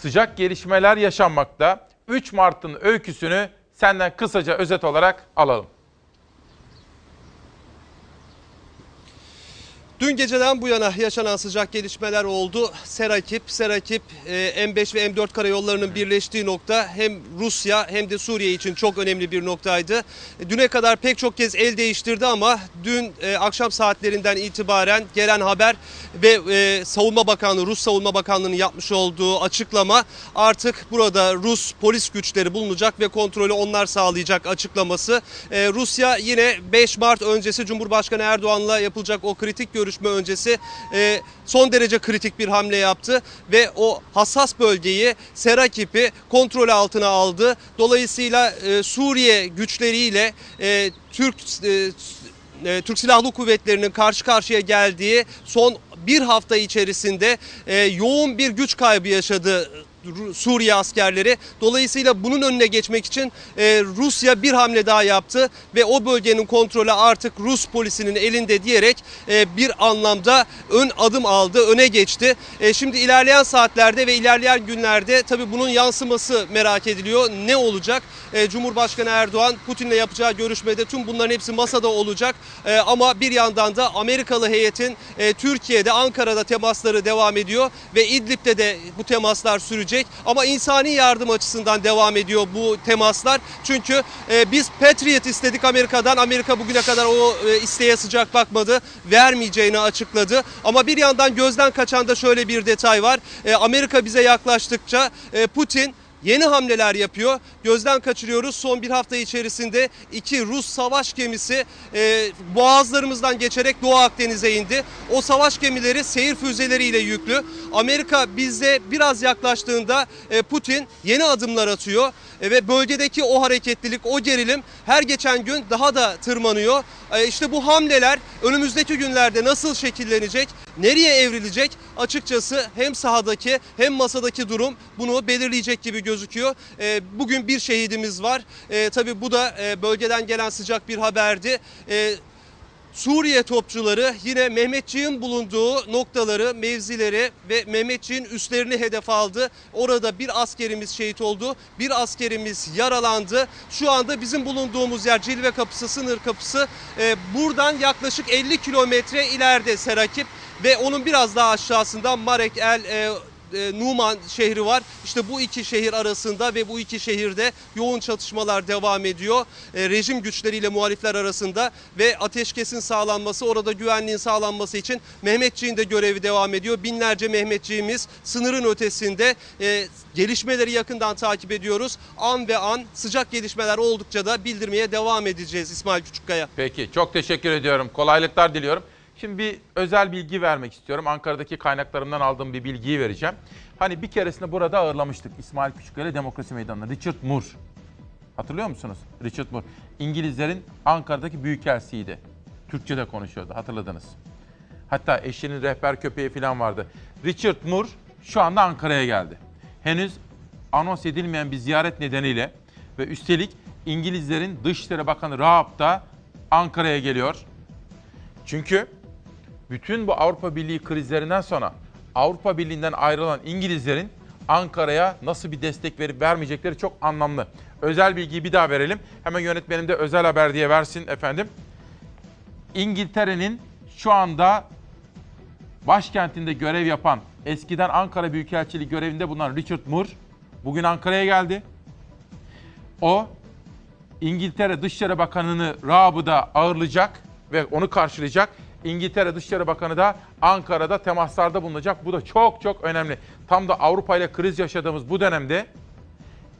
sıcak gelişmeler yaşanmakta. 3 Mart'ın öyküsünü senden kısaca özet olarak alalım. Dün geceden bu yana yaşanan sıcak gelişmeler oldu. Serakip, Serakip e, M5 ve M4 karayollarının birleştiği nokta hem Rusya hem de Suriye için çok önemli bir noktaydı. E, Düne kadar pek çok kez el değiştirdi ama dün e, akşam saatlerinden itibaren gelen haber ve Savunma Bakanlığı, Rus Savunma Bakanlığı'nın yapmış olduğu açıklama artık burada Rus polis güçleri bulunacak ve kontrolü onlar sağlayacak açıklaması. Rusya yine 5 Mart öncesi Cumhurbaşkanı Erdoğan'la yapılacak o kritik görüşme öncesi e, son derece kritik bir hamle yaptı ve o hassas bölgeyi Serakip'i kontrol altına aldı. Dolayısıyla e, Suriye güçleriyle e, Türk e, e, Türk Silahlı Kuvvetleri'nin karşı karşıya geldiği son bir hafta içerisinde e, yoğun bir güç kaybı yaşadı Suriye askerleri. Dolayısıyla bunun önüne geçmek için e, Rusya bir hamle daha yaptı ve o bölgenin kontrolü artık Rus polisinin elinde diyerek e, bir anlamda ön adım aldı, öne geçti. E, şimdi ilerleyen saatlerde ve ilerleyen günlerde tabii bunun yansıması merak ediliyor. Ne olacak? E, Cumhurbaşkanı Erdoğan Putin'le yapacağı görüşmede tüm bunların hepsi masada olacak. E, ama bir yandan da Amerikalı heyetin e, Türkiye'de, Ankara'da temasları devam ediyor ve İdlib'de de bu temaslar sürecek. Ama insani yardım açısından devam ediyor bu temaslar. Çünkü e, biz Patriot istedik Amerika'dan. Amerika bugüne kadar o e, isteğe sıcak bakmadı. Vermeyeceğini açıkladı. Ama bir yandan gözden kaçan da şöyle bir detay var. E, Amerika bize yaklaştıkça e, Putin yeni hamleler yapıyor. Gözden kaçırıyoruz. Son bir hafta içerisinde iki Rus savaş gemisi e, boğazlarımızdan geçerek Doğu Akdeniz'e indi. O savaş gemileri seyir füzeleriyle yüklü. Amerika bize biraz yaklaştığında e, Putin yeni adımlar atıyor. E, ve bölgedeki o hareketlilik, o gerilim her geçen gün daha da tırmanıyor. E, işte bu hamleler önümüzdeki günlerde nasıl şekillenecek, nereye evrilecek açıkçası hem sahadaki hem masadaki durum bunu belirleyecek gibi gözüküyor. E, bugün bir şehidimiz var. E, tabii bu da e, bölgeden gelen sıcak bir haberdi. E, Suriye topçuları yine Mehmetçiğin bulunduğu noktaları, mevzileri ve Mehmetçiğin üstlerini hedef aldı. Orada bir askerimiz şehit oldu, bir askerimiz yaralandı. Şu anda bizim bulunduğumuz yer Cilve Kapısı, sınır kapısı. Ee, buradan yaklaşık 50 kilometre ileride Serakip ve onun biraz daha aşağısında Marek El e, e, Numan şehri var. İşte bu iki şehir arasında ve bu iki şehirde yoğun çatışmalar devam ediyor. E, rejim güçleriyle muhalifler arasında ve ateşkesin sağlanması, orada güvenliğin sağlanması için Mehmetçiğin de görevi devam ediyor. Binlerce Mehmetçiğimiz sınırın ötesinde e, gelişmeleri yakından takip ediyoruz. An ve an sıcak gelişmeler oldukça da bildirmeye devam edeceğiz İsmail Küçükkaya. Peki çok teşekkür ediyorum. Kolaylıklar diliyorum. Şimdi bir özel bilgi vermek istiyorum. Ankara'daki kaynaklarımdan aldığım bir bilgiyi vereceğim. Hani bir keresinde burada ağırlamıştık İsmail Küçükkaya Demokrasi Meydanı'nda. Richard Moore. Hatırlıyor musunuz? Richard Moore. İngilizlerin Ankara'daki büyükelçisiydi. Türkçe'de konuşuyordu hatırladınız. Hatta eşinin rehber köpeği falan vardı. Richard Moore şu anda Ankara'ya geldi. Henüz anons edilmeyen bir ziyaret nedeniyle ve üstelik İngilizlerin Dışişleri Bakanı Raab da Ankara'ya geliyor. Çünkü bütün bu Avrupa Birliği krizlerinden sonra Avrupa Birliği'nden ayrılan İngilizlerin Ankara'ya nasıl bir destek verip vermeyecekleri çok anlamlı. Özel bilgiyi bir daha verelim. Hemen yönetmenim de özel haber diye versin efendim. İngiltere'nin şu anda başkentinde görev yapan, eskiden Ankara Büyükelçiliği görevinde bulunan Richard Moore bugün Ankara'ya geldi. O İngiltere Dışişleri Bakanı'nı Raab'ı da ağırlayacak ve onu karşılayacak. İngiltere Dışişleri Bakanı da Ankara'da temaslarda bulunacak. Bu da çok çok önemli. Tam da Avrupa ile kriz yaşadığımız bu dönemde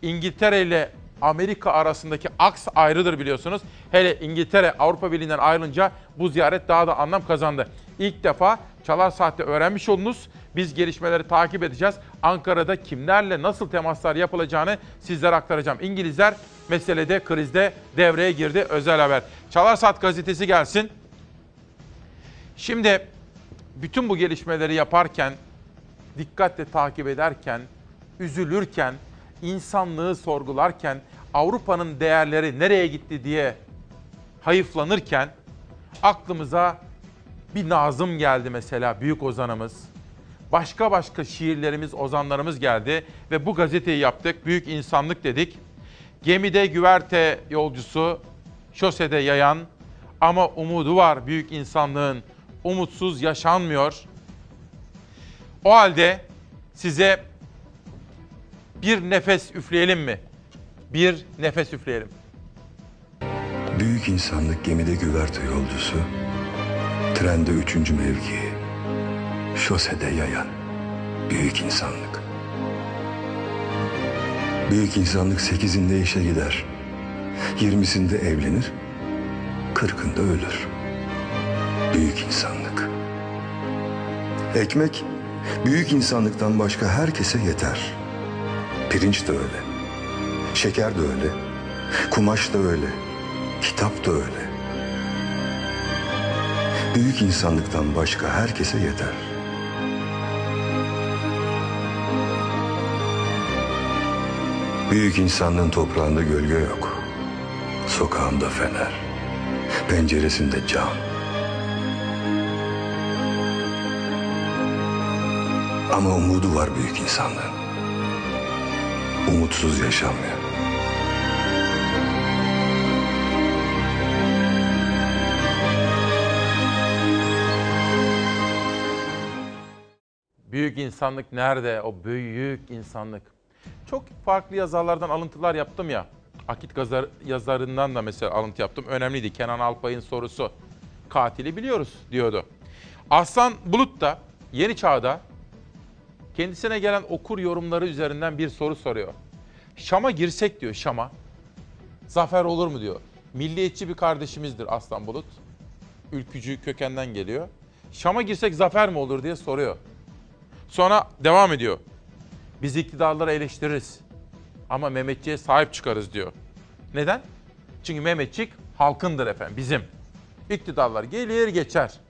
İngiltere ile Amerika arasındaki aks ayrıdır biliyorsunuz. Hele İngiltere Avrupa Birliği'nden ayrılınca bu ziyaret daha da anlam kazandı. İlk defa Çalar Saat'te öğrenmiş oldunuz. Biz gelişmeleri takip edeceğiz. Ankara'da kimlerle nasıl temaslar yapılacağını sizlere aktaracağım. İngilizler meselede, krizde devreye girdi. Özel haber. Çalar Saat gazetesi gelsin. Şimdi bütün bu gelişmeleri yaparken, dikkatle takip ederken, üzülürken, insanlığı sorgularken, Avrupa'nın değerleri nereye gitti diye hayıflanırken aklımıza bir Nazım geldi mesela büyük ozanımız. Başka başka şiirlerimiz, ozanlarımız geldi ve bu gazeteyi yaptık. Büyük insanlık dedik. Gemide güverte yolcusu, şosede yayan ama umudu var büyük insanlığın. Umutsuz yaşanmıyor. O halde size bir nefes üfleyelim mi? Bir nefes üfleyelim. Büyük insanlık gemide güverte yolcusu, trende üçüncü mevki, şosede yayan büyük insanlık. Büyük insanlık sekizinde işe gider, yirmisinde evlenir, kırkında ölür. Büyük insanlık. Ekmek büyük insanlıktan başka herkese yeter. Pirinç de öyle, şeker de öyle, kumaş da öyle, kitap da öyle. Büyük insanlıktan başka herkese yeter. Büyük insanlığın toprağında gölge yok. Sokağında fener. Penceresinde cam. Ama umudu var büyük insanlığın. Umutsuz yaşanmıyor. Büyük insanlık nerede? O büyük insanlık. Çok farklı yazarlardan alıntılar yaptım ya. Akit gazar, yazarından da mesela alıntı yaptım. Önemliydi. Kenan Alpay'ın sorusu. Katili biliyoruz diyordu. Aslan Bulut da Yeni Çağ'da kendisine gelen okur yorumları üzerinden bir soru soruyor. Şam'a girsek diyor Şam'a. Zafer olur mu diyor. Milliyetçi bir kardeşimizdir Aslan Bulut. Ülkücü kökenden geliyor. Şam'a girsek zafer mi olur diye soruyor. Sonra devam ediyor. Biz iktidarları eleştiririz. Ama Mehmetçiğe sahip çıkarız diyor. Neden? Çünkü Mehmetçik halkındır efendim, bizim. İktidarlar gelir geçer.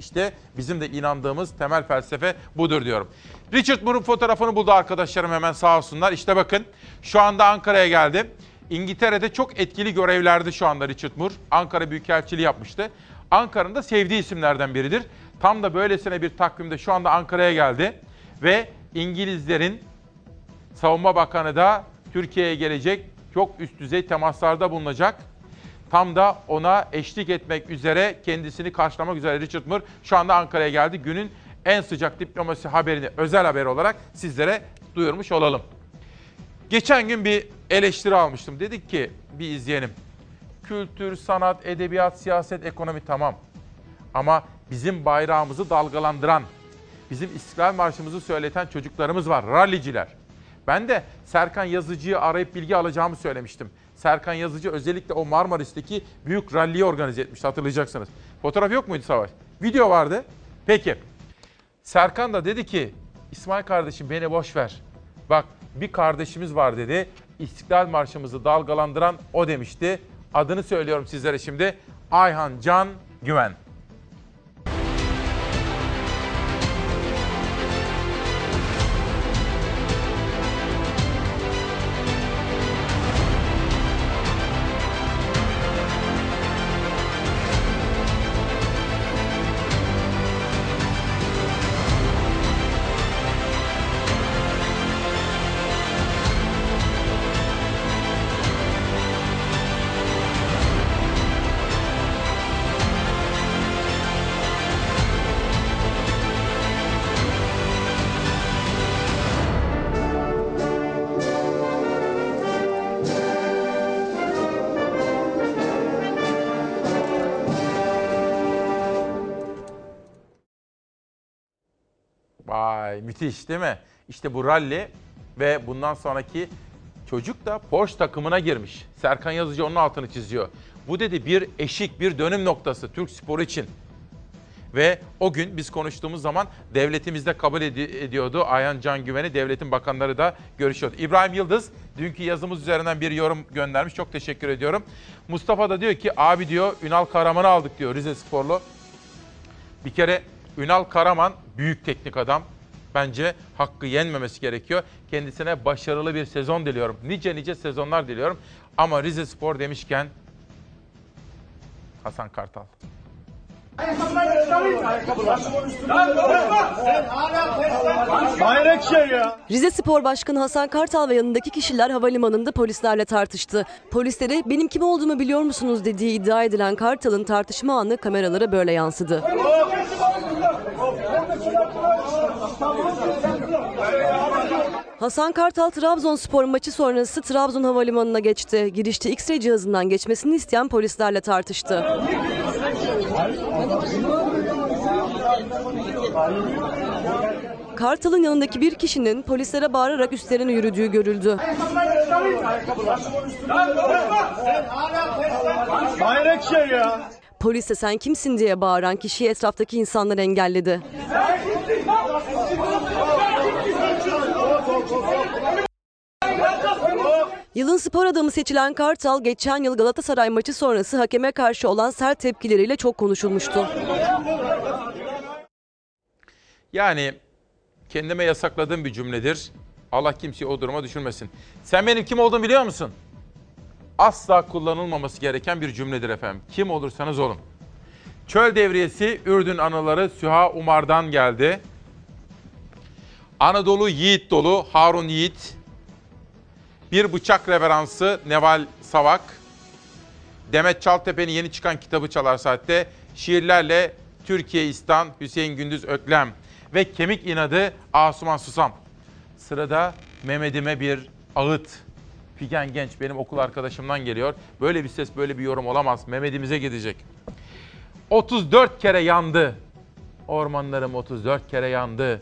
İşte bizim de inandığımız temel felsefe budur diyorum. Richard Moore'un fotoğrafını buldu arkadaşlarım hemen sağ olsunlar. İşte bakın şu anda Ankara'ya geldi. İngiltere'de çok etkili görevlerde şu anda Richard Moore. Ankara Büyükelçiliği yapmıştı. Ankara'nın da sevdiği isimlerden biridir. Tam da böylesine bir takvimde şu anda Ankara'ya geldi. Ve İngilizlerin Savunma Bakanı da Türkiye'ye gelecek. Çok üst düzey temaslarda bulunacak. Tam da ona eşlik etmek üzere kendisini karşılamak üzere Richard Moore şu anda Ankara'ya geldi. Günün en sıcak diplomasi haberini özel haber olarak sizlere duyurmuş olalım. Geçen gün bir eleştiri almıştım. Dedik ki bir izleyelim. Kültür, sanat, edebiyat, siyaset, ekonomi tamam. Ama bizim bayrağımızı dalgalandıran, bizim İstiklal Marşımızı söyleten çocuklarımız var, ralliciler. Ben de Serkan Yazıcı'yı arayıp bilgi alacağımı söylemiştim. Serkan Yazıcı özellikle o Marmaris'teki büyük ralliyi organize etmişti hatırlayacaksınız. Fotoğraf yok muydu Savaş? Video vardı. Peki. Serkan da dedi ki İsmail kardeşim beni boş ver. Bak bir kardeşimiz var dedi. İstiklal Marşımızı dalgalandıran o demişti. Adını söylüyorum sizlere şimdi. Ayhan Can Güven. Müthiş değil mi? İşte bu ralli ve bundan sonraki çocuk da Porsche takımına girmiş. Serkan Yazıcı onun altını çiziyor. Bu dedi bir eşik, bir dönüm noktası Türk sporu için. Ve o gün biz konuştuğumuz zaman devletimizde kabul edi- ediyordu. Ayhan Can Güven'i devletin bakanları da görüşüyordu. İbrahim Yıldız dünkü yazımız üzerinden bir yorum göndermiş. Çok teşekkür ediyorum. Mustafa da diyor ki abi diyor Ünal Karaman'ı aldık diyor Rize Sporlu. Bir kere Ünal Karaman büyük teknik adam. Bence hakkı yenmemesi gerekiyor. Kendisine başarılı bir sezon diliyorum. Nice nice sezonlar diliyorum. Ama Rize Spor demişken Hasan Kartal. Ya. Rize Spor Başkanı Hasan Kartal ve yanındaki kişiler havalimanında polislerle tartıştı. Polislere benim kim olduğumu biliyor musunuz dediği iddia edilen Kartal'ın tartışma anı kameralara böyle yansıdı. Hasan Kartal Trabzonspor maçı sonrası Trabzon Havalimanı'na geçti. Girişte X-ray cihazından geçmesini isteyen polislerle tartıştı. Kartal'ın yanındaki bir kişinin polislere bağırarak üstlerine yürüdüğü görüldü. Hayret şey ya. Polise sen kimsin diye bağıran kişiyi etraftaki insanlar engelledi. Yılın spor adamı seçilen Kartal geçen yıl Galatasaray maçı sonrası hakeme karşı olan sert tepkileriyle çok konuşulmuştu. Yani kendime yasakladığım bir cümledir. Allah kimseyi o duruma düşürmesin. Sen benim kim olduğumu biliyor musun? Asla kullanılmaması gereken bir cümledir efendim. Kim olursanız olun. Çöl devriyesi Ürdün anıları Süha Umar'dan geldi. Anadolu Yiğit dolu Harun Yiğit. Bir bıçak reveransı Neval Savak. Demet Çaltepe'nin yeni çıkan kitabı Çalar Saat'te şiirlerle Türkiye İstan Hüseyin Gündüz Öklem ve Kemik İnadı Asuman Susam. Sırada Mehmet'ime bir ağıt. Figen Genç benim okul arkadaşımdan geliyor. Böyle bir ses böyle bir yorum olamaz. Mehmet'imize gidecek. 34 kere yandı. Ormanlarım 34 kere yandı.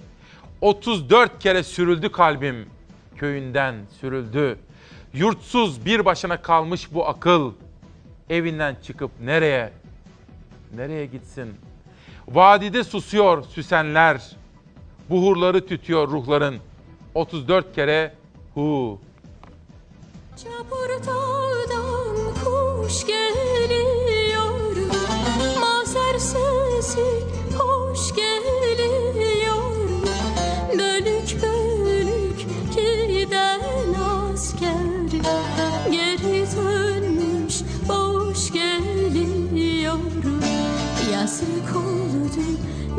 34 kere sürüldü kalbim. Köyünden sürüldü. Yurtsuz bir başına kalmış bu akıl. Evinden çıkıp nereye? Nereye gitsin? Vadide susuyor süsenler. Buhurları tütüyor ruhların. 34 kere hu. Çapur dağdan kuş geliyor. Mazer hoş geliyor. Bölük bölük giden asker Geri dönmüş boş geliyor. Yazık oldu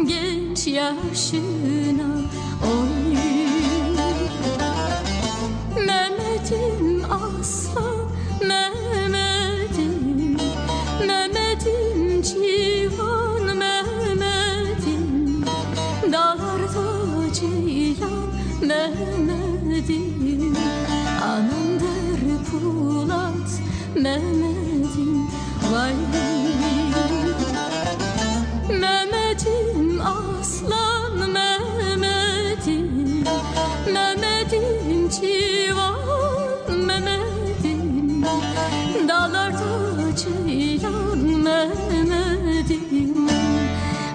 genç yaşına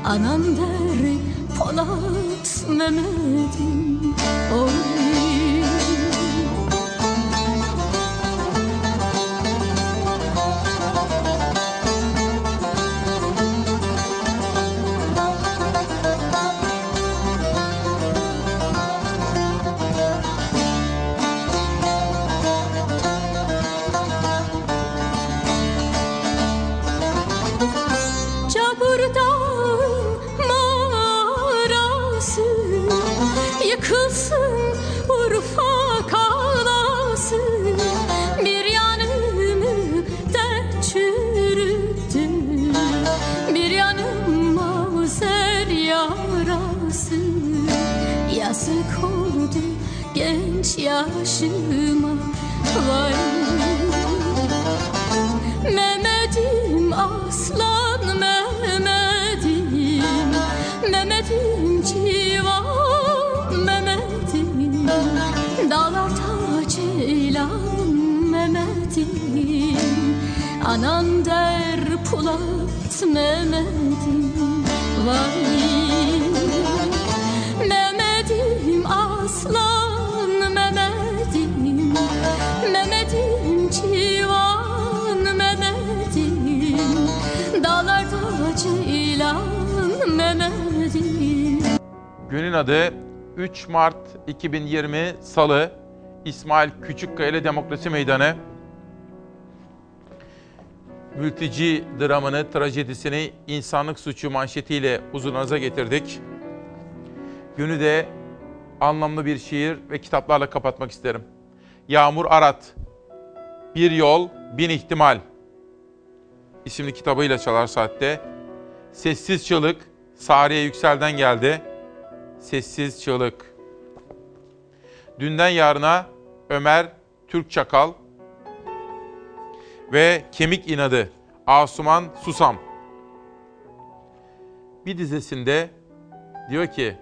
Anam der Polat Mehmet'im Oy Mehmet'im Vay. Mehmet'im aslan Mehmet'im. Mehmet'im civan Mehmet'im. Dağlarda ceylan Mehmet'im. Günün adı 3 Mart 2020 Salı. İsmail Küçükkaya Demokrasi Meydanı. Mülteci dramını, trajedisini insanlık suçu manşetiyle huzurunuza getirdik. Günü de anlamlı bir şiir ve kitaplarla kapatmak isterim. Yağmur Arat, Bir Yol, Bin İhtimal isimli kitabıyla Çalar Saat'te. Sessiz Çığlık, Sariye Yüksel'den geldi. Sessiz Çığlık. Dünden yarına Ömer Türk Çakal ve Kemik İnadı Asuman Susam. Bir dizesinde diyor ki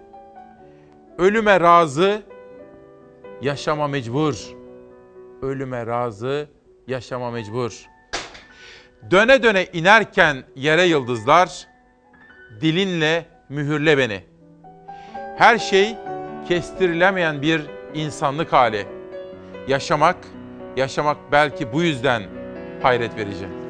Ölüme razı, yaşama mecbur. Ölüme razı, yaşama mecbur. Döne döne inerken yere yıldızlar, dilinle mühürle beni. Her şey kestirilemeyen bir insanlık hali. Yaşamak, yaşamak belki bu yüzden hayret verici.